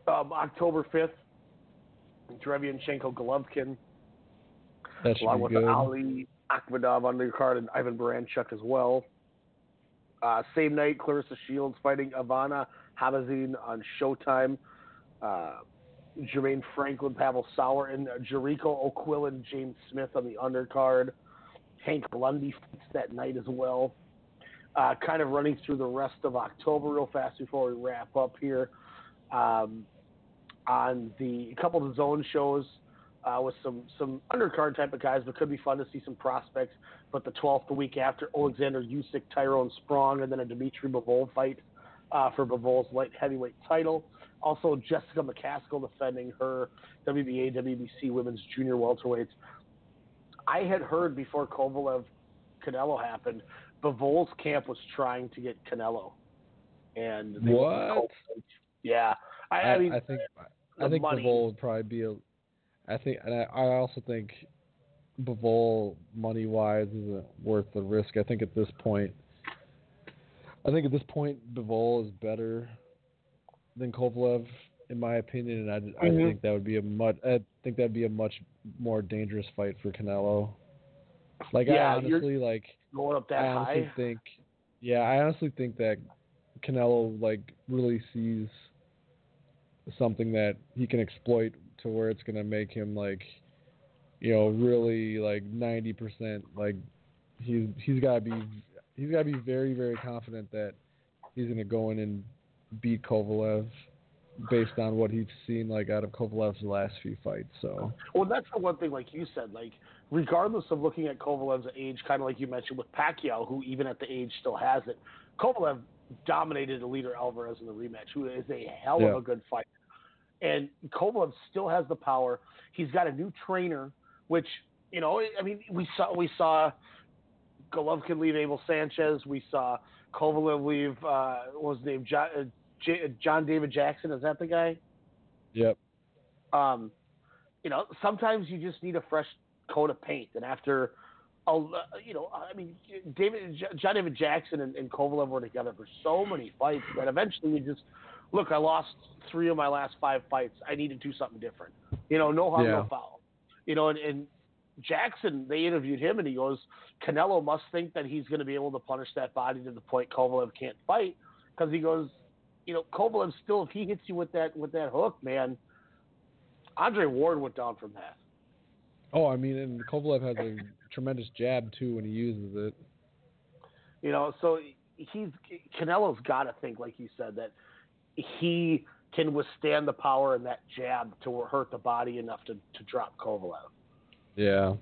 Um, October fifth, Derevyanchenko Golovkin, That along with good. Ali Akhmedov undercard and Ivan Baranchyk as well. Uh, same night, Claressa Shields fighting Ivana Habazin on Showtime. Uh, Jermaine Franklin, Pavel Sauer, and Jericho O'Quillan, James Smith on the undercard. Hank Lundy fights that night as well. Uh, kind of running through the rest of October real fast before we wrap up here. Um, on the a couple of zone shows uh, with some some undercard type of guys, but could be fun to see some prospects. But the 12th, the week after, Alexander Usyk, Tyrone Spong, and then a Dimitri Bivol fight uh, for Bivol's light heavyweight title. Also, Jessica McCaskill defending her WBA, WBC women's junior welterweights. I had heard before Kovalev Canelo happened, Bivol's camp was trying to get Canelo, and What? Yeah, I, I, I mean, I think I think money. Bivol would probably be a. I think, and I, I also think Bivol money wise isn't worth the risk. I think at this point, I think at this point Bivol is better than Kovalev in my opinion, and I, I Mhm. think that would be a much. I think that'd be a much more dangerous fight for Canelo. Like Yeah, I honestly like. going up that I honestly high. think, yeah, I honestly think that Canelo like really sees something that he can exploit to where it's gonna make him like, you know, really like ninety percent like he's he's gotta be he's gotta be very very confident that he's gonna go in and beat Kovalev based on what he's seen like out of Kovalev's last few fights. So Well, that's the one thing, like you said, like regardless of looking at Kovalev's age, kind of like you mentioned with Pacquiao, who even at the age still has it, Kovalev dominated Eleider Alvarez in the rematch, who is a hell of Yeah. a good fighter. And Kovalev still has the power. He's got a new trainer, which you know, I mean, we saw we saw Golovkin leave Abel Sanchez. We saw Kovalev leave. Uh, what was his name? John, uh, J, John David Jackson. Is that the guy? Yep. um, you know, sometimes you just need a fresh coat of paint. And after, a, you know, I mean, David, John David Jackson and, and Kovalev were together for so many fights that eventually you just look. I lost three of my last five fights. I need to do something different. You know, no harm, Yeah. no foul. You know, and, and Jackson, they interviewed him, and he goes, Canelo must think that he's going to be able to punish that body to the point Kovalev can't fight, because he goes, you know, Kovalev still, if he hits you with that with that hook, man, Andre Ward went down from that. Oh, I mean, and Kovalev has a tremendous jab too when he uses it. You know, so he's Canelo's got to think, like you said, that he can withstand the power and that jab to hurt the body enough to, to drop Kovalev. Yeah.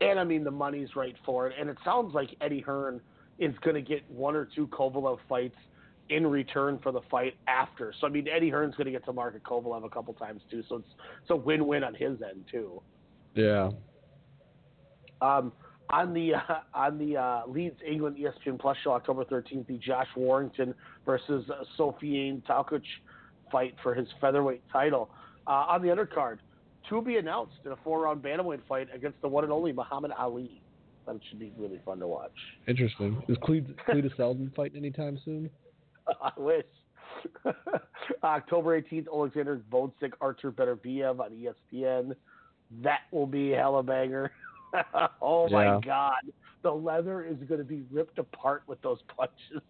And I mean, the money's right for it. And it sounds like Eddie Hearn is going to get one or two Kovalev fights in return for the fight after. So I mean, Eddie Hearn's going to get to market Kovalev a couple times too. So it's it's a win-win on his end too. Yeah. Um, on the uh, on the uh, Leeds England ESPN Plus show October 13th, the Josh Warrington versus uh, Sofiane Takoucht fight for his featherweight title. Uh, on the undercard, to be announced in a four-round bantamweight fight against the one and only Muhammad Ali. That should be really fun to watch. Interesting. Is Cletus Seldin fighting anytime soon? I wish. October 18th, Alexander archer better Beterbiev on ESPN. That will be a hella banger. oh my God. The leather is going to be ripped apart with those punches.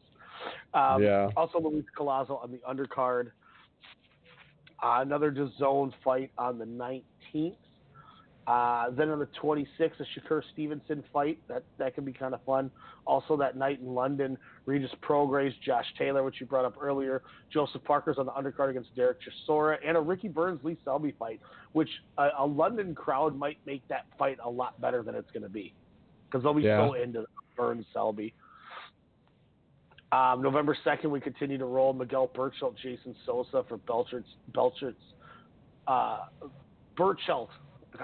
Um, Yeah. Also, Luis Collazo on the undercard. Uh, another DAZN fight on the 19th. Uh, then on the 26th, a Shakur Stevenson fight. That that could be kind of fun. Also that night in London, Regis Prograis, Josh Taylor, which you brought up earlier. Joseph Parker's on the undercard against Dereck Chisora, and a Ricky Burns Lee Selby fight, which a, a London crowd might make that fight a lot better than it's going to be, because they'll be Yeah. so into Burns Selby. Um, November 2nd, we continue to roll Miguel Berchelt, Jason Sosa for Belchert's, Belchert's, uh, Berchelt.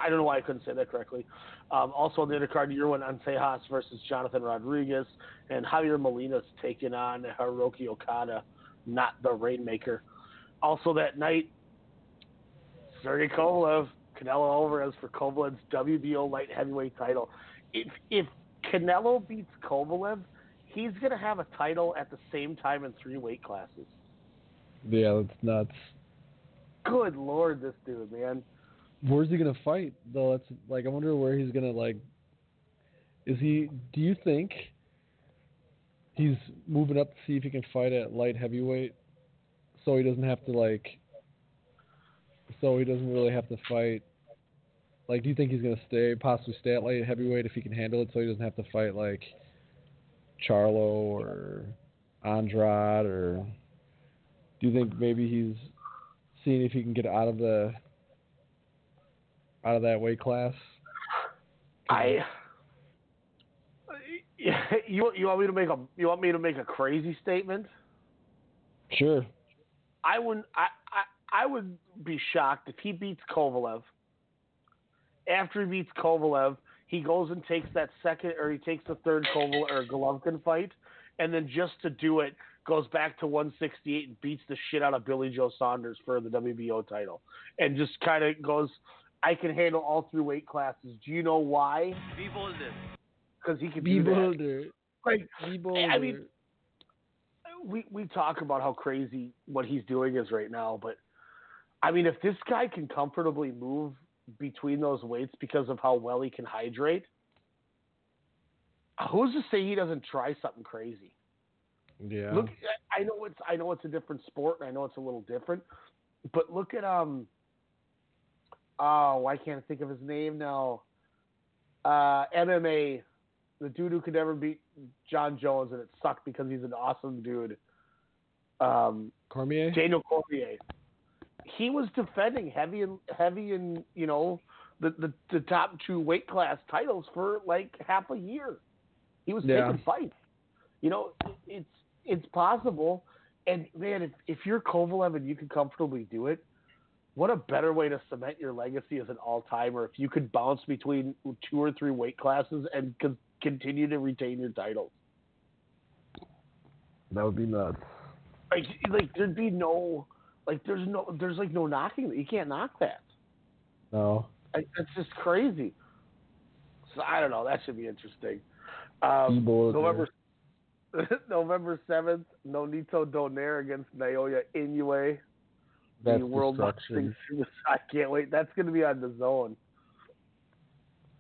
I don't know why I couldn't say that correctly. Um, also on the undercard, Yerwin Antejas versus Jonathan Rodriguez, and Javier Molina's taking on Hiroki Okada, not the Rainmaker. Also that night, Sergey Kovalev, Canelo Alvarez for Kovalev's WBO light heavyweight title. If if Canelo beats Kovalev, he's going to have a title at the same time in three weight classes. Yeah, that's nuts. Good lord, this dude, man. Where's he gonna fight though? That's like I wonder where he's gonna like. Is he? Do you think he's moving up to see if he can fight at light heavyweight, so he doesn't have to like. So he doesn't really have to fight. Like, do you think he's gonna stay, possibly stay at light heavyweight if he can handle it, so he doesn't have to fight like Charlo or Andrade, or do you think maybe he's seeing if he can get out of the out of that weight class? I. You you want me to make a you want me to make a crazy statement? Sure. I wouldn't. I, I I would be shocked if he beats Kovalev. After he beats Kovalev, he goes and takes that second, or he takes the third Kovalev or Golovkin fight, and then just to do it, goes back to 168 and beats the shit out of Billy Joe Saunders for the WBO title, and just kind of goes, "I can handle all three weight classes." Do you know why? Be bolder. Because he can Be do that. bolder. Like, Be bolder. I mean, we we talk about how crazy what he's doing is right now, but I mean, if this guy can comfortably move between those weights because of how well he can hydrate, who's to say he doesn't try something crazy? yeah. Look, I I know it's I know it's a different sport, and I know it's a little different, but look at um. Oh, I can't think of his name now. Uh, MMA, the dude who could never beat Jon Jones, and it sucked because he's an awesome dude. Um, Cormier. Daniel Cormier. He was defending heavy and heavy and you know the, the the top two weight class titles for like half a year. He was Yeah. taking fights. You know, it's it's possible. And man, if if you're Kovalev and you can comfortably do it, what a better way to cement your legacy as an all timer if you could bounce between two or three weight classes and con- continue to retain your titles. That would be nuts. Like like there'd be no like there's no there's like no knocking you can't knock that. No. Like, that's just crazy. So I don't know. That should be interesting. Um, November November seventh, Nonito Donaire against Naoya Inoue. That's the World I can't wait. That's going to be on the zone.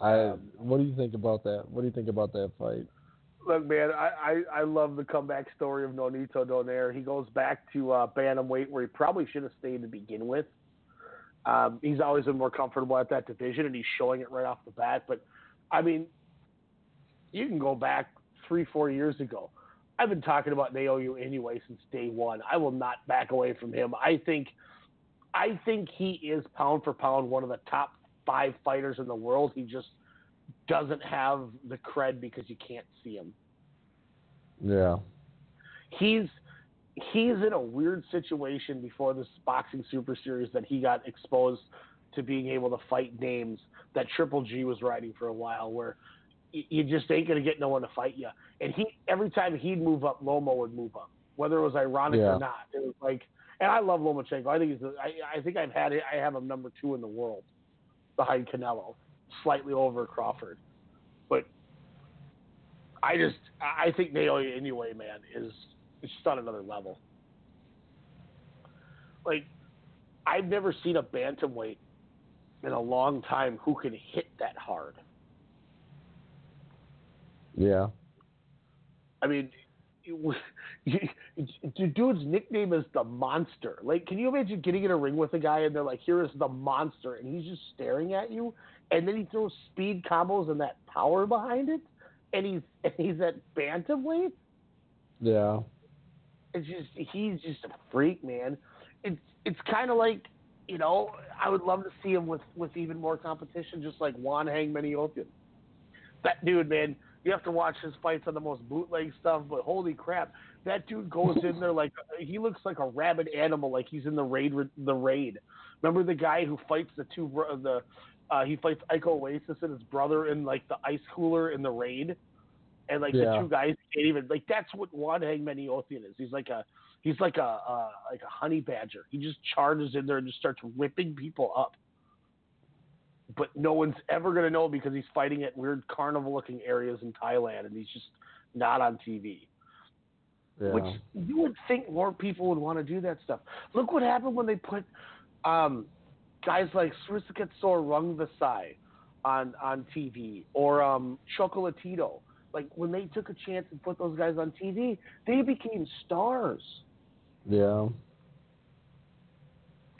I. What do you think about that? What do you think about that fight? Look, man, I, I, I love the comeback story of Nonito Donaire. He goes back to uh, bantamweight where he probably should have stayed to begin with. Um, he's always been more comfortable at that division, and he's showing it right off the bat. But I mean, you can go back three, four years ago. I've been talking about Naoya Inoue since day one. I will not back away from him. I think, I think he is pound for pound one of the top five fighters in the world. He just doesn't have the cred because you can't see him. Yeah. He's he's in a weird situation before this boxing super series that he got exposed to being able to fight names that Triple G was riding for a while where you just ain't gonna get no one to fight you. And he every time he'd move up, Lomo would move up, whether it was ironic Yeah. or not. It was like, and I love Lomachenko. I think he's, I, I think I've had it. I have him number two in the world, behind Canelo, slightly over Crawford. But I just, I think Naoya Inoue, man, is is just on another level. Like, I've never seen a bantamweight in a long time who can hit that hard. Yeah. I mean, it was- the dude's nickname is the monster. Like, can you imagine getting in a ring with a guy and they're like, "Here is the monster," and he's just staring at you, and then he throws speed combos and that power behind it, and he's and he's at bantamweight. Yeah. It's just he's just a freak, man. It's it's kind of like you know I would love to see him with with even more competition, just like Wanheng Menayothin. That dude, man, you have to watch his fights on the most bootleg stuff, but holy crap, that dude goes in there like he looks like a rabid animal, like he's in the raid. The raid. Remember the guy who fights the two the uh, he fights Iko Uwais and his brother in like the ice cooler in the raid, and like Yeah. the two guys can't even like that's what Wanheng Menayothin is. He's like a he's like a uh, like a honey badger. He just charges in there and just starts ripping people up. But no one's ever gonna know because he's fighting at weird carnival looking areas in Thailand and he's just not on TV. Yeah. Which you would think more people would want to do that stuff. Look what happened when they put um, guys like Srisaket Sor Rungvisai on on TV or um, Chocolatito. Like when they took a chance and put those guys on TV, they became stars. Yeah.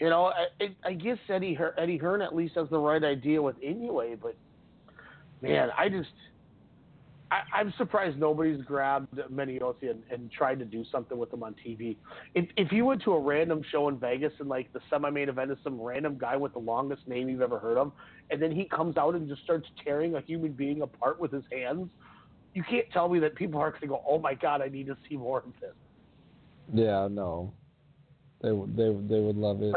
You know, I, I- guess Eddie Eddie Hearn at least has the right idea with Inoue, but man, I just I, I'm surprised nobody's grabbed Menayothin and, and tried to do something with him on TV. If if you went to a random show in Vegas and like the semi-main event is some random guy with the longest name you've ever heard of, and then he comes out and just starts tearing a human being apart with his hands, you can't tell me that people aren't going to go, "Oh my God, I need to see more of this." Yeah. No. They would. They would- they would love it.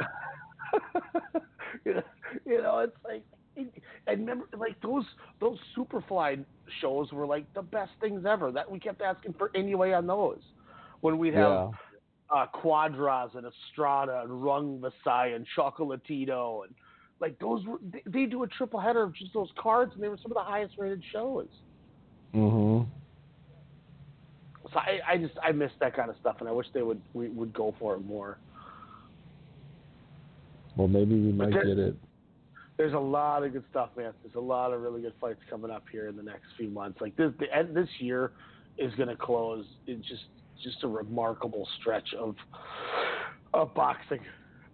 you know, it's like, and remember, like those those Superfly shows were like the best things ever. That we kept asking for anyway on those when we'd have Yeah. uh, Cuadras and Estrada and Rungvisai and Chocolatito and like those were they, they do a triple header of just those cards and they were some of the highest rated shows. Mhm. So I, I just I miss that kind of stuff and I wish they would we would go for it more. Well, maybe we might there- get it. there's a lot of good stuff, man. There's a lot of really good fights coming up here in the next few months. Like this, the end this year is going to close. It's just just a remarkable stretch of of boxing.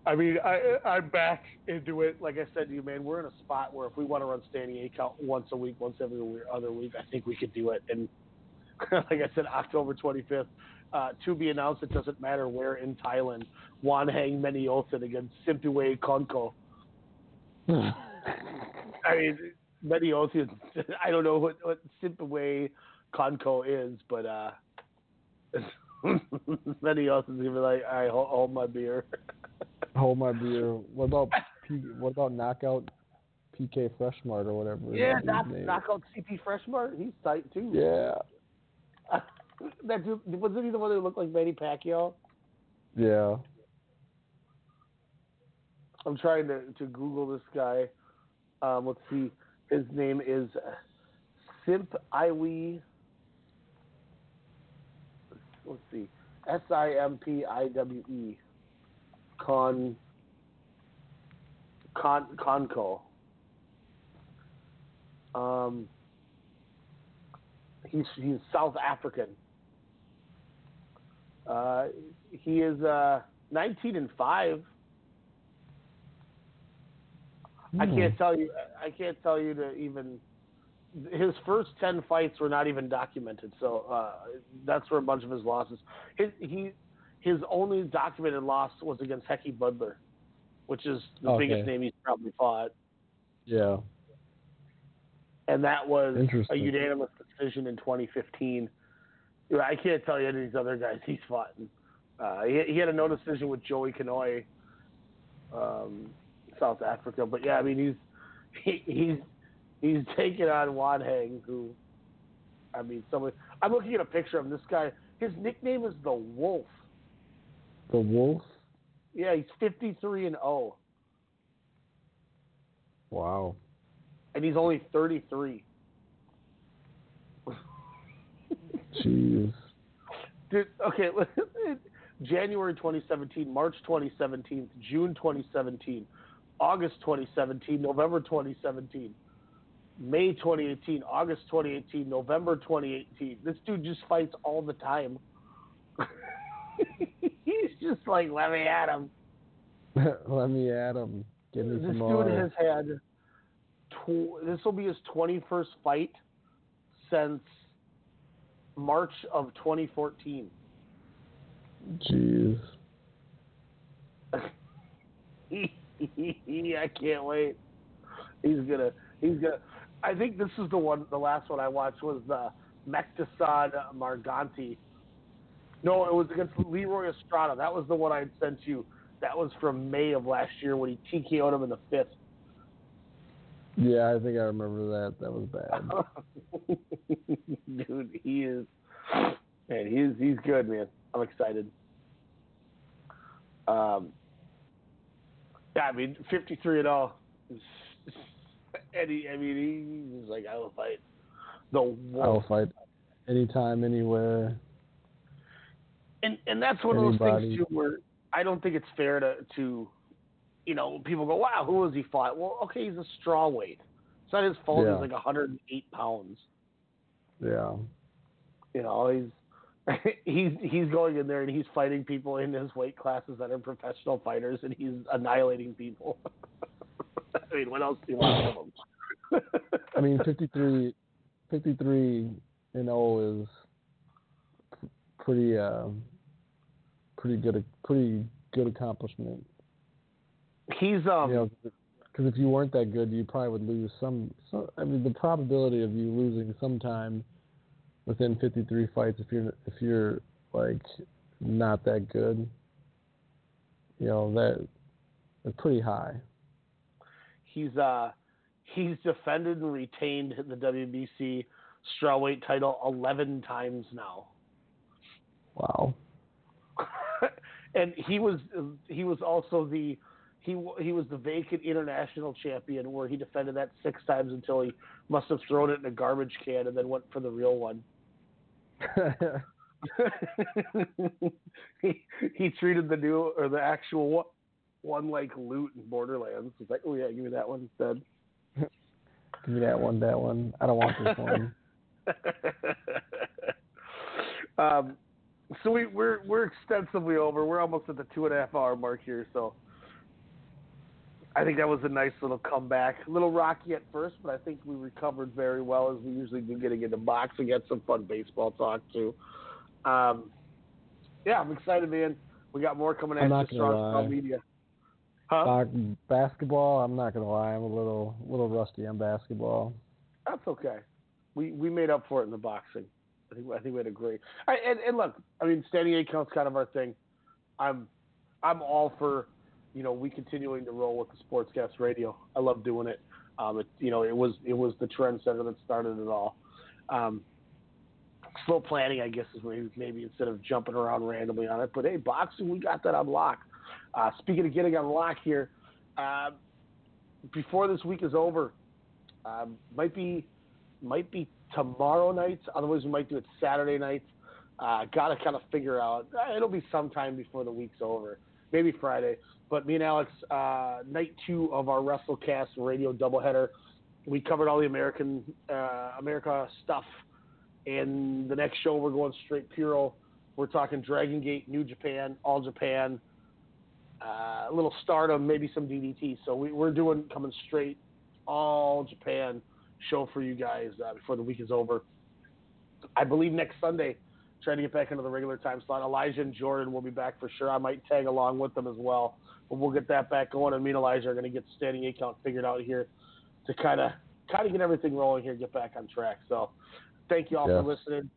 I mean, I I'm back into it. Like I said to you, man, we're in a spot where if we want to run standing eight count once a week, once every other week, I think we could do it. And like I said, October 25th. Uh, to be announced, it doesn't matter where in Thailand. Wanheng Menayothin against Simpiwe Konko. I mean, Meniotin, I don't know what, what Simpiwe Konko is, but uh, Menayothin's going to be like, all right, hold, hold my beer. Hold my beer. What about P, what about knockout PK Freshmart or whatever? yeah, knock, name? knock out CP Freshmart. He's tight, too. Yeah. That dude, wasn't he the one that looked like Manny Pacquiao? Yeah. I'm trying to, to Google this guy. Um, let's see. His name is Simp Iwi. Let's see. S I M P I W E. Con. Con Conco. Um. He's he's South African. Uh, he is uh 19 and five. I Hmm. can't tell you. I can't tell you to even his first ten fights were not even documented, so uh, that's where a bunch of his losses. His he his only documented loss was against Hekkie Budler, which is the Okay. biggest name he's probably fought, Yeah. and that was a unanimous decision in 2015. I can't tell you any of these other guys he's fought. Uh, he, he had a no decision with Joey Kanoi, um, South Africa. But yeah, I mean he's he, he's he's taking on Wanheng, who I mean somebody. I'm looking at a picture of him. This guy. His nickname is the Wolf. The Wolf. Yeah, he's 53 and 0, Wow. and he's only 33. Jeez. Dude, okay, January 2017, March 2017, June 2017, August 2017, November 2017, May 2018, August 2018, November 2018. This dude just fights all the time. He's just like, let me at him. Let me at him. Give me This some more. dude has had, tw- this will be his 21st fight since March of 2014. Jeez. I can't wait. He's gonna. He's gonna. I think this is the one. The last one I watched was the Mektasad Marganti. No, it was against Leroy Estrada. That was the one I had sent you. That was from May of last year when he TKO'd him in the fifth. Yeah, I think I remember that. That was bad. Dude, he is. Man, he's he's good, man. I'm excited. Um. Yeah, I mean, 53 and all. And he, I mean, he's like, I will fight the I'll fight anytime, anywhere. And and that's one of those things too, where I don't think it's fair to to, you know, people go, wow, who has he fought? Well, okay, he's a straw weight. It's not his fault. Yeah. He's like 108 pounds. Yeah. You know, he's he's he's going in there and he's fighting people in his weight classes that are professional fighters, and he's annihilating people. I mean, what else do you want from him? I mean, 53, 53 and 0 is pretty, uh, pretty good, pretty good accomplishment. He's um. you know, because if you weren't that good, you probably would lose some, some. I mean, the probability of you losing sometime within 53 fights, if you're if you're like not that good, you know that is pretty high. he's uh he's defended and retained the WBC strawweight title 11 times now. Wow. and he was he was also the he he was the vacant international champion where he defended that six times until he must have thrown it in a garbage can and then went for the real one. he he treated the new or the actual one, one like loot in Borderlands. He's like, oh yeah, give me that one instead. Give me that one, that one. I don't want this one. um, so we, we're we're extensively over. We're almost at the two and a half hour mark here. So I think that was a nice little comeback. A little rocky at first, but I think we recovered very well as we usually do. Getting into boxing, had some fun baseball talk too. Um, yeah, I'm excited, man. We got more coming I'm at you. gonna Strong lie. Media. Huh? Basketball, I'm not gonna lie, I'm a little little rusty on basketball. That's okay. We we made up for it in the boxing. I think I think we had a great. I, and and look, I mean, standing eight counts kind of our thing. I'm I'm all for you know we continuing to roll with the sportscast radio. I love doing it. Um, it you know it was it was the trendsetter that started it all. Um, slow planning, I guess, is maybe, maybe instead of jumping around randomly on it. But hey, boxing, we got that on lock. Uh, speaking of getting on lock here, uh, before this week is over, um, might be might be tomorrow night. Otherwise, we might do it Saturday night. Uh, Got to kind of figure out. uh, It'll be sometime before the week's over, maybe Friday. But me and Alex, uh, night two of our WrestleCast radio doubleheader, we covered all the American uh, America stuff. And the next show, we're going straight Puro. We're talking Dragon Gate, New Japan, All Japan, uh, a little Stardom, maybe some DDT. So we, we're doing coming straight all Japan show for you guys uh, before the week is over. I believe next Sunday, trying to get back into the regular time slot. Elijah and Jordan will be back for sure. I might tag along with them as well, but we'll get that back going. And me and Elijah are going to get the standing account figured out here to kind of kind of get everything rolling here, get back on track. So, thank you all Yes. for listening.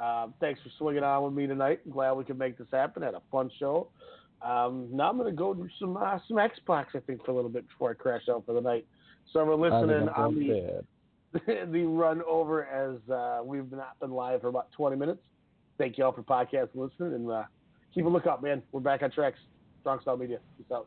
Um, thanks for swinging on with me tonight. Glad we could make this happen. Had a fun show. Um, now I'm going to go do some uh, some Xbox, I think, for a little bit before I crash out for the night. So we're listening on the the run over as uh, we've not been live for about 20 minutes. Thank you all for podcast listening and uh, keep a lookout, man. We're back on tracks. Strong Style Media. Peace out.